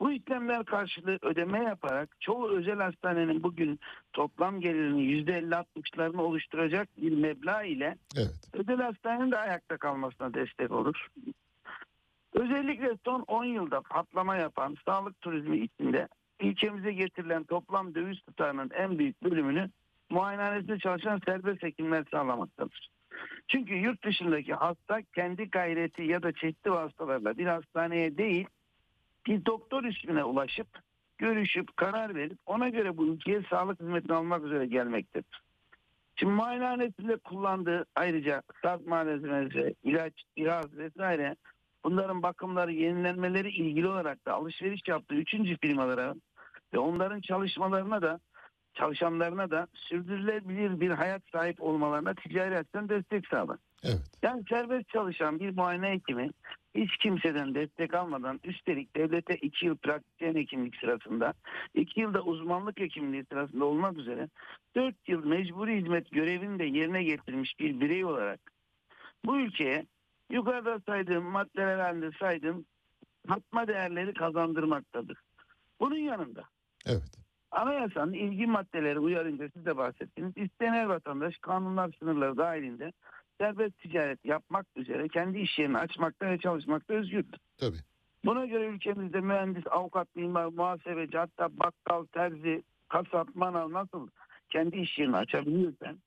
bu işlemler karşılığı ödeme yaparak çoğu özel hastanenin bugün toplam gelirinin %50-60'larını oluşturacak bir meblağ ile Evet. özel hastanenin de ayakta kalmasına destek olur. Özellikle son 10 yılda patlama yapan sağlık turizmi içinde ülkemize getirilen toplam döviz tutarının en büyük bölümünü muayenehanesinde çalışan serbest hekimler sağlamaktadır. Çünkü yurt dışındaki hasta kendi gayreti ya da çeşitli vasıtalarla bir hastaneye değil bir doktor ismine ulaşıp görüşüp karar verip ona göre bu ülkeye sağlık hizmetini almak üzere gelmektedir. Şimdi muayenehanesinde kullandığı ayrıca sarf malzemesi, ilaç, cihaz vesaire bunların bakımları, yenilenmeleri ilgili olarak da alışveriş yaptığı üçüncü firmalara ve onların çalışmalarına da çalışanlarına da sürdürülebilir bir hayat sahip olmalarına ticari açıdan destek sağlar. Evet. Yani serbest çalışan bir muayene hekimi hiç kimseden destek almadan üstelik devlete 2 yıl pratisyen hekimlik sırasında 2 yılda uzmanlık hekimliği sırasında olmak üzere 4 yıl mecburi hizmet görevini de yerine getirmiş bir birey olarak bu ülkeye yukarıda saydığım maddeler halinde saydığım katma değerleri kazandırmaktadır. Bunun yanında Evet. Anayasanın ilgi maddeleri uyarınca siz de bahsettiniz. İsteyen her vatandaş kanunlar sınırları dahilinde serbest ticaret yapmak üzere kendi iş yerini açmakta ve çalışmakta özgürdür. Tabii. Buna göre ülkemizde mühendis, avukat, mimar, muhasebeci hatta bakkal, terzi, kasap, manav nasıl kendi iş yerini açabiliyorsan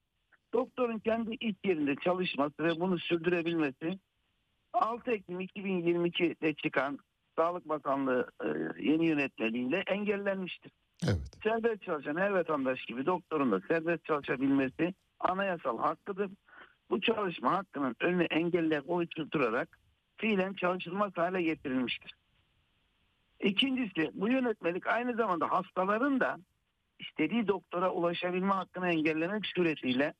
doktorun kendi iş yerinde çalışması ve bunu sürdürebilmesi 6 Ekim 2022'de çıkan Sağlık Bakanlığı e, yeni yönetmeliğiyle engellenmiştir. Evet. Serbest çalışan her vatandaş gibi doktorun da serbest çalışabilmesi anayasal hakkıdır. Bu çalışma hakkının önüne engeller oluşturarak fiilen çalışılmaz hale getirilmiştir. İkincisi bu yönetmelik aynı zamanda hastaların da istediği doktora ulaşabilme hakkını engellemek suretiyle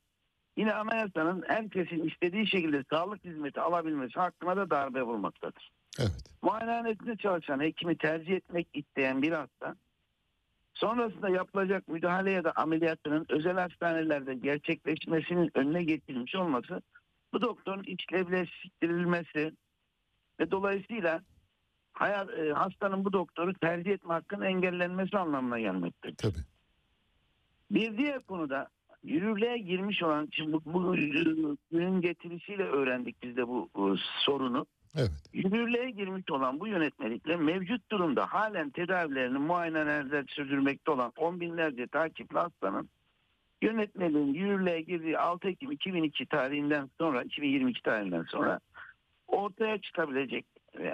yine anayasanın herkesin istediği şekilde sağlık hizmeti alabilmesi hakkına da darbe vurmaktadır. Evet. Muayenehanesinde çalışan hekimi tercih etmek isteyen bir hasta sonrasında yapılacak müdahale ya da ameliyatının özel hastanelerde gerçekleşmesinin önüne getirilmiş olması bu doktorun işlevleştirilmesi ve dolayısıyla hayat, e, hastanın bu doktoru tercih etme hakkının engellenmesi anlamına gelmektedir. Tabii. Bir diğer konuda yürürlüğe girmiş olan şimdi bu, bu günün getirisiyle öğrendik biz de bu, bu sorunu. Evet. Yürürlüğe girmiş olan bu yönetmelikle mevcut durumda halen tedavilerini muayenelerden sürdürmekte olan on binlerce takipli hastanın yönetmeliğin yürürlüğe girdiği 6 Ekim 2002 tarihinden sonra 2022 tarihinden sonra ortaya çıkabilecek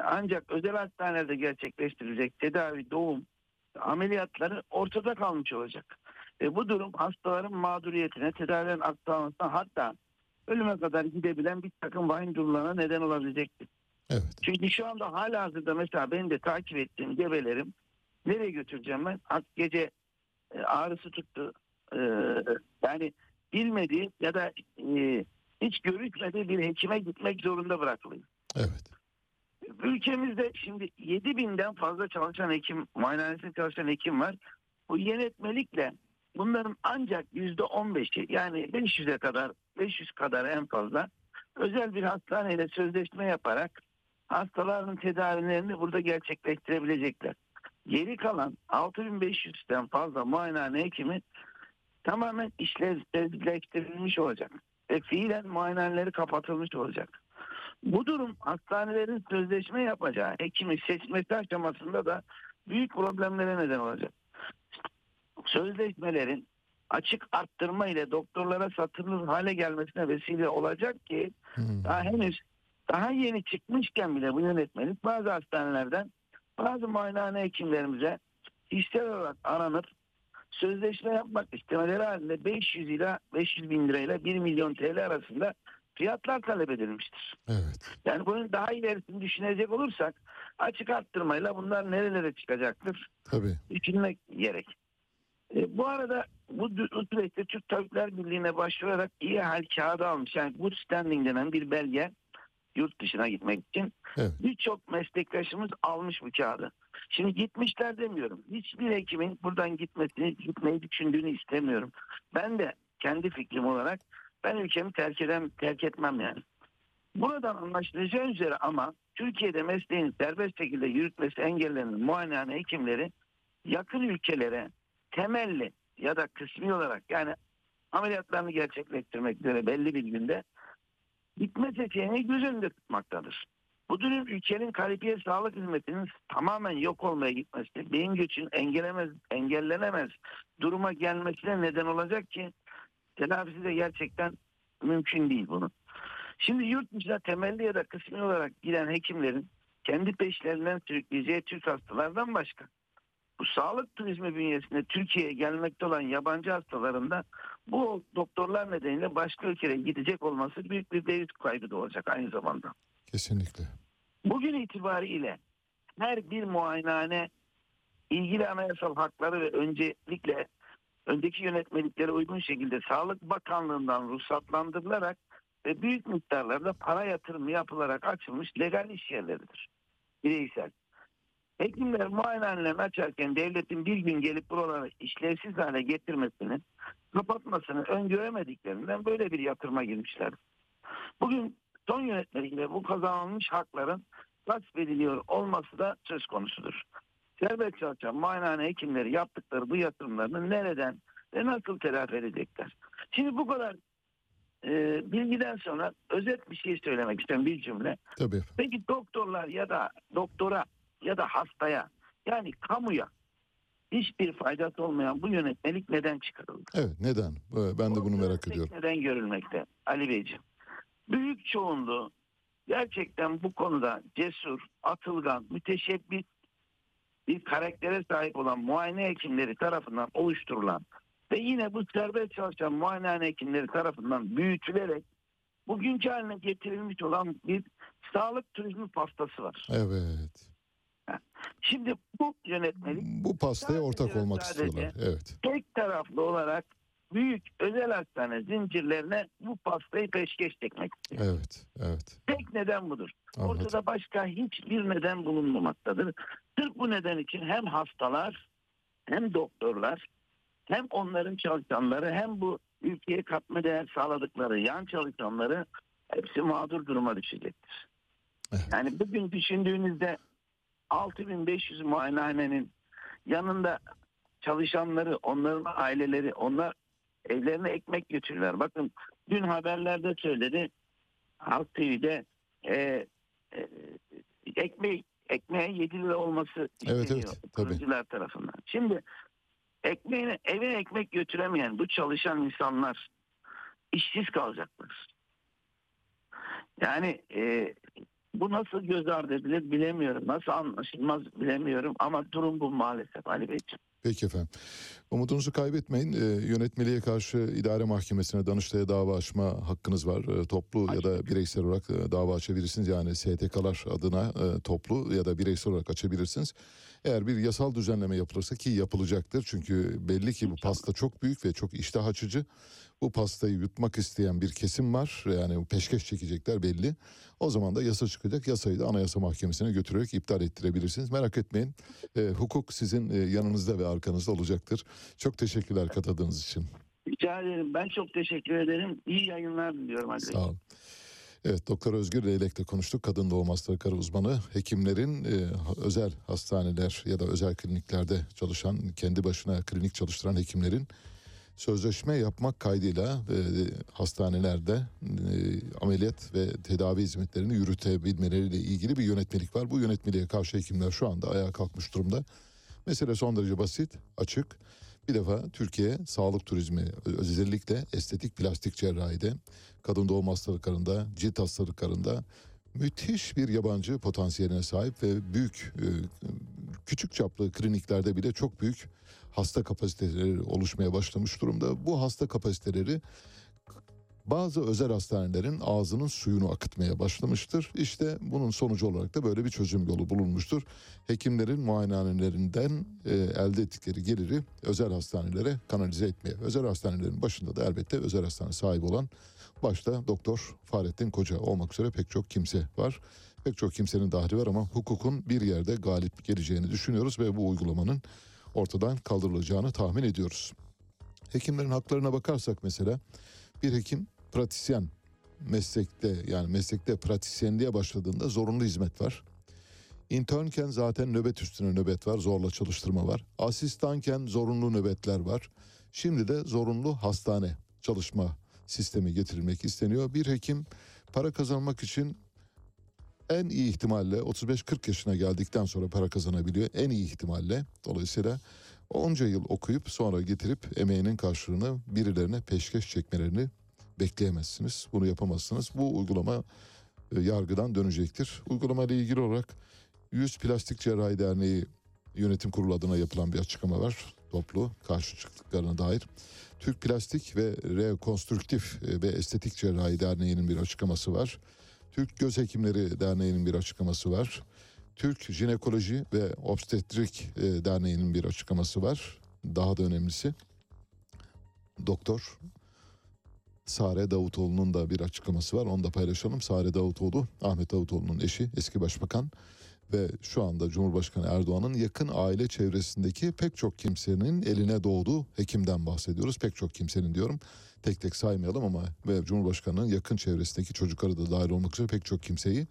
ancak özel hastanelerde gerçekleştirilecek tedavi, doğum, ameliyatları ortada kalmış olacak. Ve bu durum hastaların mağduriyetine, tedavilerin aktarılmasına hatta ölüme kadar gidebilen bir takım vahim durumlarına neden olabilecektir. Evet. Çünkü şu anda hala hazırda mesela benim de takip ettiğim gebelerim nereye götüreceğim ben? Ak- Gece e, ağrısı tuttu. E, yani bilmediği ya da e, hiç görüşmediği bir hekime gitmek zorunda bırakılıyor. Evet. Ülkemizde şimdi 7 binden fazla çalışan hekim, muayenehanesinde çalışan hekim var. Bu yönetmelikle bunların ancak yüzde 15'i yani 500'e kadar 500 kadar en fazla özel bir hastaneyle sözleşme yaparak hastaların tedavilerini burada gerçekleştirebilecekler. Geri kalan 6500'den fazla muayenehane hekimi tamamen işlevsizleştirilmiş olacak. Ve fiilen muayenehaneleri kapatılmış olacak. Bu durum hastanelerin sözleşme yapacağı hekimi seçmesi aşamasında da büyük problemlere neden olacak. Sözleşmelerin açık arttırma ile doktorlara satılır hale gelmesine vesile olacak ki Hmm. daha henüz daha yeni çıkmışken bile bu yönetmelik bazı hastanelerden bazı muayenehane hekimlerimize kişisel olarak aranıp sözleşme yapmak istemeleri halinde 500 ila 500 bin lirayla 1 milyon TL arasında fiyatlar talep edilmiştir. Evet. Yani bunun daha ilerisini düşünecek olursak açık arttırmayla bunlar nerelere çıkacaktır Tabii. düşünmek gerek. E, bu arada bu, bu süreçte Türk Tabipler Birliği'ne başvurarak iyi hal kağıdı almış. Yani good standing denen bir belge yurt dışına gitmek için Evet. birçok meslektaşımız almış bu kağıdı. Şimdi gitmişler demiyorum. Hiçbir hekimin buradan gitmesini, gitmeyi düşündüğünü istemiyorum. Ben de kendi fikrim olarak ben ülkemi terk eden, terk etmem yani. Buradan anlaşılacağı üzere ama Türkiye'de mesleğini serbest şekilde yürütmesi engellenen muayenehane hekimleri yakın ülkelere temelli ya da kısmi olarak yani ameliyatlarını gerçekleştirmek üzere belli bir günde gitme seçeneğini göz önünde tutmaktadır. Bu durum ülkenin kalifiye sağlık hizmetinin tamamen yok olmaya gitmesi, beyin göçün engellemez, engellenemez duruma gelmesine neden olacak ki telafisi de gerçekten mümkün değil bunu. Şimdi yurt dışına temelli ya da kısmi olarak giden hekimlerin kendi peşlerinden sürükleyeceği Türk hastalardan başka. Bu sağlık turizmi bünyesinde Türkiye'ye gelmekte olan yabancı hastalarında bu doktorlar nedeniyle başka ülkelere gidecek olması büyük bir devlet kaybı da olacak aynı zamanda. Kesinlikle. Bugün itibariyle her bir muayenehane ilgili anayasal hakları ve öncelikle öndeki yönetmeliklere uygun şekilde Sağlık Bakanlığı'ndan ruhsatlandırılarak ve büyük miktarlarda para yatırımı yapılarak açılmış legal iş yerleridir. Bireysel. Hekimler muayenehanelerini açarken devletin bir gün gelip buraları işlevsiz hale getirmesini, kapatmasını öngöremediklerinden böyle bir yatırıma girmişler. Bugün son yönetmeliğiyle bu kazanılmış hakların gasp ediliyor olması da söz konusudur. Serbest çalışan muayenehane hekimleri yaptıkları bu yatırımlarını nereden ve nasıl telafi edecekler? Şimdi bu kadar e, bilgiden sonra özet bir şey söylemek istiyorum bir cümle. Tabii. Peki doktorlar ya da doktora ya da hastaya yani kamuya hiçbir faydası olmayan bu yönetmelik neden çıkarıldı? Evet neden? Ee, Ben de bunu Bu merak ediyorum. Neden görülmekte Ali Beyciğim? Büyük çoğunluğu gerçekten bu konuda cesur, atılgan, müteşebbis bir karaktere sahip olan muayene hekimleri tarafından oluşturulan ve yine bu serbest çalışan muayenehane hekimleri tarafından büyütülerek bugünkü haline getirilmiş olan bir sağlık turizmi pastası var. Evet. Şimdi bu yönetmelik Bu pastaya ortak olmak sadece- istiyorlar. Evet. tek taraflı olarak büyük özel hastane zincirlerine bu pastayı peşkeş çekmek istiyor. Evet. Evet. Tek neden budur. Anladım. Ortada başka hiçbir neden bulunmamaktadır. Sırf bu neden için hem hastalar hem doktorlar hem onların çalışanları hem bu ülkeye katma değer sağladıkları yan çalışanları hepsi mağdur duruma düşecektir. Evet. Yani bugün düşündüğünüzde 6500 muayenehanenin yanında çalışanları, onların aileleri, onlar Evlerine ekmek götürüyorlar. Bakın dün haberlerde söyledi. Halk TV'de e, e, ekmek ekmeğe 7 lira olması Evet, evet, tabii. tarafından. Şimdi ekmeğine, evine ekmek götüremeyen bu çalışan insanlar işsiz kalacaklar. Yani e, bu nasıl göz ardı edilir bilemiyorum. Nasıl anlaşılmaz bilemiyorum ama durum bu maalesef Ali Beyciğim. Peki efendim. Umudunuzu kaybetmeyin. Ee, yönetmeliğe karşı idare mahkemesine Danıştay'a dava açma hakkınız var. Ee, toplu ya da bireysel olarak e, dava açabilirsiniz. Yani STK'lar adına e, toplu ya da bireysel olarak açabilirsiniz. Eğer bir yasal düzenleme yapılırsa ki yapılacaktır. Çünkü belli ki bu pasta çok büyük ve çok iştah açıcı. Bu pastayı yutmak isteyen bir kesim var. Yani peşkeş çekecekler belli. O zaman da yasa çıkacak. Yasayı da Anayasa Mahkemesi'ne götürerek iptal ettirebilirsiniz. Merak etmeyin. E, hukuk sizin e, yanınızda ve arkanızda olacaktır. Çok teşekkürler katıldığınız için. Rica ederim. Ben çok teşekkür ederim. İyi yayınlar diliyorum. Sağ olun. Evet Doktor Özgür Leylek'le konuştuk. Kadın doğum hastalıkları uzmanı. Hekimlerin e, özel hastaneler ya da özel kliniklerde çalışan, kendi başına klinik çalıştıran hekimlerin sözleşme yapmak kaydıyla e, hastanelerde e, ameliyat ve tedavi hizmetlerini yürütebilmeleriyle ilgili bir yönetmelik var. Bu yönetmeliğe karşı hekimler şu anda ayağa kalkmış durumda. Mesele son derece basit, açık. Bir defa Türkiye sağlık turizmi özellikle estetik plastik cerrahide, kadın doğum hastalıklarında, cilt hastalıklarında müthiş bir yabancı potansiyeline sahip ve büyük e, küçük çaplı kliniklerde bile çok büyük hasta kapasiteleri oluşmaya başlamış durumda. Bu hasta kapasiteleri bazı özel hastanelerin ağzının suyunu akıtmaya başlamıştır. İşte bunun sonucu olarak da böyle bir çözüm yolu bulunmuştur. Hekimlerin muayenehanelerinden e, elde ettikleri geliri özel hastanelere kanalize etmeye. Özel hastanelerin başında da elbette özel hastane sahibi olan başta Doktor Fahrettin Koca olmak üzere pek çok kimse var. Pek çok kimsenin dahli var ama hukukun bir yerde galip geleceğini düşünüyoruz ve bu uygulamanın ortadan kaldırılacağını tahmin ediyoruz. Hekimlerin haklarına bakarsak mesela bir hekim pratisyen meslekte yani meslekte pratisyenliğe başladığında zorunlu hizmet var. İnternken zaten nöbet üstüne nöbet var, zorla çalıştırma var. Asistanken zorunlu nöbetler var. Şimdi de zorunlu hastane çalışma sistemi getirilmek isteniyor. Bir hekim para kazanmak için en iyi ihtimalle 35-40 yaşına geldikten sonra para kazanabiliyor. En iyi ihtimalle. Dolayısıyla onca yıl okuyup sonra getirip emeğinin karşılığını birilerine peşkeş çekmelerini bekleyemezsiniz. Bunu yapamazsınız. Bu uygulama e, yargıdan dönecektir. Uygulama ile ilgili olarak 100 Plastik Cerrahi Derneği Yönetim Kurulu adına yapılan bir açıklama var. Toplu karşı çıktıklarına dair. Türk Plastik ve Rekonstrüktif e, ve Estetik Cerrahi Derneği'nin bir açıklaması var. Türk Göz Hekimleri Derneği'nin bir açıklaması var. Türk Jinekoloji ve Obstetrik e, Derneği'nin bir açıklaması var. Daha da önemlisi Doktor Sare Davutoğlu'nun da bir açıklaması var. Onu da paylaşalım. Sare Davutoğlu, Ahmet Davutoğlu'nun eşi, eski başbakan ve şu anda Cumhurbaşkanı Erdoğan'ın yakın aile çevresindeki pek çok kimsenin eline doğduğu hekimden bahsediyoruz. Pek çok kimsenin diyorum. Tek tek saymayalım ama ve Cumhurbaşkanı'nın yakın çevresindeki çocukları da dahil olmak üzere pek çok kimseyi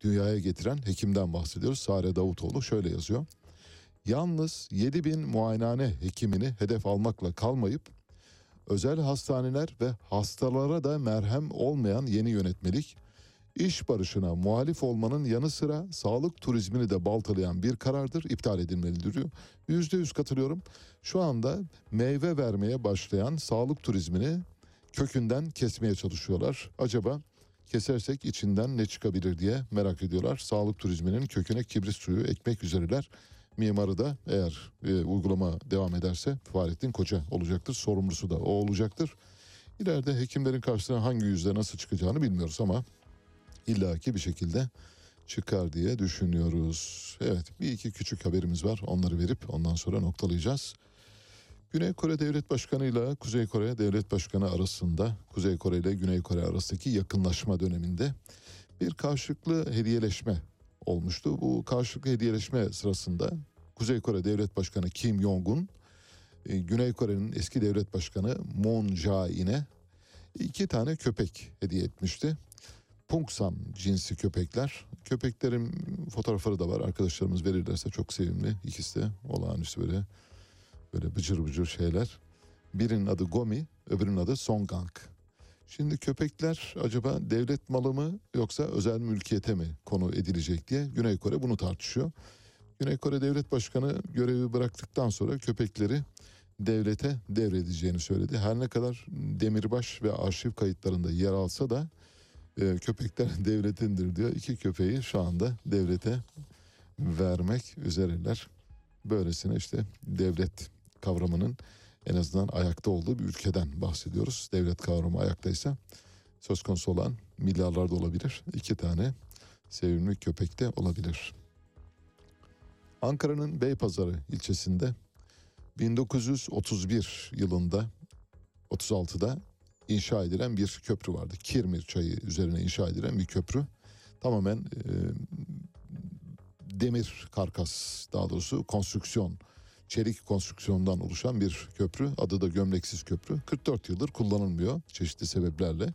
dünyaya getiren hekimden bahsediyoruz. Sare Davutoğlu şöyle yazıyor. Yalnız 7 bin muayenehane hekimini hedef almakla kalmayıp özel hastaneler ve hastalara da merhem olmayan yeni yönetmelik iş barışına muhalif olmanın yanı sıra sağlık turizmini de baltalayan bir karardır. iptal edilmelidir diyor. Yüzde yüz katılıyorum. Şu anda meyve vermeye başlayan sağlık turizmini kökünden kesmeye çalışıyorlar. Acaba kesersek içinden ne çıkabilir diye merak ediyorlar. Sağlık turizminin köküne kibrit suyu ekmek üzereler. Mimarı da eğer e, uygulama devam ederse Fahrettin Koca olacaktır. Sorumlusu da o olacaktır. İleride hekimlerin karşısına hangi yüzde nasıl çıkacağını bilmiyoruz ama illaki bir şekilde çıkar diye düşünüyoruz. Evet bir iki küçük haberimiz var onları verip ondan sonra noktalayacağız. Güney Kore Devlet Başkanı ile Kuzey Kore Devlet Başkanı arasında Kuzey Kore ile Güney Kore arasındaki yakınlaşma döneminde bir karşılıklı hediyeleşme olmuştu. Bu karşılıklı hediyeleşme sırasında Kuzey Kore Devlet Başkanı Kim Jong-un e, Güney Kore'nin eski devlet başkanı Moon Jae-in'e iki tane köpek hediye etmişti. Pungsan cinsi köpekler. Köpeklerin fotoğrafları da var. Arkadaşlarımız verirlerse çok sevimli. İkisi de olağanüstü böyle böyle bıcır bıcır şeyler. Birinin adı Gomi, öbürünün adı Songang. Şimdi köpekler acaba devlet malı mı yoksa özel mülkiyete mi konu edilecek diye Güney Kore bunu tartışıyor. Güney Kore Devlet Başkanı görevi bıraktıktan sonra köpekleri devlete devredeceğini söyledi. Her ne kadar demirbaş ve arşiv kayıtlarında yer alsa da e, köpekler devletindir diyor. İki köpeği şu anda devlete vermek üzereler. Böylesine işte devlet kavramının en azından ayakta olduğu bir ülkeden bahsediyoruz. Devlet kavramı ayaktaysa söz konusu olan milyarlarda olabilir. İki tane sevimli köpek de olabilir. Ankara'nın Beypazarı ilçesinde 1931 yılında 36'da inşa edilen bir köprü vardı. Kirmir çayı üzerine inşa edilen bir köprü. Tamamen e, demir karkas daha doğrusu konstrüksiyon çelik konstrüksiyondan oluşan bir köprü. Adı da gömleksiz köprü. 44 yıldır kullanılmıyor çeşitli sebeplerle.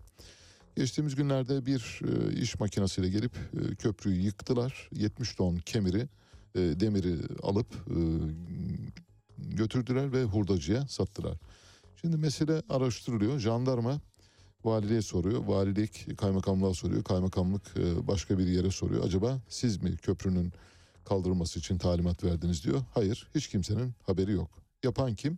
Geçtiğimiz günlerde bir e, iş makinesiyle gelip e, köprüyü yıktılar. 70 ton kemiri, e, demiri alıp e, götürdüler ve hurdacıya sattılar. Şimdi mesele araştırılıyor. Jandarma valiliğe soruyor. Valilik kaymakamlığa soruyor. Kaymakamlık e, başka bir yere soruyor. Acaba siz mi köprünün kaldırılması için talimat verdiniz diyor. Hayır hiç kimsenin haberi yok. Yapan kim?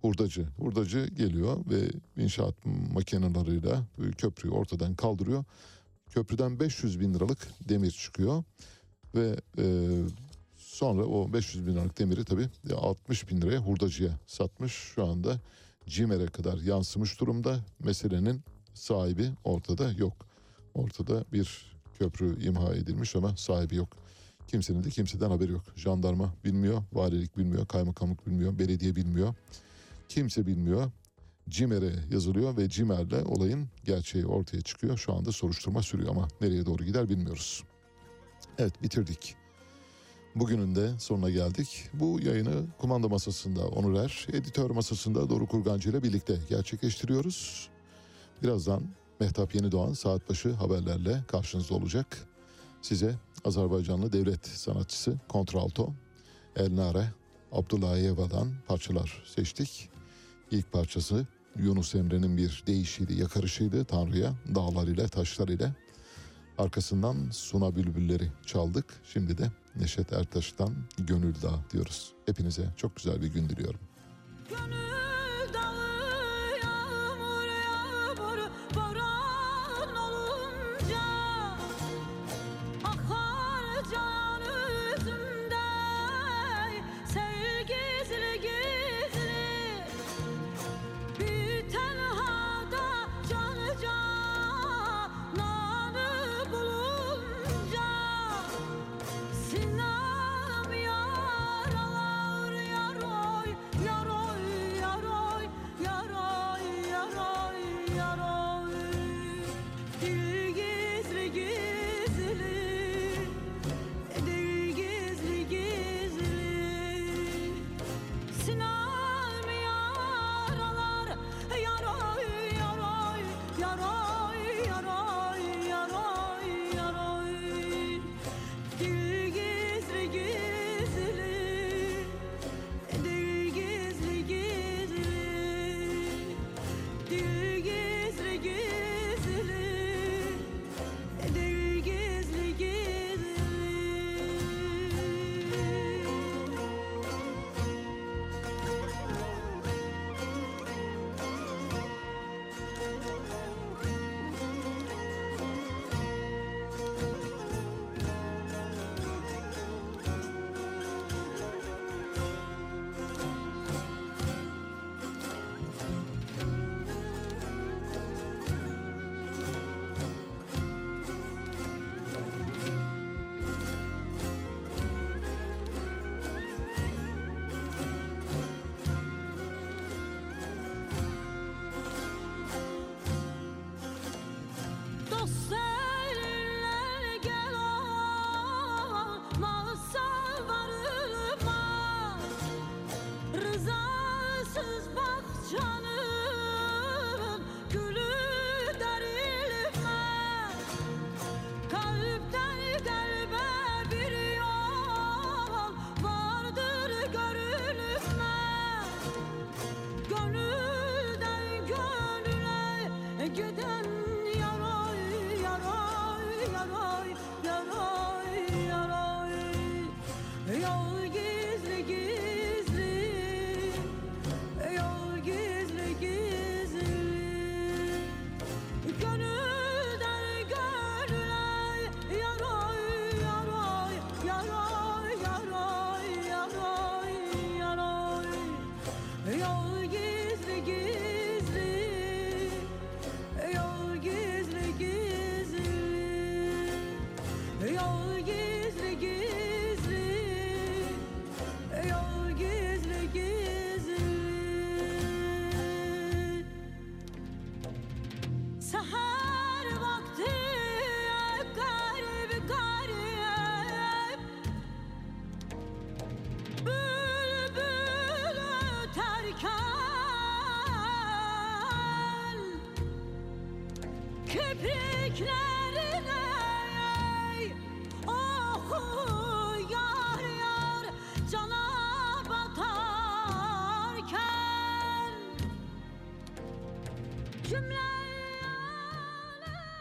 Hurdacı. Hurdacı geliyor ve inşaat makineleriyle köprüyü ortadan kaldırıyor. Köprüden 500 bin liralık demir çıkıyor ve e, sonra o 500 bin liralık demiri tabii 60 bin liraya hurdacıya satmış. Şu anda CİMER'e kadar yansımış durumda. Meselenin sahibi ortada yok. Ortada bir köprü imha edilmiş ama sahibi yok. Kimsenin de kimseden haberi yok. Jandarma bilmiyor, valilik bilmiyor, kaymakamlık bilmiyor, belediye bilmiyor. Kimse bilmiyor. CİMER'e yazılıyor ve CİMER'le olayın gerçeği ortaya çıkıyor. Şu anda soruşturma sürüyor ama nereye doğru gider bilmiyoruz. Evet bitirdik. Bugünün de sonuna geldik. Bu yayını kumanda masasında Onur Er, editör masasında Doruk Kurgancı ile birlikte gerçekleştiriyoruz. Birazdan Mehtap Yenidoğan saat başı haberlerle karşınızda olacak. Size Azerbaycanlı devlet sanatçısı Kontralto Elnare Abdullayeva'dan parçalar seçtik. İlk parçası Yunus Emre'nin bir değişiydi, yakarışıydı Tanrı'ya, dağlar ile taşlar ile. Arkasından Suna Bülbülleri çaldık. Şimdi de Neşet Ertaş'tan Gönül Dağı diyoruz. Hepinize çok güzel bir gün diliyorum. Gönül dağı yağmur yağmur